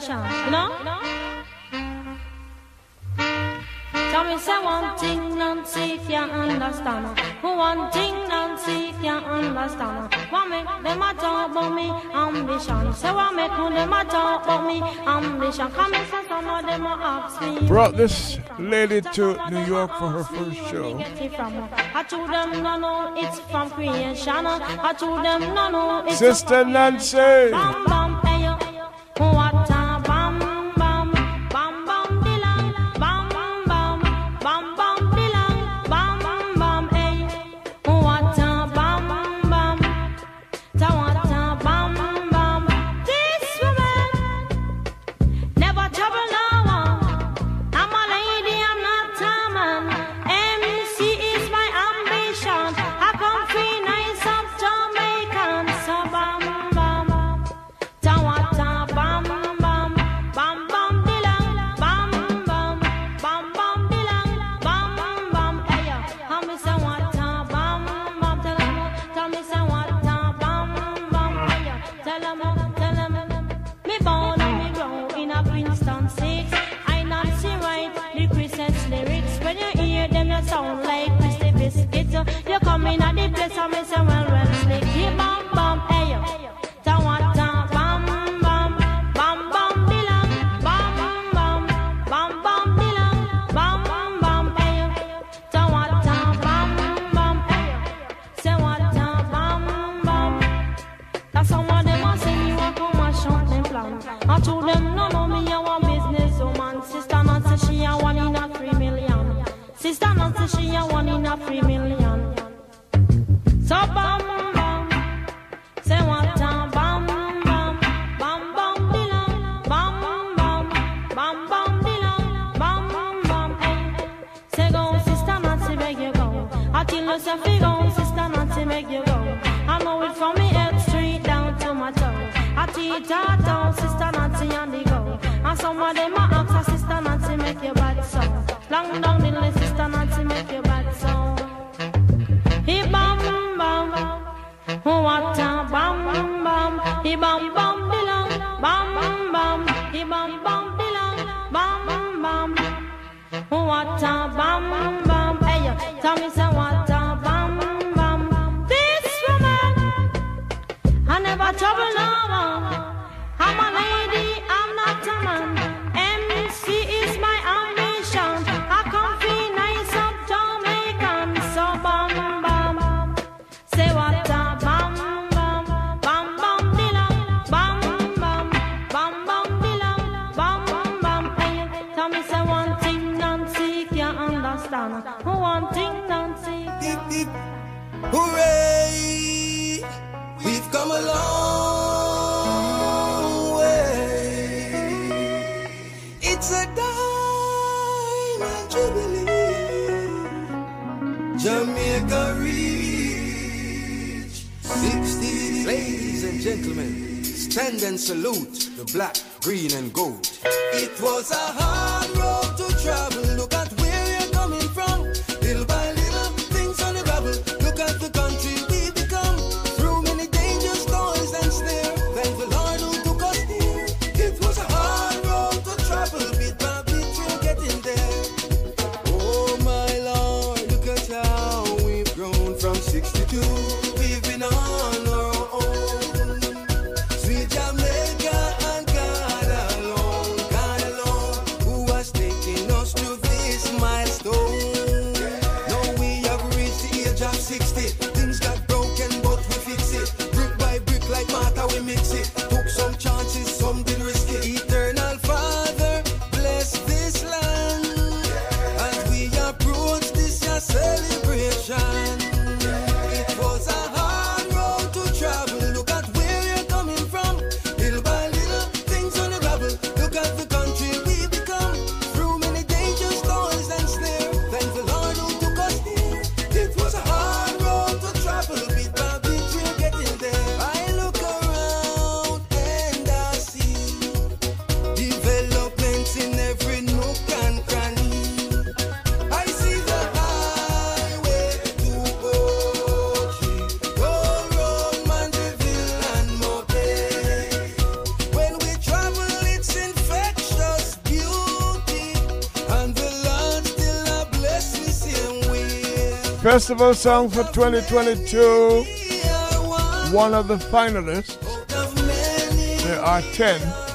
you know? Tell me, say one thing if you understand. One thing if you understand. Make them a talk about me ambition? Say make them a talk about me ambition? Come and say some of them. Brought this lady to New York for her first show. I told them no, no, it's from creation. I told them no, no, it's Sister Nancy. Festival Song for 2022. One of the finalists. There are 10.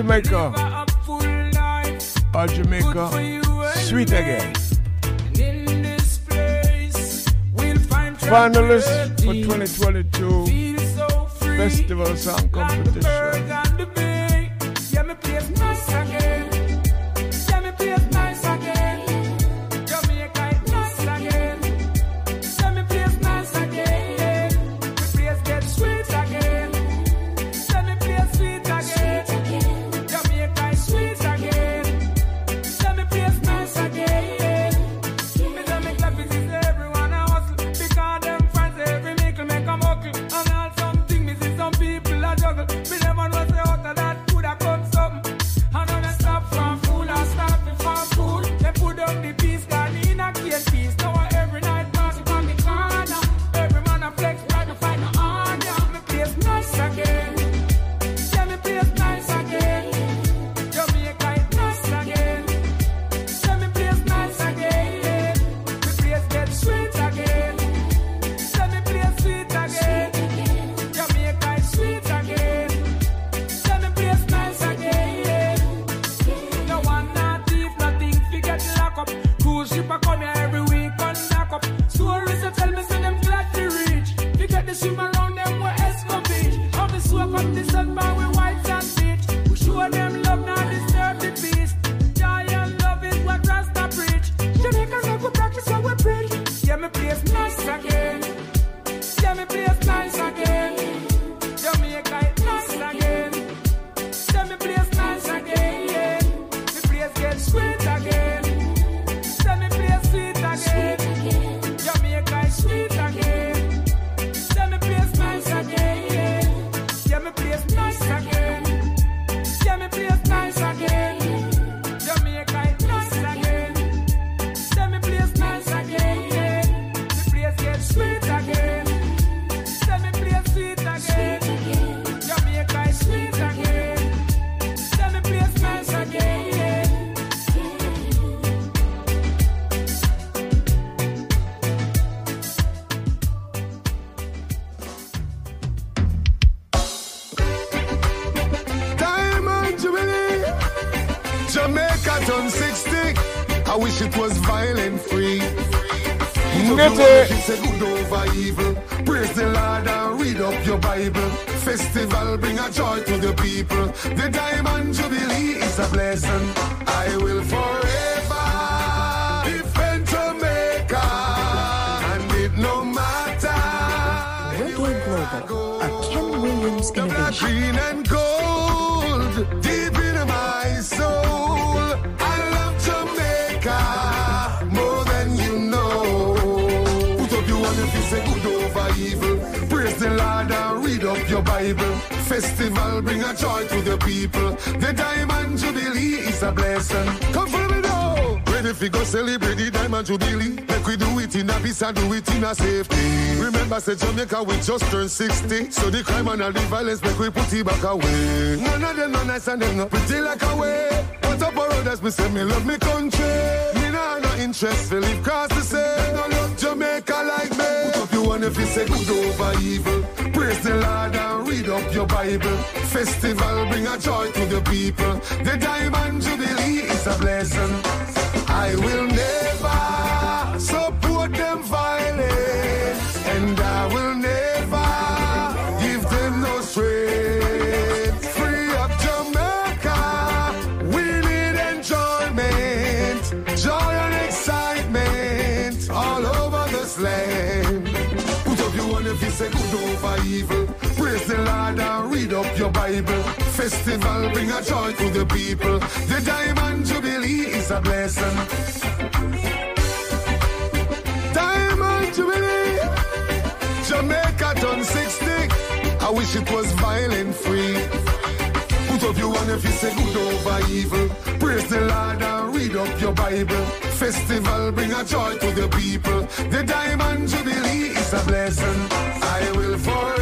Jamaica. She said good over evil. Praise the Lord and read up your Bible. Festival bring a joy to the people. The diamond jubilee is a blessing. I will follow. Bible. Festival bring a joy to the people. The Diamond Jubilee is a blessing. Come follow me now. Ready fi go celebrate the Diamond Jubilee. Make we do it in a peace and do it in a safety. Remember, say Jamaica we just turned 60. So the crime and all the violence make we put it back away. None of them no nice and them no pretty like a way. But up us, me say me love me country. Me nah no interest to live cross the sea. No love Jamaica like me. Put up you one if you say good over evil. Praise the Lord and read up your Bible. Festival bring a joy to the people. The Diamond Jubilee is a blessing. I will never the Lord and read up your Bible. Festival bring a joy to the people. The Diamond Jubilee is a blessing. Diamond Jubilee. Jamaica done 60. I wish it was violent free. Put up your one if you say good over evil. Praise the Lord and read up your Bible. Festival bring a joy to the people. The Diamond Jubilee is a blessing. I will forever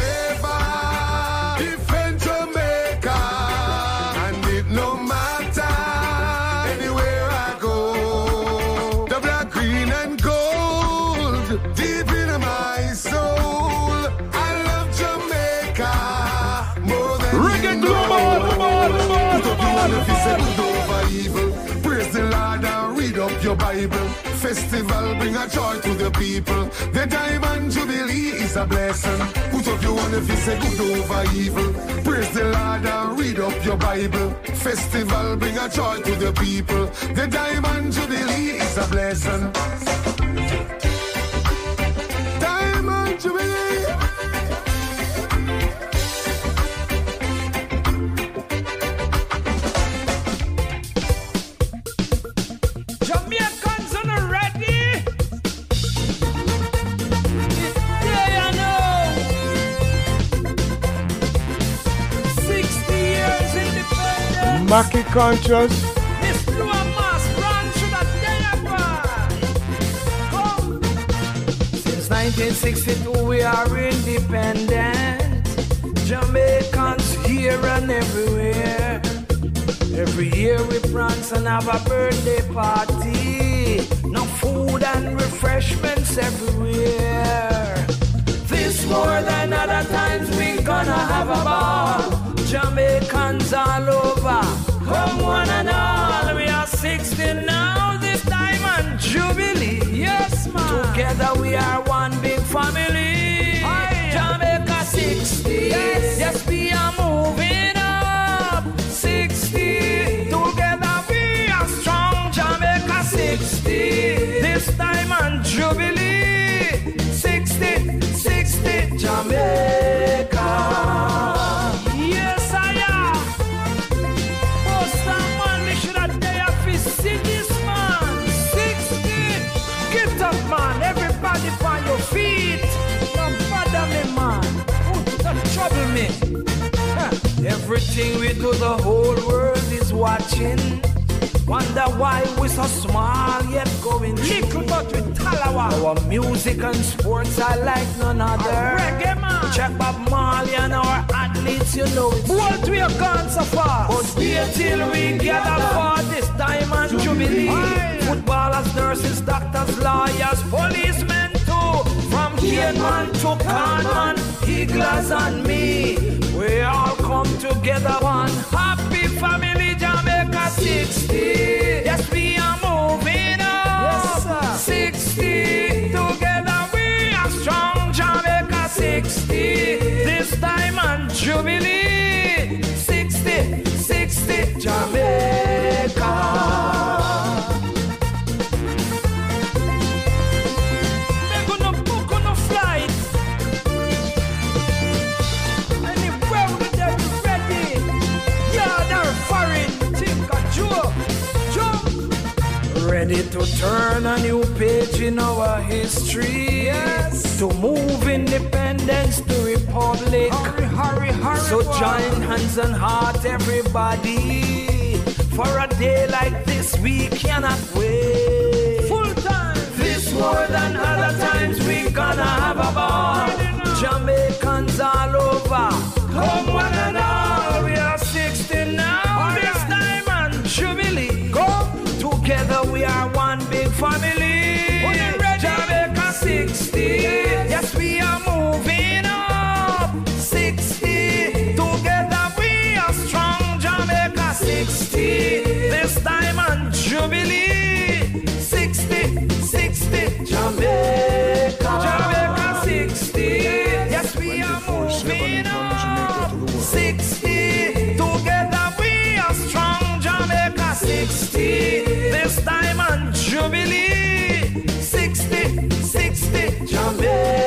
Bible. Festival bring a joy to the people. The Diamond Jubilee is a blessing. Put up your hand if you say good over evil. Praise the Lord and read up your Bible. Festival bring a joy to the people. The Diamond Jubilee is a blessing. Diamond Jubilee. Have Come. Since 1962 we are independent. Jamaicans here and everywhere. Every year we prance and have a birthday party. No food and refreshments everywhere. This more than other times we gonna have a ball. Jamaicans all over. Come one and all. We are 60 now. This time on Jubilee. Yes, man. Together we are one big family. Jamaica 60. Yes, yes we are moving up. 60. Together we are strong. Jamaica 60. This time on Jubilee. Everything we do, the whole world is watching. Wonder why we so small yet going little but with talawa. Our music and sports are like none other. Reggae man. Check Bob Marley and our athletes, you know it. What we have gone so far. But wait till we gather for this diamond jubilee. Footballers, nurses, doctors, lawyers, policemen too. From Caneman to Conman, Eagles and me. We all come together one happy family Jamaica 60. Yes, we are moving up. 60. Together we are strong Jamaica 60. This time on Jubilee. 60, 60 Jamaica. To turn a new page in our history. Yes. To move independence to republic. Hurry, hurry, hurry. So join hands and heart, everybody. For a day like this, we cannot wait. Full time. This more than other times, we gonna have a ball. Jamaica. Jamaica 60. Yes, we are moving up. 60. Together, we are strong. Jamaica 60. This and Jubilee. 60, 60. Jamaica.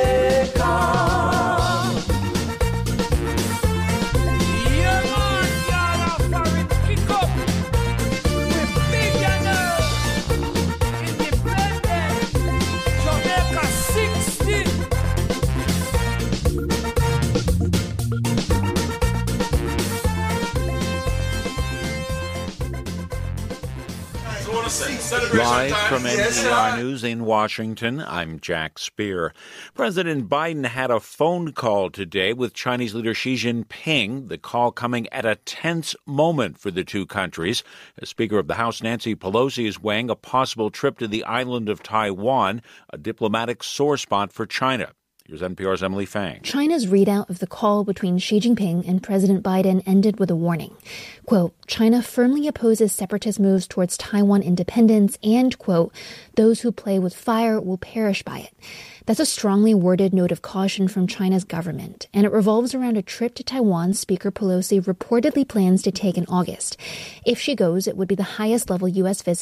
Live from NPR News in Washington, I'm Jack Speer. President Biden had a phone call today with Chinese leader Xi Jinping, the call coming at a tense moment for the two countries. As Speaker of the House Nancy Pelosi is weighing a possible trip to the island of Taiwan, a diplomatic sore spot for China. Here's NPR's Emily Feng. China's readout of the call between Xi Jinping and President Biden ended with a warning. Quote, China firmly opposes separatist moves towards Taiwan independence and, quote, those who play with fire will perish by it. That's a strongly worded note of caution from China's government, and it revolves around a trip to Taiwan Speaker Pelosi reportedly plans to take in August. If she goes, it would be the highest level U.S. visit